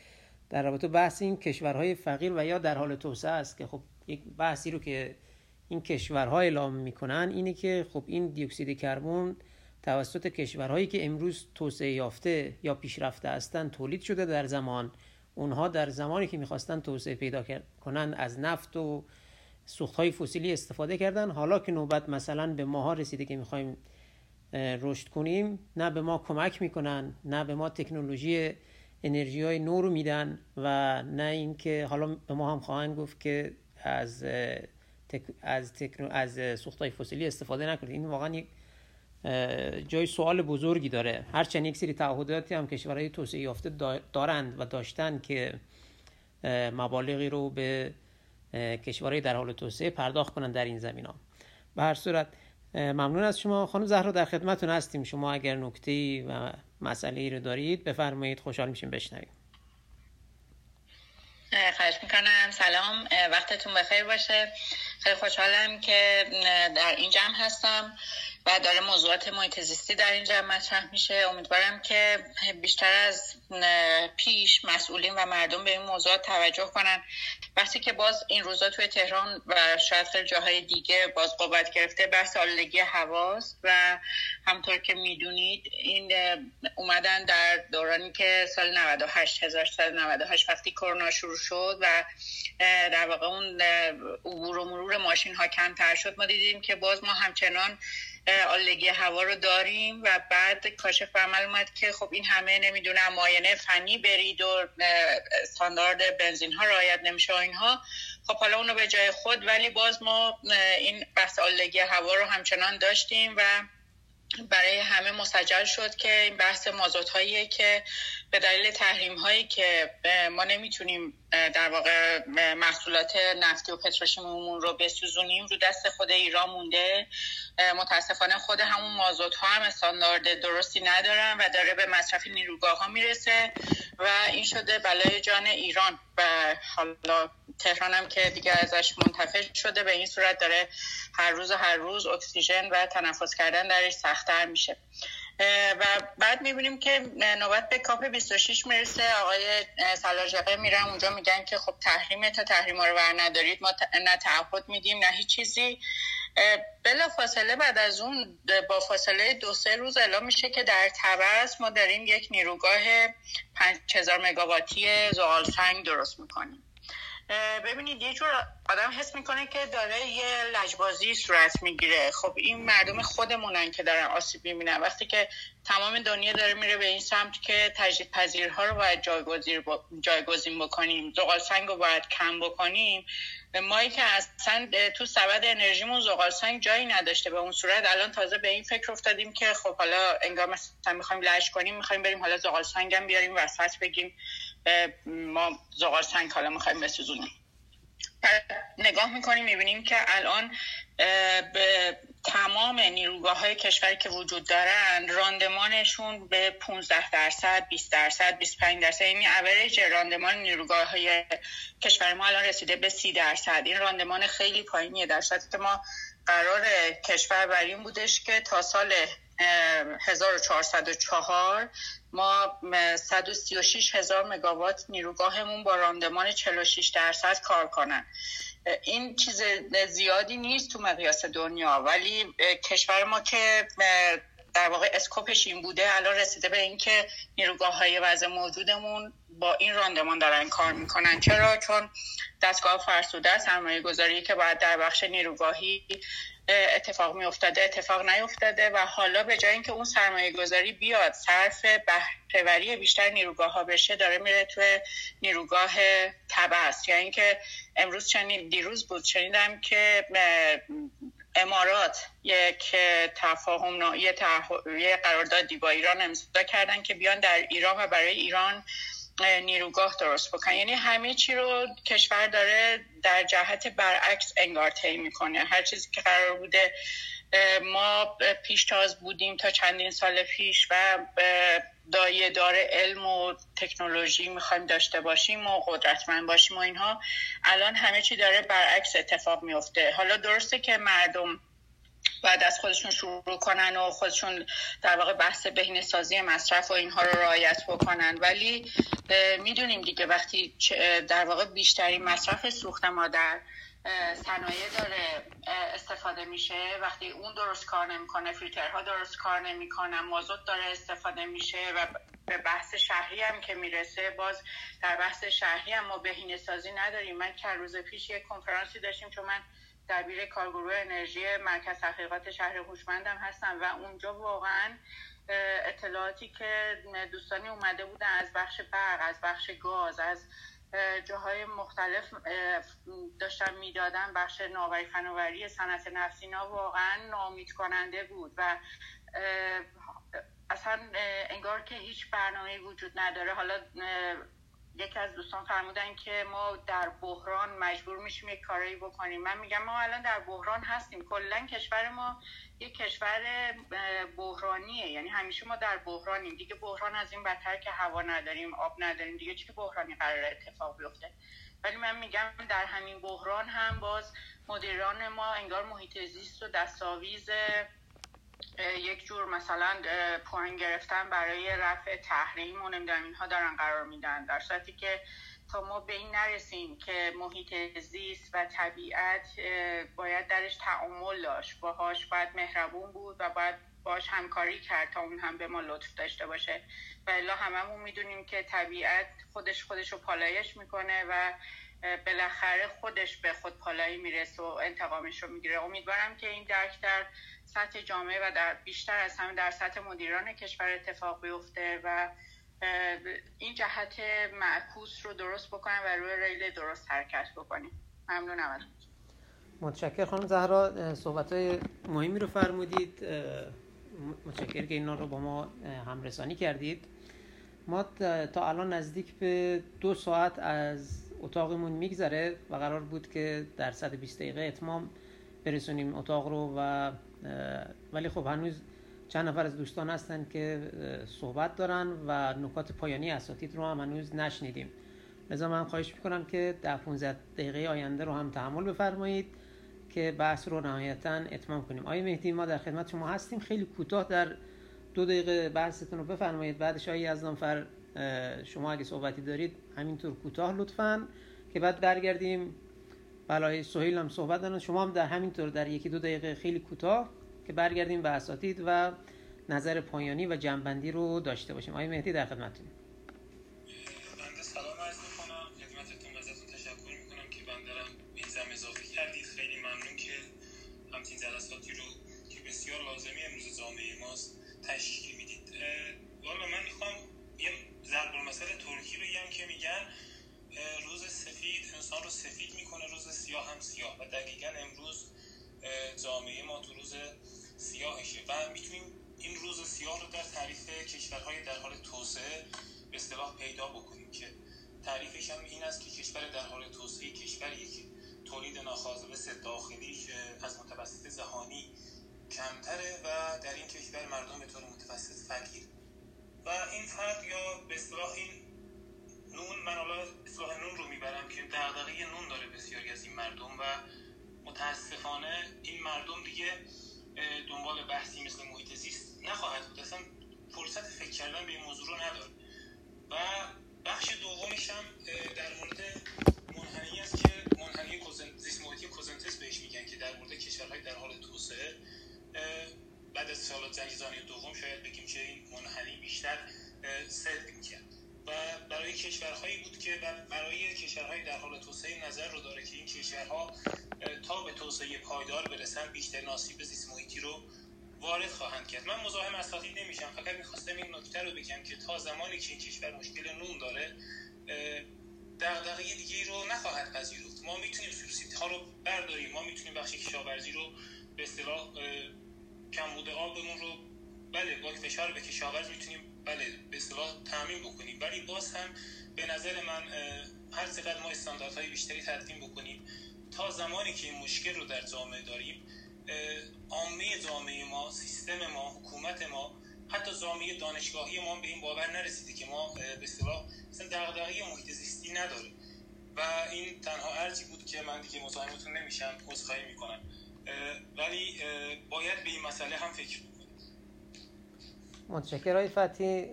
در رابطه بحث این کشورهای فقیر و یا در حال توسعه است که خب یک بحثی رو که این کشورها اعلام می‌کنن اینه که خب این دیوکسید کربن توسط کشورهایی که امروز توسعه یافته یا پیشرفته هستند تولید شده در زمان. اونها در زمانی که می‌خواستن توسعه پیدا کنن از نفت و سوختهای فسیلی استفاده کردن. حالا که نوبت مثلا به ماها رسیده که می‌خوایم رشد کنیم نه به ما کمک می‌کنن نه به ما تکنولوژی انرژی های نو رو میدن و نه اینکه حالا به ما هم خواهند گفت که از تک... از تکنو... از سوختهای فسیلی استفاده نکنید. این واقعا یک جای سوال بزرگی داره. هرچند یک سری تعهداتی هم کشورهای توسعه یافته دارند و داشتن که مبالغی رو به کشورهای در حال توسعه پرداخت کنند در این زمین ها به هر صورت ممنون از شما. خانم زهرا در خدمتتون هستیم. شما اگر نکته و مسئله ای رو دارید بفرمایید. خوشحال میشیم بشنویم. خواهش می‌کنم. سلام. وقتتون بخیر باشه. خیلی خوشحالم که در این جمع هستم و داره موضوعات محیط زیستی در این جمع مطرح میشه. امیدوارم که بیشتر از پیش مسئولین و مردم به این موضوعات توجه کنن. وقتی که باز این روزا توی تهران و شاید خیلی جاهای دیگه باز قوت گرفته بحث آلودگی حواس و همطور که می‌دونید این اومدن در دورانی که سال 98 1998 وقتی کرونا شروع شد و در واقع اون عبور و مرور ماشین ها کمتر شد ما دیدیم که باز ما همچنان آلودگی هوا رو داریم و بعد کاشف عمل اومد که خب این همه نمی‌دونم ماینه فنی برید و استاندارد بنزین ها رعایت نمیشه و اینها. خب حالا اونو به جای خود ولی باز ما این بحث آلودگی هوا رو همچنان داشتیم و برای همه مسجل شد که این بحث مازوت هایی که به دلیل تحریم هایی که ما نمی‌تونیم در واقع محصولات نفتی و پتروشیمیمون رو بسوزونیم رو دست خود ایران مونده. متاسفانه خود همون مازوت ها هم استاندارد درستی ندارن و داره به مصرف نیروگاه ها می‌رسه و این شده بلای جان ایران. و حالا تهران هم که دیگه ازش منتفع شده به این صورت داره هر روز هر روز اکسیژن و تنفس کردن درش سختتر میشه. و بعد می‌بینیم که نوبت به کاپ 26 می‌رسه. آقای سلاجقه میرن اونجا میگن که خب تحریم تا تحریم رو ور ندارید. ما نه تعهد میدیم نه هیچ چیزی. بلا فاصله بعد از اون با فاصله دو سه روز اعلام میشه که در تبس ما داریم یک نیروگاه 5000 مگاواتی زغال سنگ درست می‌کنیم. ببینید یه جور آدم حس می‌کنه که داره یه لجبازی صورت می‌گیره. خب این مردم خودمونن که دارن آسیب می‌بینن. وقتی که تمام دنیا داره میره به این سمت که تجدید پذیرها رو باید جایگزین بکنیم زغال سنگ رو باید کم بکنیم. مایی که اصلا تو سبد انرژیمون زغال سنگ جایی نداشته. به اون صورت الان تازه به این فکر افتادیم که خب حالا انگار مثلا می‌خوایم لش کنیم می‌خوایم بریم حالا زغال سنگ هم بیاریم وسط بگیم. ما زغال سنگ حالا می‌خوایم بسوزونیم. نگاه می‌کنیم می‌بینیم که الان به تمام نیروگاه های کشوری که وجود دارن راندمانشون به 15 درصد 20 درصد 25 درصد. یعنی اوریج راندمان نیروگاه های کشور ما الان رسیده به 30 درصد. این راندمان خیلی پایینیه. در که ما قرار کشور بر این بودش که تا سال 1404 ما 136 هزار مگاوات نیروگاهمون با راندمان 46 درصد کار کنن. این چیز زیادی نیست تو مقیاس دنیا ولی کشور ما که در واقع اسکوپش این بوده الان رسیده به اینکه نیروگاه های وضع موجودمون با این راندمان دارن کار می‌کنن. چرا؟ چون دستگاه فرسوده سرمایه گذاری که باید در بخش نیروگاهی اتفاق می افتاده اتفاق نیفتاده و حالا به جای اینکه اون سرمایه گذاری بیاد صرف بهرهوری بیشتر نیروگاه ها بشه داره میره توی نیروگاه تبس یعنی اینکه امروز چنین دیروز بود شنیدم که امارات یک تفاهم یه, یه قراردادی با ایران امضا کردن که بیان در ایران و برای ایران نیروگاه درست بکن یعنی همه چی رو کشور داره در جهت برعکس انگار طی می‌کنه. هر چیزی که قرار بوده ما پیشتاز بودیم تا چندین سال پیش و دایه دار علم و تکنولوژی می‌خوایم داشته باشیم و قدرتمند باشیم و اینها الان همه چی داره برعکس اتفاق میفته حالا درسته که مردم بعد از خودشون شروع کنن و خودشون در واقع بحث بهینه سازی مصرف و اینها رو رعایت بکنن. ولی می‌دونیم دیگه وقتی در واقع بیشترین مصرف سوخت ما در صنایع داره استفاده میشه. وقتی اون درست کار نمی‌کنه فیلترها درست کار نمی‌کنن مازوت داره استفاده میشه و به بحث شهری هم که می‌رسه باز در بحث شهری هم ما بهینه سازی نداریم. من چند روز پیش یک کنفرانسی داشتیم چون من دبیر کارگروه انرژی مرکز تحقیقات شهر هوشمندم هستم و اونجا واقعا اطلاعاتی که دوستانی اومده بودن از بخش برق از بخش گاز از جاهای مختلف داشتن می‌دادن بخش ناوری فناوری صنعت نفسینا واقعا نامید کننده بود و اصلا انگار که هیچ برنامه وجود نداره. حالا یکی از دوستان فرمودن که ما در بحران مجبور میشیم یک کاری بکنیم. من میگم ما الان در بحران هستیم. کلا کشور ما یک کشور بحرانیه. یعنی همیشه ما در بحرانیم. دیگه بحران از این بدتر که هوا نداریم آب نداریم. دیگه چه بحرانی قرار اتفاق بیفته. ولی من میگم در همین بحران هم باز مدیران ما انگار محیط زیست و دستاویز یک جور مثلا پوان گرفتن برای رفع تحریم و نمی‌دونم اینها دارن قرار میدن در صورتی که تا ما به این نرسیم که محیط زیست و طبیعت باید درش تعامل داشت باهاش باید مهربون بود و باید باش همکاری کرد تا اون هم به ما لطف داشته باشه. و الا هممون می‌دونیم که طبیعت خودش خودش رو پالایش می‌کنه و بالاخره خودش به خود پالایی می‌رسه و انتقامش رو می‌گیره. امیدوارم که این درک در سطح جامعه و در بیشتر از همه در سطح مدیران کشور اتفاق بیفته و این جهت معکوس رو درست بکنن و روی ریل درست حرکت بکنیم. ممنونم از متشکر خانم زهرا صحبت های مهمی رو فرمودید. متشکر که اینا رو با ما همرسانی کردید. ما تا الان نزدیک به دو ساعت از اتاقمون میگذره و قرار بود که در 120 دقیقه اتمام برسونیم اتاق رو و ولی خب هنوز چند نفر از دوستان هستن که صحبت دارن و نکات پایانی اساتید رو هم هنوز نشنیدیم. لذا من خواهش می‌کنم که در 15 دقیقه آینده رو هم تحمل بفرمایید که بحث رو نهایتا اتمام کنیم. آقای مهدی ما در خدمت شما هستیم. خیلی کوتاه در دو دقیقه بحثتون رو بفرمایید. بعدش آقای یزدانفر شما اگه صحبتی دارید همینطور کوتاه لطفا که بعد برگردیم. بلای سهیل هم صحبت دارن. شما هم در همینطور در یکی دو دقیقه خیلی کوتاه که برگردیم به اساتید و نظر پایانی و جنبندی رو داشته باشیم. آقای مهدی در خدمتتون اصطلاح پیدا بکنیم که تعریفش هم این است که کشور در حال توسعه کشوریه که تولید ناخالص داخلیش از متوسط جهانی کمتره و در این کشور مردم به متوسط فقیر. و این فرد یا به اصطلاح این نون من حالا اصلاح نون رو می‌برم که دغدغه نون داره بسیاری از این مردم و متاسفانه این مردم دیگه دنبال بحثی مثل محیط زیست نخواهد بود. اصلا فرصت فکر کردن به این موضوع رو نداره و بخش دومش هم در مورد منحنی است که منحنی زیست محیطی کوزنتس بهش میگن که در مورد کشورهای در حال توسعه. بعد از سالات جنگ جهانی دوم شاید بگیم که این منحنی بیشتر صدق می‌کرد. و برای کشورهایی بود که برای کشورهای در حال توسعه نظر رو داره که این کشورها تا به توسعه پایدار برسن بیشتر ناسیب زیست محیطی رو وارد خواهند کرد. من مزاحم اساتید نمیشم. فقط می‌خواستم این نکته رو بگم که تا زمانی که این کشور مشکل نون داره دغدغه دیگه رو نخواهد پذیرفت. ما می‌تونیم سوبسیدی ها رو برداریم. ما می‌تونیم بخش کشاورزی رو به اصطلاح کمبود آبمون رو بله با فشار به کشاورز می‌تونیم بله به اصطلاح تامین بکنیم. ولی باز هم به نظر من هر چقدر ما استانداردهای بیشتری تدوین بکنیم تا زمانی که این مشکل رو در جامعه داریم عامه جامعه ما سیستم ما حکومت ما حتی جامعه دانشگاهی ما به این باور نرسیده که ما به اصطلاح مثلا دغدغه محیط زیستی نداره. و این تنها ارزی بود که من دیگه مزاحمتون نمیشم عذرخواهی می‌کنم. ولی باید به این مسئله هم فکر متشکر های فتی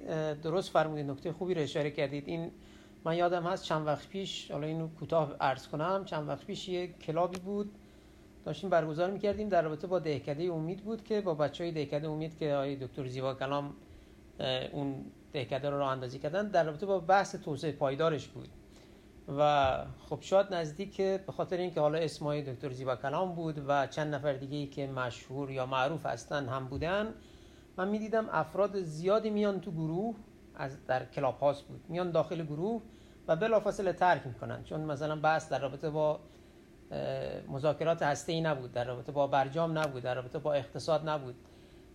درست فرمودید نکته خوبی رو اشاره کردید. این من یادم هست چند وقت پیش حالا اینو کوتاه عرض کنم چند وقت پیش یه کلابی بود داشتیم برگزار می‌کردیم. در رابطه با دهکده امید بود که با بچه های دهکده امید که آقای دکتر زیبا کلام اون دهکده رو راه اندازی کردن در رابطه با بحث توسعه پایدارش بود. و خب شاید نزدیک به خاطر اینکه حالا اسمای دکتر زیبا کلام بود و چند نفر دیگه ای که مشهور یا معروف هستن هم بودن من می‌دیدم افراد زیادی میان تو گروه از در کلاب هاست بود. میان داخل گروه و بلافاصله ترک می‌کنن. چون مثلا بحث در رابطه با مذاکرات هسته نبود در رابطه با برجام نبود در رابطه با اقتصاد نبود.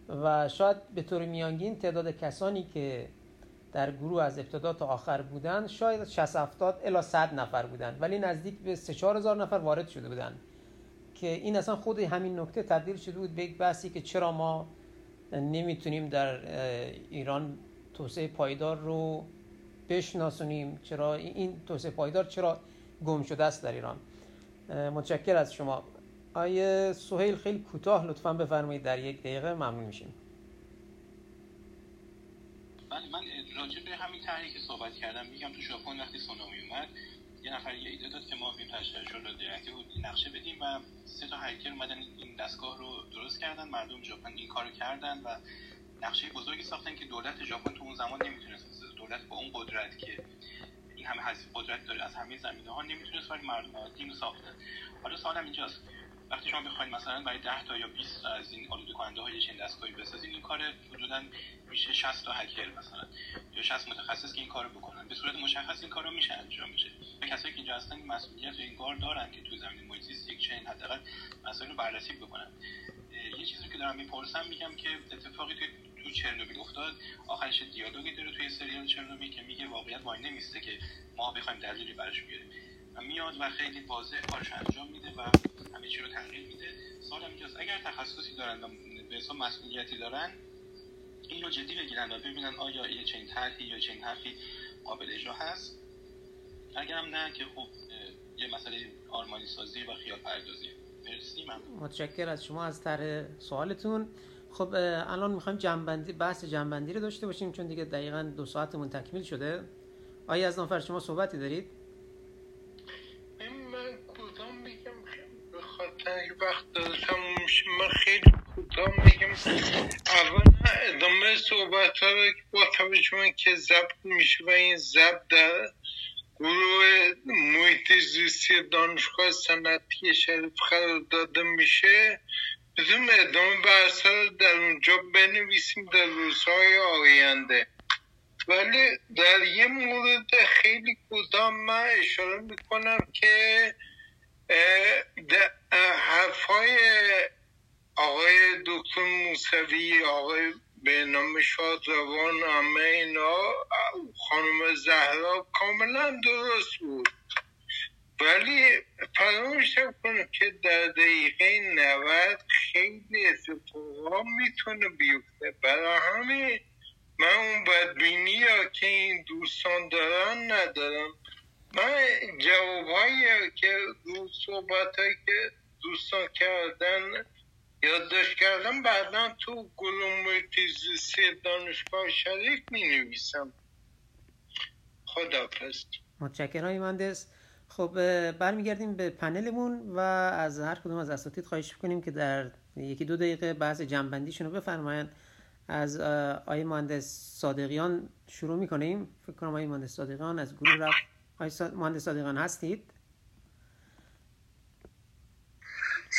و شاید به طور میانگین تعداد کسانی که در گروه از ابتدا تا آخر بودن شاید 60 70 الی 100 نفر بودن. ولی نزدیک به 3 4000 نفر وارد شده بودن. که این اصلا خود همین نکته تبدیل شده بود به یک بحثی که چرا ما نمی‌تونیم در ایران توسعه پایدار رو بشناسونیم چرا این توسعه پایدار چرا گم شده است در ایران. متشکر از شما. آیه سهیل خیلی کوتاه لطفا بفرمایید در یک دقیقه ممنون میشیم. بله من راجع به همین طرحی که صحبت کردم میگم تو ژاپن وقتی سونامی اومد یه نفر یه ایده داد که ما بیم تشکیل رو نقشه بدیم و سه تا هکر اومدن این دستگاه رو درست کردن. مردم ژاپن این کارو کردن و نقشه بزرگی ساختن که دولت ژاپن تو اون زمان نمی‌تونست دولت با اون قدرت که این همه حسی قدرت داره از همه زمینه ها نمی‌تونست ولی مردم عادی ساختن حالا سوالم اینجاست. وقتی شما بخواید مثلا برای 10 تا یا 20 تا از این آلوده کننده های چنین دستگاهی بسازید این کار حدودا میشه 60 تا هکر مثلا یا 60 متخصص که این کارو بکنن. به صورت مشخص این کارو میشه انجام میشه. و کسایی که اینجا هستن مسئولیت این کار دارن که تو زمین محیط یک چین حداقل مسائل رو بررسی بکنن. یه چیزی که دارم می‌پرسم میگم که اتفاقی توی تو چرنوبیل افتاد آخرش دیالوگی داره توی سریال چرنوبیل که میگه واقعیت وای نمیسته که ما بخوایم دلیلی براش بیاریم. میاد و خیلی واضح کارش انجام میده و همه چی رو تغییر میده. سوال اینجاست اگر تخصصی دارن و به حساب مسئولیتی دارن این رو جدی بگیرن و ببینن آیا یه چنین طرحی یا چنین حرفی قابل اجرا هست. اگرم نه که خب یه مسئله آرمانی سازی و خیال پردازی. متشکر از شما از طرح سوالتون. خب الان می‌خوایم جنبندی بحث جنبندی رو داشته باشیم چون دیگه دقیقا دو ساعتمون تکمیل شده. آیا از نفر شما صحبتی دارید؟ داشتم من خیلی کدام بگم اول ادامه صحبت ها رو با توجه که ضبط میشه و این ضبط در گروه محیط زیستی دانشگاه صنعتی شریف قرار داده میشه بزنیم ادامه بحث در اونجا بنویسیم در روزهای آینده. ولی در یه مورد خیلی کوتاه من اشاره می‌کنم که حرفای آقای دکتر موسوی آقای به نام شاد روان همه اینا خانم زهرا کاملا درست بود. ولی فراموش کنم که در دقیقه 90 خیلی اتفاقا می‌تونه بیفته. برای همین من اون بدبینی ها که این دوستان دارن ندارم. من جوابایی که رو صحبت که دوستان کردن یادداشت کردم بعدا تو گلوم تیزیسی دانشگاه شریف می نویسم خدافز متشکرم مهندس خب برمیگردیم به پنلمون و از هر کدوم از اساتید خواهش کنیم که در یکی دو دقیقه بحث جنبندیشون رو بفرمایند. از آقای مهندس صادقیان شروع می‌کنیم. فکر کنم آقای مهندس صادقیان از گروه رفت. آقای مهندس صادقیان هستید؟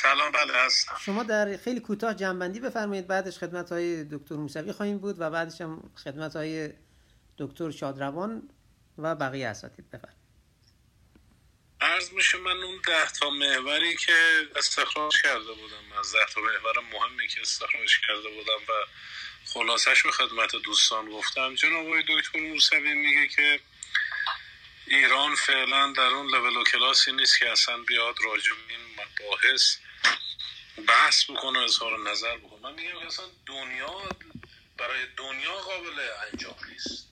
سلام بله هستم. شما در خیلی کوتاه جنبندی بفرمایید بعدش خدمت های دکتر موسوی خواهیم بود و بعدش هم خدمت های دکتر شادروان و بقیه اساتید. بفرمایید. عرض میشه من اون ده تا محوری که استخراج کرده بودم. از ده تا محور مهمی که استخراج کرده بودم و خلاصش به خدمت دوستان گفتم. جناب آقای دکتر موسوی میگه که ایران فعلا در اون لول و کلاسی نیست که اصلا بیاد راجع این مباحث بحث بکنه اظهار نظر بکنه. من میگم که اصلا دنیا برای دنیا قابل انجام نیست.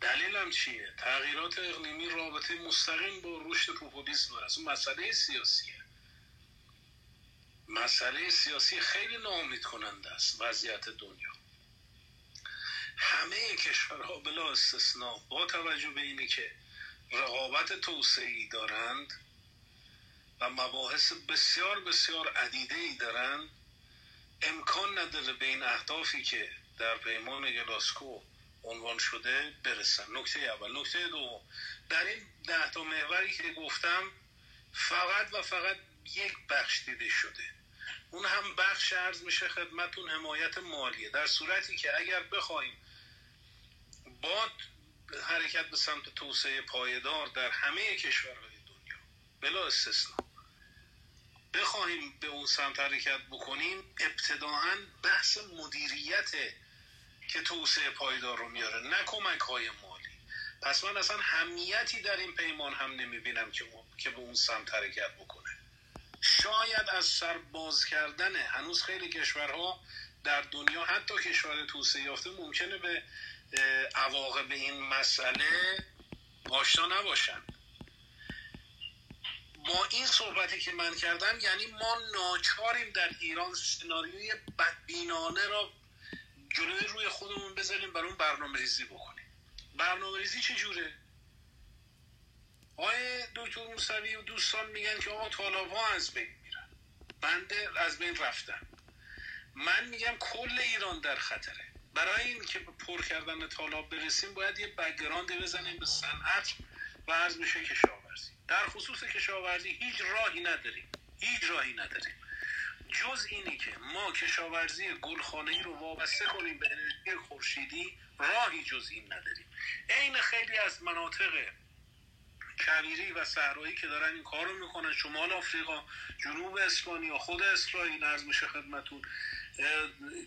دلیلم چیه؟ تغییرات اقلیمی رابطه مستقیم با رشد پوپولیسم داره اصلا مسئله سیاسیه. مسئله سیاسی خیلی ناامید کننده است وضعیت دنیا. همه کشورها بلا استثنا با توجه به اینه که رقابت توسعی دارند و مباحث بسیار بسیار عدیده ای دارند امکان نداره به این اهدافی که در پیمان گلاسکو عنوان شده برسن. نکته اول. نکته دو در این ده تا محوری که گفتم فقط و فقط یک بخش دیده شده. اون هم بخش ارز میشه خدمتون حمایت مالیه. در صورتی که اگر بخوایم با حرکت به سمت توسعه پایدار در همه کشورهای دنیا بلا استثنا بخواهیم به اون سمت حرکت بکنیم ابتداعا بحث مدیریت که توسعه پایدار رو میاره نه کمک های مالی. پس من اصلا همیتی در این پیمان هم نمی‌بینم که, که به اون سمت حرکت بکنه. شاید از سر باز کردن هنوز خیلی کشورها در دنیا حتی کشور توسعه یافته ممکنه به عواقب این مسئله آشنا نباشن. با این صحبتی که من کردم یعنی ما ناچاریم در ایران سناریوی بدبینانه را جلوی روی خودمون بذاریم بر اون برنامه ریزی بکنیم. برنامه ریزی چجوره؟ آقای دکتر موسوی و دوستان میگن که آقا طالاب ها از بین میرن. بنده از بین رفتم من میگم کل ایران در خطره. برای این که پر کردن طالاب برسیم باید یه بگراند بزنیم به صنعت و از میشه کشاورزی. در خصوص کشاورزی هیچ راهی نداریم. هیچ راهی نداریم. جز اینی که ما کشاورزی گلخانه ای رو وابسته کنیم به انرژی خورشیدی راهی جز این نداریم. عین خیلی از مناطق کویری و صحرایی که دارن این کار رو می‌کنن شمال آفریقا جنوب اسپانیا خود اسرائیل عرض میشه خدمتون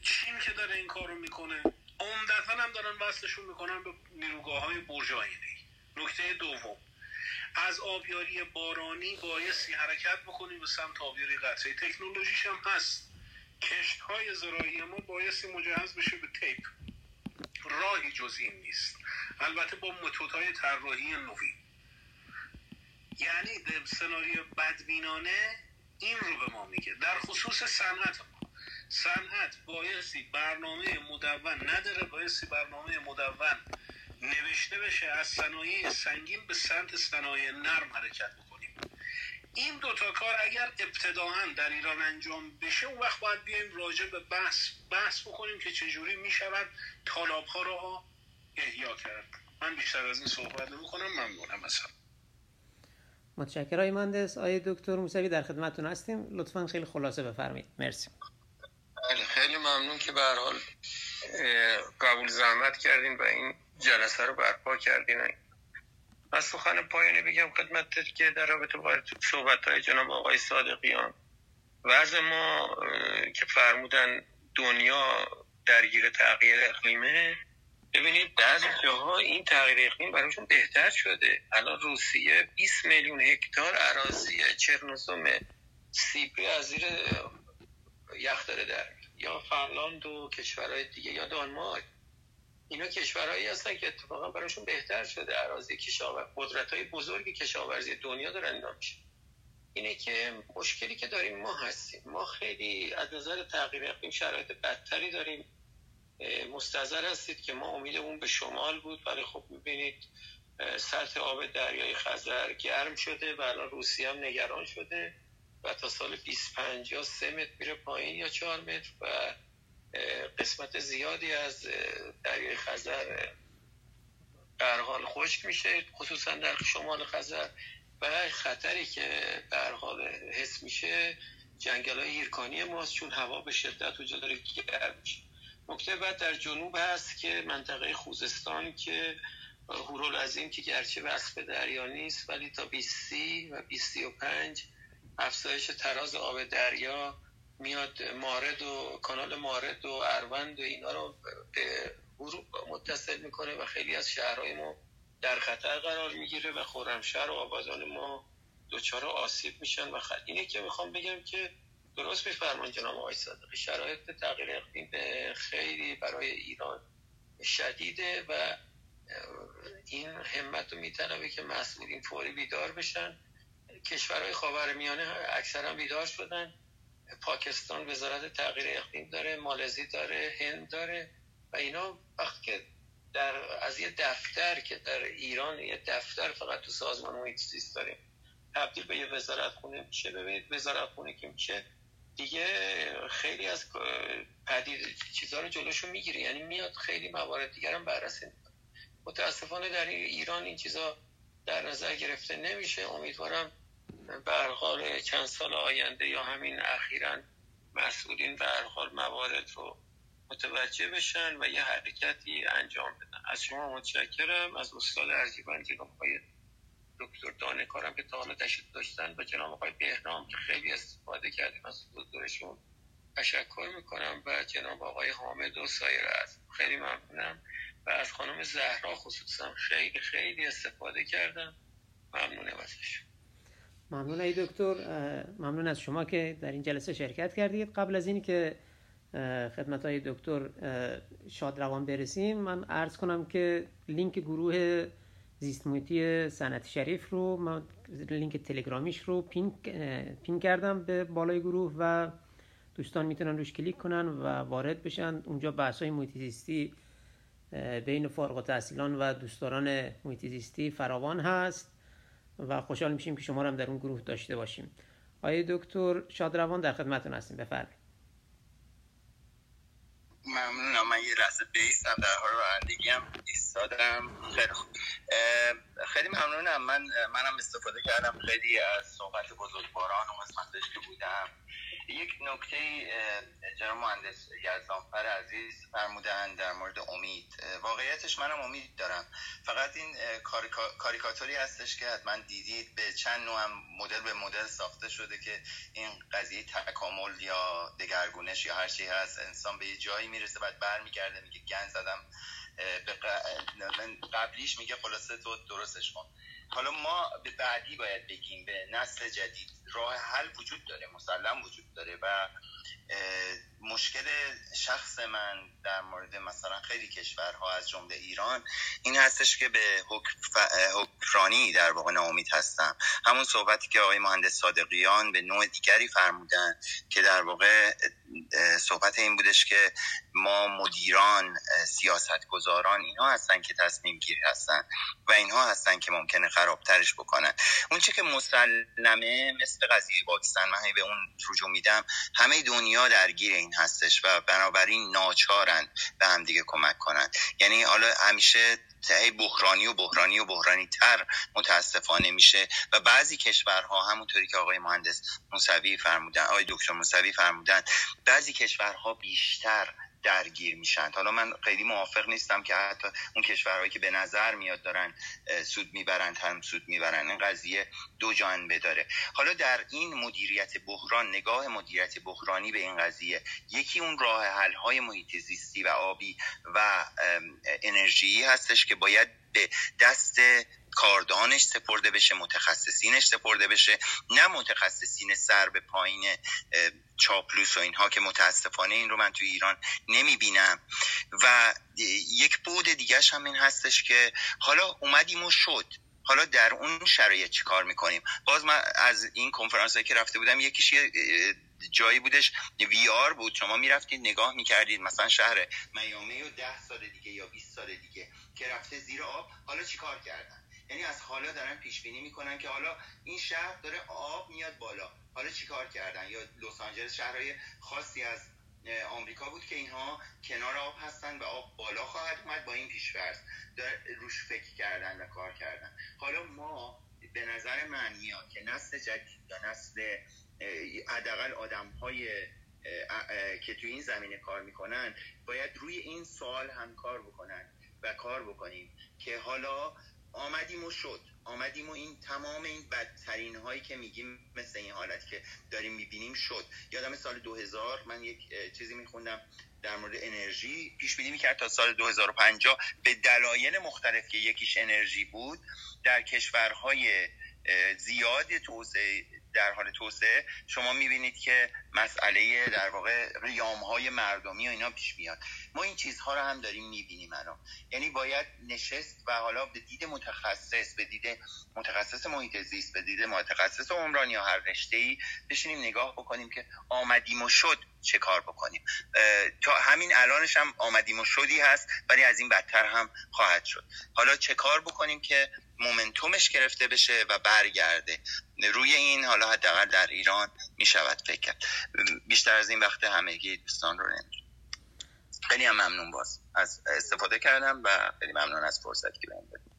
چین که داره این کار رو می‌کنه عمدتا هم دارن وصلشون می‌کنن به نیروگاه های برجاینی نکته دوم. از آبیاری بارانی بایستی حرکت بکنیم به سمت آبیاری قطعی تکنولوژیش هم هست. کشت های زراعی ما بایستی مجهز بشه به تیپ. راهی جز این نیست. البته با های طراحی نوین یعنی سناریو بدبینانه این رو به ما میگه. در خصوص صنعت ما. صنعت بایستی برنامه مدون نداره بایستی برنامه مدون نوشته بشه از صنایع سنگین به سمت صنایع نرم حرکت بکنیم. این دوتا کار اگر ابتداعا در ایران انجام بشه اون وقت باید بیایم راجع به بحث بحث بکنیم که چجوری می‌شود طالاب ها را احیا کرد. من بیشتر از این صحبت نمی کنم ممنونم مثلا متشکرم. آقای مهندس آقای دکتر موسوی در خدمتتون هستیم. لطفا خیلی خلاصه بفرمایید. مرسی. بله، خیلی ممنون که به حال قبول زحمت کردین و این جلسه رو برپا کردین از سخن پایانی بگم خدمتت که در رابطه با صحبت های جناب آقای صادقیان. وضع ما که فرمودن دنیا درگیر تغییر اقلیمه. ببینید بعضی جاها این تغییر اقلیم براشون بهتر شده. الان روسیه 20 میلیون هکتار اراضی چرنوسوم سیپی از زیر یخ داره در یا فنلاند و کشورهای دیگه یا دانمارک. اینا کشورهایی هستن که اتفاقا براشون بهتر شده. اراضی کشاور قدرت های بزرگی کشاورزی دنیا دارن اینا میشه. اینه که مشکلی که داریم ما هستیم. ما خیلی از نظر تغییر اقلیم شرایط بدتری داریم. مستظر هستید که ما امیدمون به شمال بود. ولی خب می‌بینید سطح آب دریای خزر گرم شده و الان روسیه هم نگران شده و تا سال 25 یا 3 متر میره پایین یا 4 متر و قسمت زیادی از دریای خزر در حال خشک میشه خصوصا در شمال خزر. و خطری که در حال حس میشه جنگل های ایرکانی ماست چون هوا به شدت وجود داره گرم میشه. نکته بعد در جنوب هست که منطقه خوزستان که هورول این که گرچه وصف دریا نیست ولی تا 20 و 25 افزایش تراز آب دریا میاد مارد و کانال مارد و اروند و اینا رو به غروب متصل می‌کنه و خیلی از شهرهای ما در خطر قرار می‌گیره و خورمشهر و آبادان ما دوچار آسیب میشن و خط اینه که می‌خوام بگم که درست میفرمان جناب آقای صادقی شرایط تغییر اقلیم خیلی برای ایران شدیده و این همت رو میطلبه که مسئولین فوری بیدار بشن. کشورهای خاورمیانه اکثرا بیدار شدن. پاکستان وزارت تغییر اقلیم داره مالزی داره هند داره و اینا وقتی که در از یه دفتر که در ایران یه دفتر فقط تو سازمان محیط زیست داریم تبدیل به یه وزارت خونه میشه. ببینید وزارت خونه که میشه دیگه خیلی از پدید چیزها رو جلوشو می‌گیره. یعنی میاد خیلی موارد دیگر هم بررسی می‌کنه. متاسفانه در ایران این چیزا در نظر گرفته نمیشه. امیدوارم به چند سال آینده یا همین اخیرا مسئولین به حال موارد رو متوجه بشن و یه حرکتی انجام بدن. از شما متشکرم. از استاد ارجیبند که آقای دکتر دانکارم که تا حالا تشریف داشتن و جناب آقای بهنام که خیلی استفاده کردیم از حضورشون تشکر می‌کنم و جناب آقای حامد و سایر از خیلی ممنونم. و از خانم زهرا خصوصا خیلی خیلی استفاده کردم. ممنونم ازشون ممنون ای دکتر. ممنون از شما که در این جلسه شرکت کردید. قبل از این که خدمت های دکتر شادروان برسیم من عرض کنم که لینک گروه زیست محیطی سنت شریف رو من لینک تلگرامیش رو پین, پین کردم به بالای گروه و دوستان می‌تونن روش کلیک کنن و وارد بشن. اونجا بحث های محیط زیستی بین فارغ التحصیلان و دوستداران محیط زیستی فراوان هست. و خوشحال میشیم که شما هم در اون گروه داشته باشیم. آقای دکتر شادروان در خدمتتون هستیم. بفرمایید. ممنونم. من یه لحظه بیستم در حال رانندگی هم ایستادم. خیلی خوب. خیلی ممنونم. من منم استفاده کردم. خیلی از صحبت بزرگواران و قسمتش که بودم. یک نکته جناب مهندس یزدانفر عزیز فرمودن در مورد امید. واقعیتش منم امید دارم. فقط این کاریکاتوری هستش که حتما دیدید به چند نوع مدل به مدل ساخته شده که این قضیه تکامل یا دگرگونش یا هر چی هست انسان به یه جایی می‌رسه بعد برمیگرده میگه گن زدم به قبلیش میگه خلاصه تو درستش کن. حالا ما به بعدی باید بگیم به نسل جدید راه حل وجود داره مسلم وجود داره و مشکل شخص من در مورد مثلا خیلی کشورها از جمله ایران این هستش که به حکمرانی در واقع ناامید هستم. همون صحبتی که آقای مهندس صادقیان به نوع دیگری فرمودن که در واقع صحبت این بودش که ما مدیران سیاست گذاران اینها هستن که تصمیم گیر هستن و اینها هستن که ممکنه خرابترش بکنن. اون چه که مسلمه مثل قضیه پاکستان من به اون رجوع میدم همه دنیا درگیر این هستش و بنابراین ناچارن به هم دیگه کمک کنن. یعنی حالا همیشه هی بحرانی و بحرانی و بحرانی تر متاسفانه میشه و بعضی کشورها همونطوری که آقای مهندس موسوی فرمودن آقای دکتر موسوی فرمودن بعضی کشورها بیشتر درگیر میشن. حالا من خیلی موافق نیستم که حتی اون کشورهایی که به نظر میاد دارن سود می‌برند هم سود می‌برن این قضیه دو جانبه داره. حالا در این مدیریت بحران نگاه مدیریت بحرانی به این قضیه یکی اون راه حل های محیط زیستی و آبی و انرژی هستش که باید به دست کاردانش سپرده بشه متخصصینش سپرده بشه نه متخصصین سر به پایین چاپلوس و اینها که متاسفانه این رو من توی ایران نمی بینم و یک بود دیگرش هم این هستش که حالا اومدیم و شد. حالا در اون شرایط چی کار می‌کنیم؟ باز من از این کنفرانس که رفته بودم یکیش یه جایی بودش وی آر بود. شما می‌رفتید نگاه می‌کردید. مثلا شهر میامی و ده سال دیگه یا 20 سال دیگه که رفته زیر آب. حالا چی کار کردن؟ یعنی از حالا دارن پیش بینی می‌کنن که حالا این شهر داره آب میاد بالا. حالا چیکار کردن؟ یا لس آنجلس شهرهای خاصی از آمریکا بود که اینها کنار آب هستن و آب بالا خواهد اومد با این پیشفرض. روش فکر کردن و کار کردن. حالا ما به نظر من میاد که نسل جدید یا نسل حداقل آدم های که توی این زمینه کار می‌کنن باید روی این سوال هم کار بکنن و کار بکنیم که حالا آمدیم و شد. آمدیم و این تمام این بدترین هایی که میگیم مثل این حالت که داریم می‌بینیم شد. یادم سال 2000 من یک چیزی میخوندم در مورد انرژی. پیش بینی می‌کرد تا سال 2050 به دلایل مختلف که یکیش انرژی بود در کشورهای زیاد توسعه در حال توسعه شما می‌بینید که مسئله در واقع قیام های مردمی و اینا پیش میاد. ما این چیزها رو هم داریم می‌بینیم الان. یعنی باید نشست و حالا به دید متخصص به دید متخصص محیط زیست به دید متخصص عمران یا هر رشته ای بشینیم نگاه بکنیم که آمدیم و شد چه کار بکنیم. تا همین الانش هم آمدیم و شدی هست ولی از این بدتر هم خواهد شد. حالا چه کار بکنیم که مومنتومش گرفته بشه و برگرده. روی این حالا حداقل در ایران می شود فکر کرد. بیشتر از این وقت همگی دوستان رو نمی‌دونم. خیلی هم ممنون باز. از استفاده کردم و خیلی ممنون از فرصت که بهم دادید.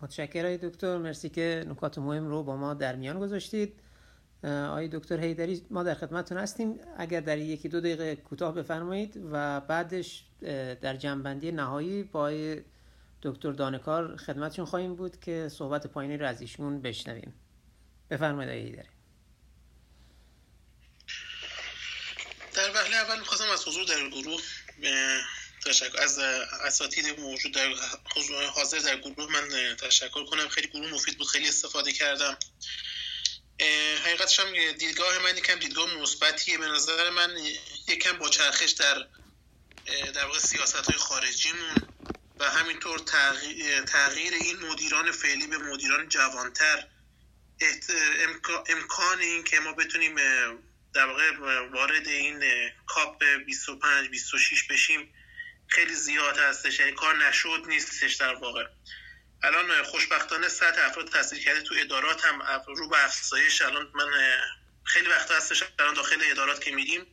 متشکرم دکتر. مرسی که نکات مهم رو با ما در میان گذاشتید. آقای دکتر هیدری ما در خدمتتون هستیم. اگر در یکی دو دقیقه کوتاه بفرمایید و بعدش در جنبندی نهایی با دکتر دانکار خدمتشون خواهیم بود که صحبت پایینی رو از ایشون بشنویم. بفرمایید آقای هیدری در وهله اول می‌خواستم از حضور در گروه تشکر از اساتید موجود در حاضر در گروه من تشکر کنم. خیلی گروه مفید بود خیلی استفاده کردم. حقیقتش هم دیدگاه من یکم دیدگاه مثبتیه به نظر من. یکم با چرخش در در واقع سیاست های خارجیمون. و همینطور تغییر این مدیران فعلی به مدیران جوانتر. امکان این که ما بتونیم در واقع وارد این کاپ 25 26 بشیم. خیلی زیاد هستش. یعنی کار نشد نیستش در واقع. الان خوشبختانه سطح افراد تحصیل کرده تو ادارات هم رو به افزایش الان من خیلی وقت هستش الان داخل ادارات که میریم.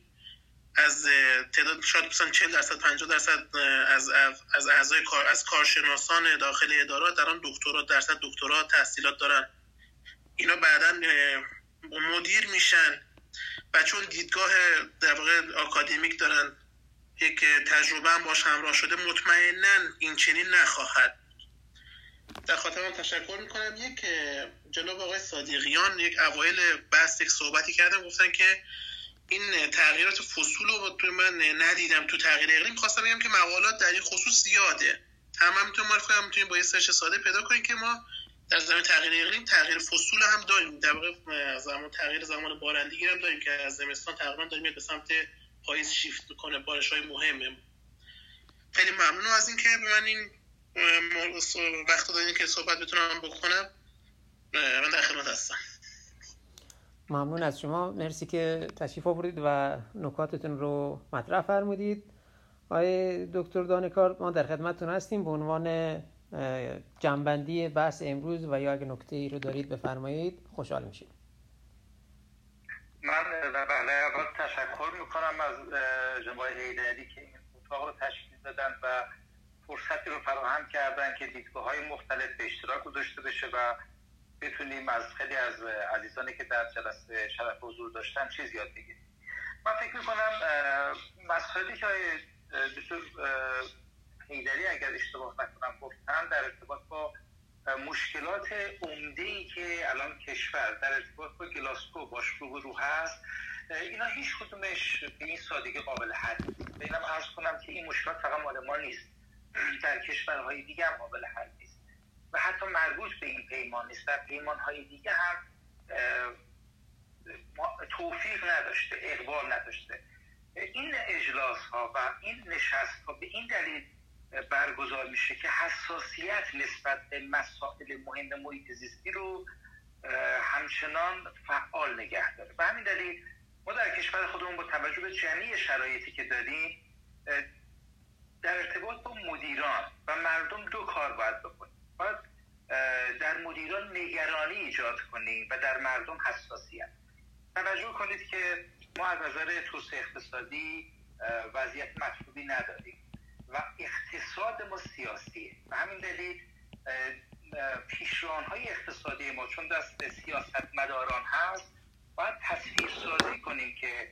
از تعداد شاید مثلا 40 درصد 50 درصد از از اعضای کار از کارشناسان داخل ادارات در آن دکترا درصد دکترا تحصیلات دارن. اینا بعدا مدیر میشن و چون دیدگاه در واقع آکادمیک دارن یک تجربه هم باش همراه شده مطمئنا این چنین نخواهد در خاطر من تشکر می‌کنم. یک جناب آقای صادقیان یک اوایل بحث یک صحبتی کردم گفتن که این تغییرات فصول رو تو من ندیدم تو تغییر اقلیم. خواستم بگم که مقالات در این خصوص زیاده. هم هم معرفی کنم می‌تونیم با یه سرچ ساده پیدا کنیم که ما در زمین تغییر اقلیم تغییر فصول هم داریم. در واقع زمان تغییر زمان بارندگی هم داریم که از زمستان تقریبا داریم به سمت پاییز شیفت می‌کنه بارش های مهمه. خیلی ممنون از اینکه به من این وقت دادین که صحبت بتونم بکنم. من در خدمت هستم. ممنون از شما. مرسی که تشریف آوردید و نکاتتون رو مطرح فرمودید. آقای دکتر دانکار ما در خدمتتون هستیم. به عنوان جنبندی بحث امروز و یا اگه نکته ای رو دارید بفرمایید خوشحال میشیم. من بله اول تشکر می‌کنم از جناب هیدری که این اتاق رو تشکیل دادن و فرصتی رو فراهم کردن که دیدگاه های مختلف به اشتراک گذاشته بشه و بتونیم از خیلی از عزیزانی که در جلسه شرف حضور داشتن چیز یاد بگیریم. من فکر می‌کنم مسئله که دکتر هیدری اگر اشتباه نکنم گفتن در ارتباط با مشکلات عمده ای که الان کشور در ارتباط با گلاسکو باش رو هست اینا هیچ کدومش به این سادگی قابل حل نیست. اینم عرض کنم که این مشکلات فقط مال ما نیست. در کشورهای دیگه هم قابل حل نیست. و حتی مربوط به این پیمان نیست. در پیمان های دیگه هم توفیق نداشته اقبال نداشته. این اجلاس ها و این نشست ها به این دلیل برگزار میشه که حساسیت نسبت به مسائل مهم محیط زیستی رو همچنان فعال نگه داره. به همین دلیل ما در کشور خودمون با توجه به جمعی شرایطی که داریم در ارتباط با مدیران و مردم دو کار باید بکنیم. باید در مدیران نگرانی ایجاد کنیم و در مردم حساسیت. توجه کنید که ما از نظر توسعه اقتصادی وضعیت مطلوبی نداریم و اقتصاد ما سیاسیه و همین دلیل پیشران های اقتصادی ما چون دست سیاست مداران هست باید تصویر سازی کنیم که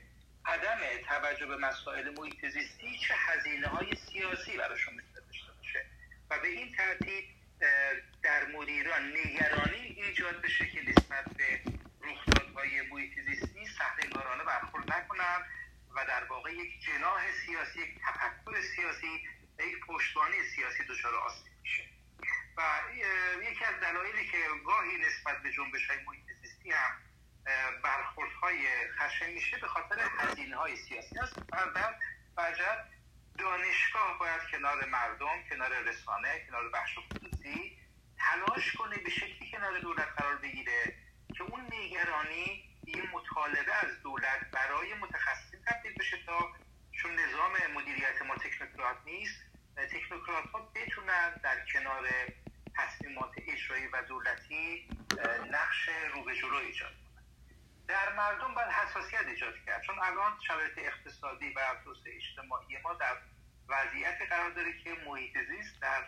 عدم توجه به مسائل محیط زیستی چه هزینه های سیاسی براشون می‌تونه داشته باشه. و به این ترتیب در مدیران نگرانی ایجاد بشه که نسبت به رخدادهای محیط زیستی سهلنگارانه برخورد نکنند و در واقع یک جناح سیاسی یک تفکر سیاسی و یک پشتوانه سیاسی دچار آسیب میشه. و یکی از دلایلی که گاهی نسبت به جنبش های محیط زیستی هم برخوردهای خشن میشه به خاطر هزینه های سیاسی در وجب دانشگاه باید کنار مردم کنار رسانه کنار بخش خصوصی تلاش کنه به شکلی کنار دولت قرار بگیره که اون نگرانی این مطالبه از دولت برای متخصصین تبدیل بشه تا چون نظام مدیریت ما تکنوکرات نیست تکنوکرات ها بتونن در کنار تصمیمات اجرایی و دولتی نقش رو به جلو ایجاد در مردم باید حساسیت ایجاد کرد. چون الان شرایط اقتصادی و توسعه اجتماعی ما در وضعیت قرار داره که محیط زیست در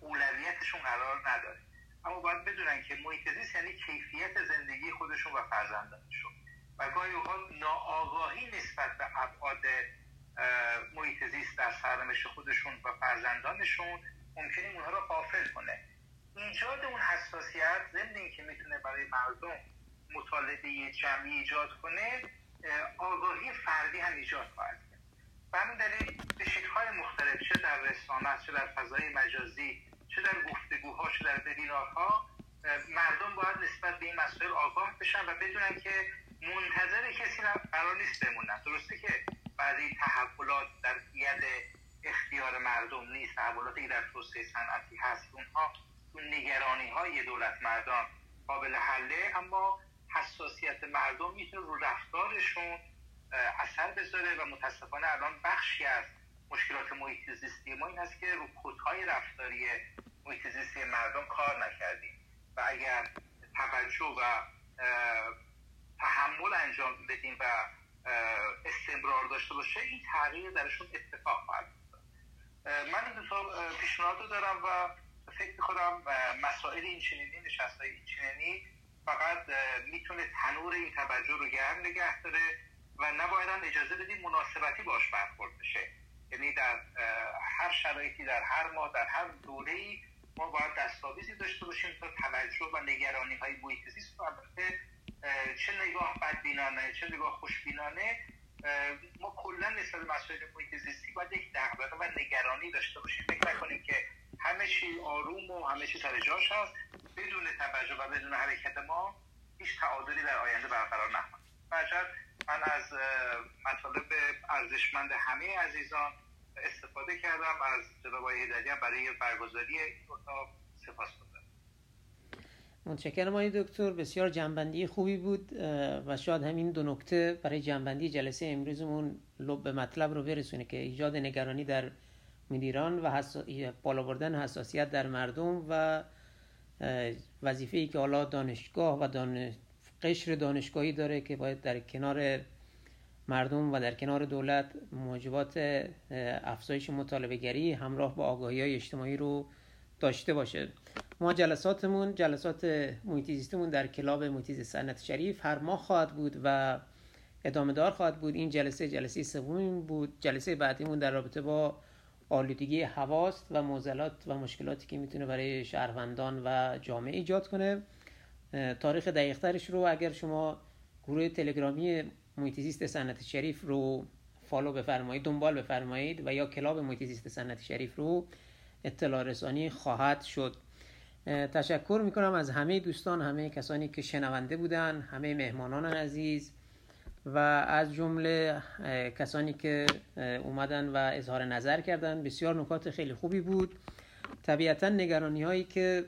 اولویتشون قرار نداره. اما باید بدونن که محیط زیست یعنی کیفیت زندگی خودشون و فرزندانشون. و گاهی اوقات ناآگاهی نسبت به ابعاد محیط زیست در سرنوشت خودشون و فرزندانشون ممکنه اونها رو قافل کنه. ایجاد اون حساسیت ضمن اینکه می‌تونه برای مردم مطالبه جمعی ایجاد کنه آگاهی فردی هم ایجاد خواهد کرد. به همین دلیل به شکل‌های مختلف چه در رسانه چه در فضای مجازی چه در گفتگوها چه در وبینارها مردم باید نسبت به این مسائل آگاه بشن و بدونن که منتظر کسی قرار نیست بمونن. درسته که بعضی تحولات در ید اختیار مردم نیست تحولاتی در توسعه صنعتی هست اونها اون نگرانی های دولت مردان قابل حله اما حساسیت مردم می‌تونه رو رفتارشون اثر بذاره و متاسفانه الان بخشی از مشکلات محیط زیستی ما این هست که رو کودهای رفتاری محیط زیستی مردم کار نکردیم. و اگر توجه و تحمل انجام بدیم و استمرار داشته باشه این تغییر درشون اتفاق خواهد من این پیشنهاد دارم و فکر کنم مسائل این چنینی نشست این چنینی فقط می‌تونه تنور این توجه رو گرم نگه داره و نباید هم اجازه بدیم مناسبتی باش برخورد بشه. یعنی در هر شرایطی در هر ماه در هر دوره ای ما باید دستاویزی داشته باشیم تا توجه و نگرانی های محیط زیست البته چه نگاه بدبینانه چه نگاه خوشبینانه ما کلا نسبت به مسائل محیط زیستی باید یک دغدغه و نگرانی داشته باشیم. فکر نکنیم که همه چی آروم و همه چی سر جاش هست. بدون توجه و بدون حرکت ما هیچ تعادلی در آینده برقرار نخواهد من از مطالب ارزشمند همه عزیزان استفاده کردم. از جناب آقای برای برگزاری اتاق سپاس متشکرم آقای دکتر. بسیار جنبندی خوبی بود و شاید همین دو نکته برای جنبندی جلسه امروزمون لب مطلب رو برسونه که ایجاد نگرانی در مدیران و بالا بردن حساسیت در مردم و وظیفه ای که حالا دانشگاه و دانش... قشر دانشگاهی داره که باید در کنار مردم و در کنار دولت موجبات افزایش مطالبه گری همراه با آگاهی های اجتماعی رو داشته باشه. ما جلساتمون جلسات محیطی در کلاب محیطی سنت شریف هر ماه خواهد بود و ادامه دار خواهد بود. این جلسه جلسه سوم بود. جلسه بعدیمون در رابطه با آلودگی هواست و موزلات و مشکلاتی که می‌تونه برای شهروندان و جامعه ایجاد کنه. تاریخ دقیقترش رو اگر شما گروه تلگرامی محیط زیست شریف رو follow بفرمایید دنبال بفرمایید و یا کلاب محیط زیست سنت شریف رو اطلاع رسانی خواهد شد. تشکر می‌کنم از همه دوستان همه کسانی که شنونده بودن همه مهمانان عزیز. و از جمله کسانی که اومدن و اظهار نظر کردن بسیار نکات خیلی خوبی بود. طبیعتا نگرانی هایی که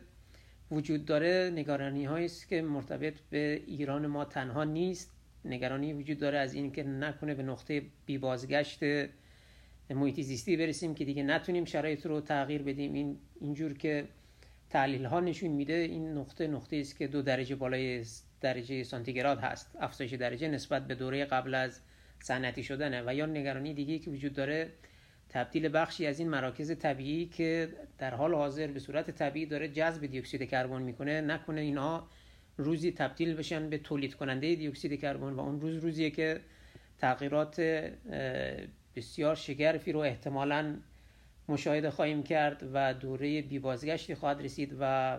وجود داره نگرانی هایی است که مرتبط به ایران ما تنها نیست. نگرانی وجود داره از این که نکنه به نقطه بی بازگشت محیطی زیستی برسیم که دیگه نتونیم شرایط رو تغییر بدیم. این اینجور که تحلیل ها نشون میده این نقطه نقطه است که دو درجه بالای درجه سانتیگراد هست. افزایش درجه نسبت به دوره قبل از صنعتی شدنه. و یا نگرانی دیگه که وجود داره تبدیل بخشی از این مراکز طبیعی که در حال حاضر به صورت طبیعی داره جذب دی اکسید کربن می‌کنه نکنه اینها روزی تبدیل بشن به تولید کننده دی اکسید کربن و اون روز روزیه که تغییرات بسیار شگرفی رو احتمالا مشاهده خواهیم کرد و دوره بیبازگشتی خواهد رسید و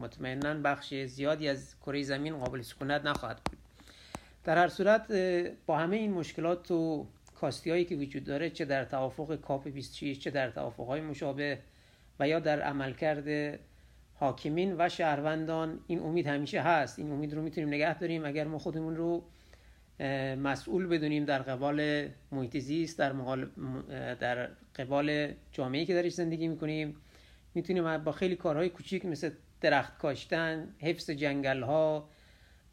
مطمئنا بخش زیادی از کره زمین قابل سکونت نخواهد بود. در هر صورت با همه این مشکلات و کاستی هایی که وجود داره چه در توافق کاپ 26 چه در توافق های مشابه و یا در عملکرد حاکمین و شهروندان این امید همیشه هست. این امید رو می‌تونیم نگه داریم. اگر ما خودمون رو مسئول بدونیم در قبال محیط زیست در, در قبال جامعه که درش زندگی می‌کنیم می‌تونیم با خیلی کارهای کوچیک مثل درخت کاشتن حفظ جنگل ها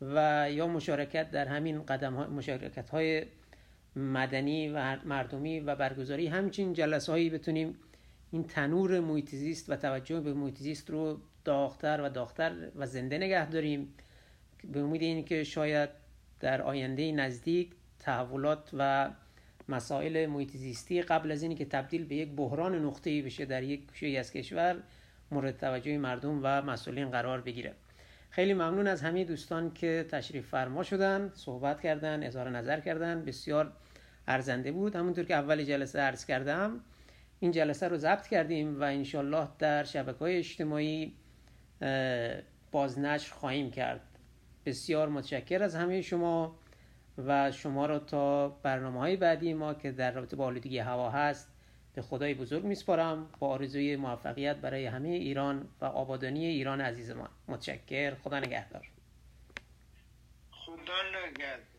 و یا مشارکت در همین قدم ها مشارکت های مدنی و مردمی و برگزاری. همچین جلسه هایی بتونیم این تنور محیط زیست و توجه به محیط زیست رو داغتر و داغتر و زنده نگه داریم به امید این که شاید در آینده نزدیک تحولات و مسائل محیط زیستی قبل از اینی که تبدیل به یک بحران نقطه‌ای بشه در یک گوشه از کشور مورد توجه مردم و مسئولین قرار بگیره. خیلی ممنون از همه دوستان که تشریف فرما شدن صحبت کردن اظهار نظر کردن. بسیار ارزنده بود. همونطور که اول جلسه عرض کردم این جلسه رو ضبط کردیم و انشالله در شبکه های اجتماعی بازنشر خواهیم کرد. بسیار متشکر از همه شما و شما را تا برنامه های بعدی ما که در رابطه با آلودگی هوا هست به خدای بزرگ میسپارم. با آرزوی موفقیت برای همه ایران و آبادانی ایران عزیزمان. متشکر. خدا نگهدار. خدا نگهدار.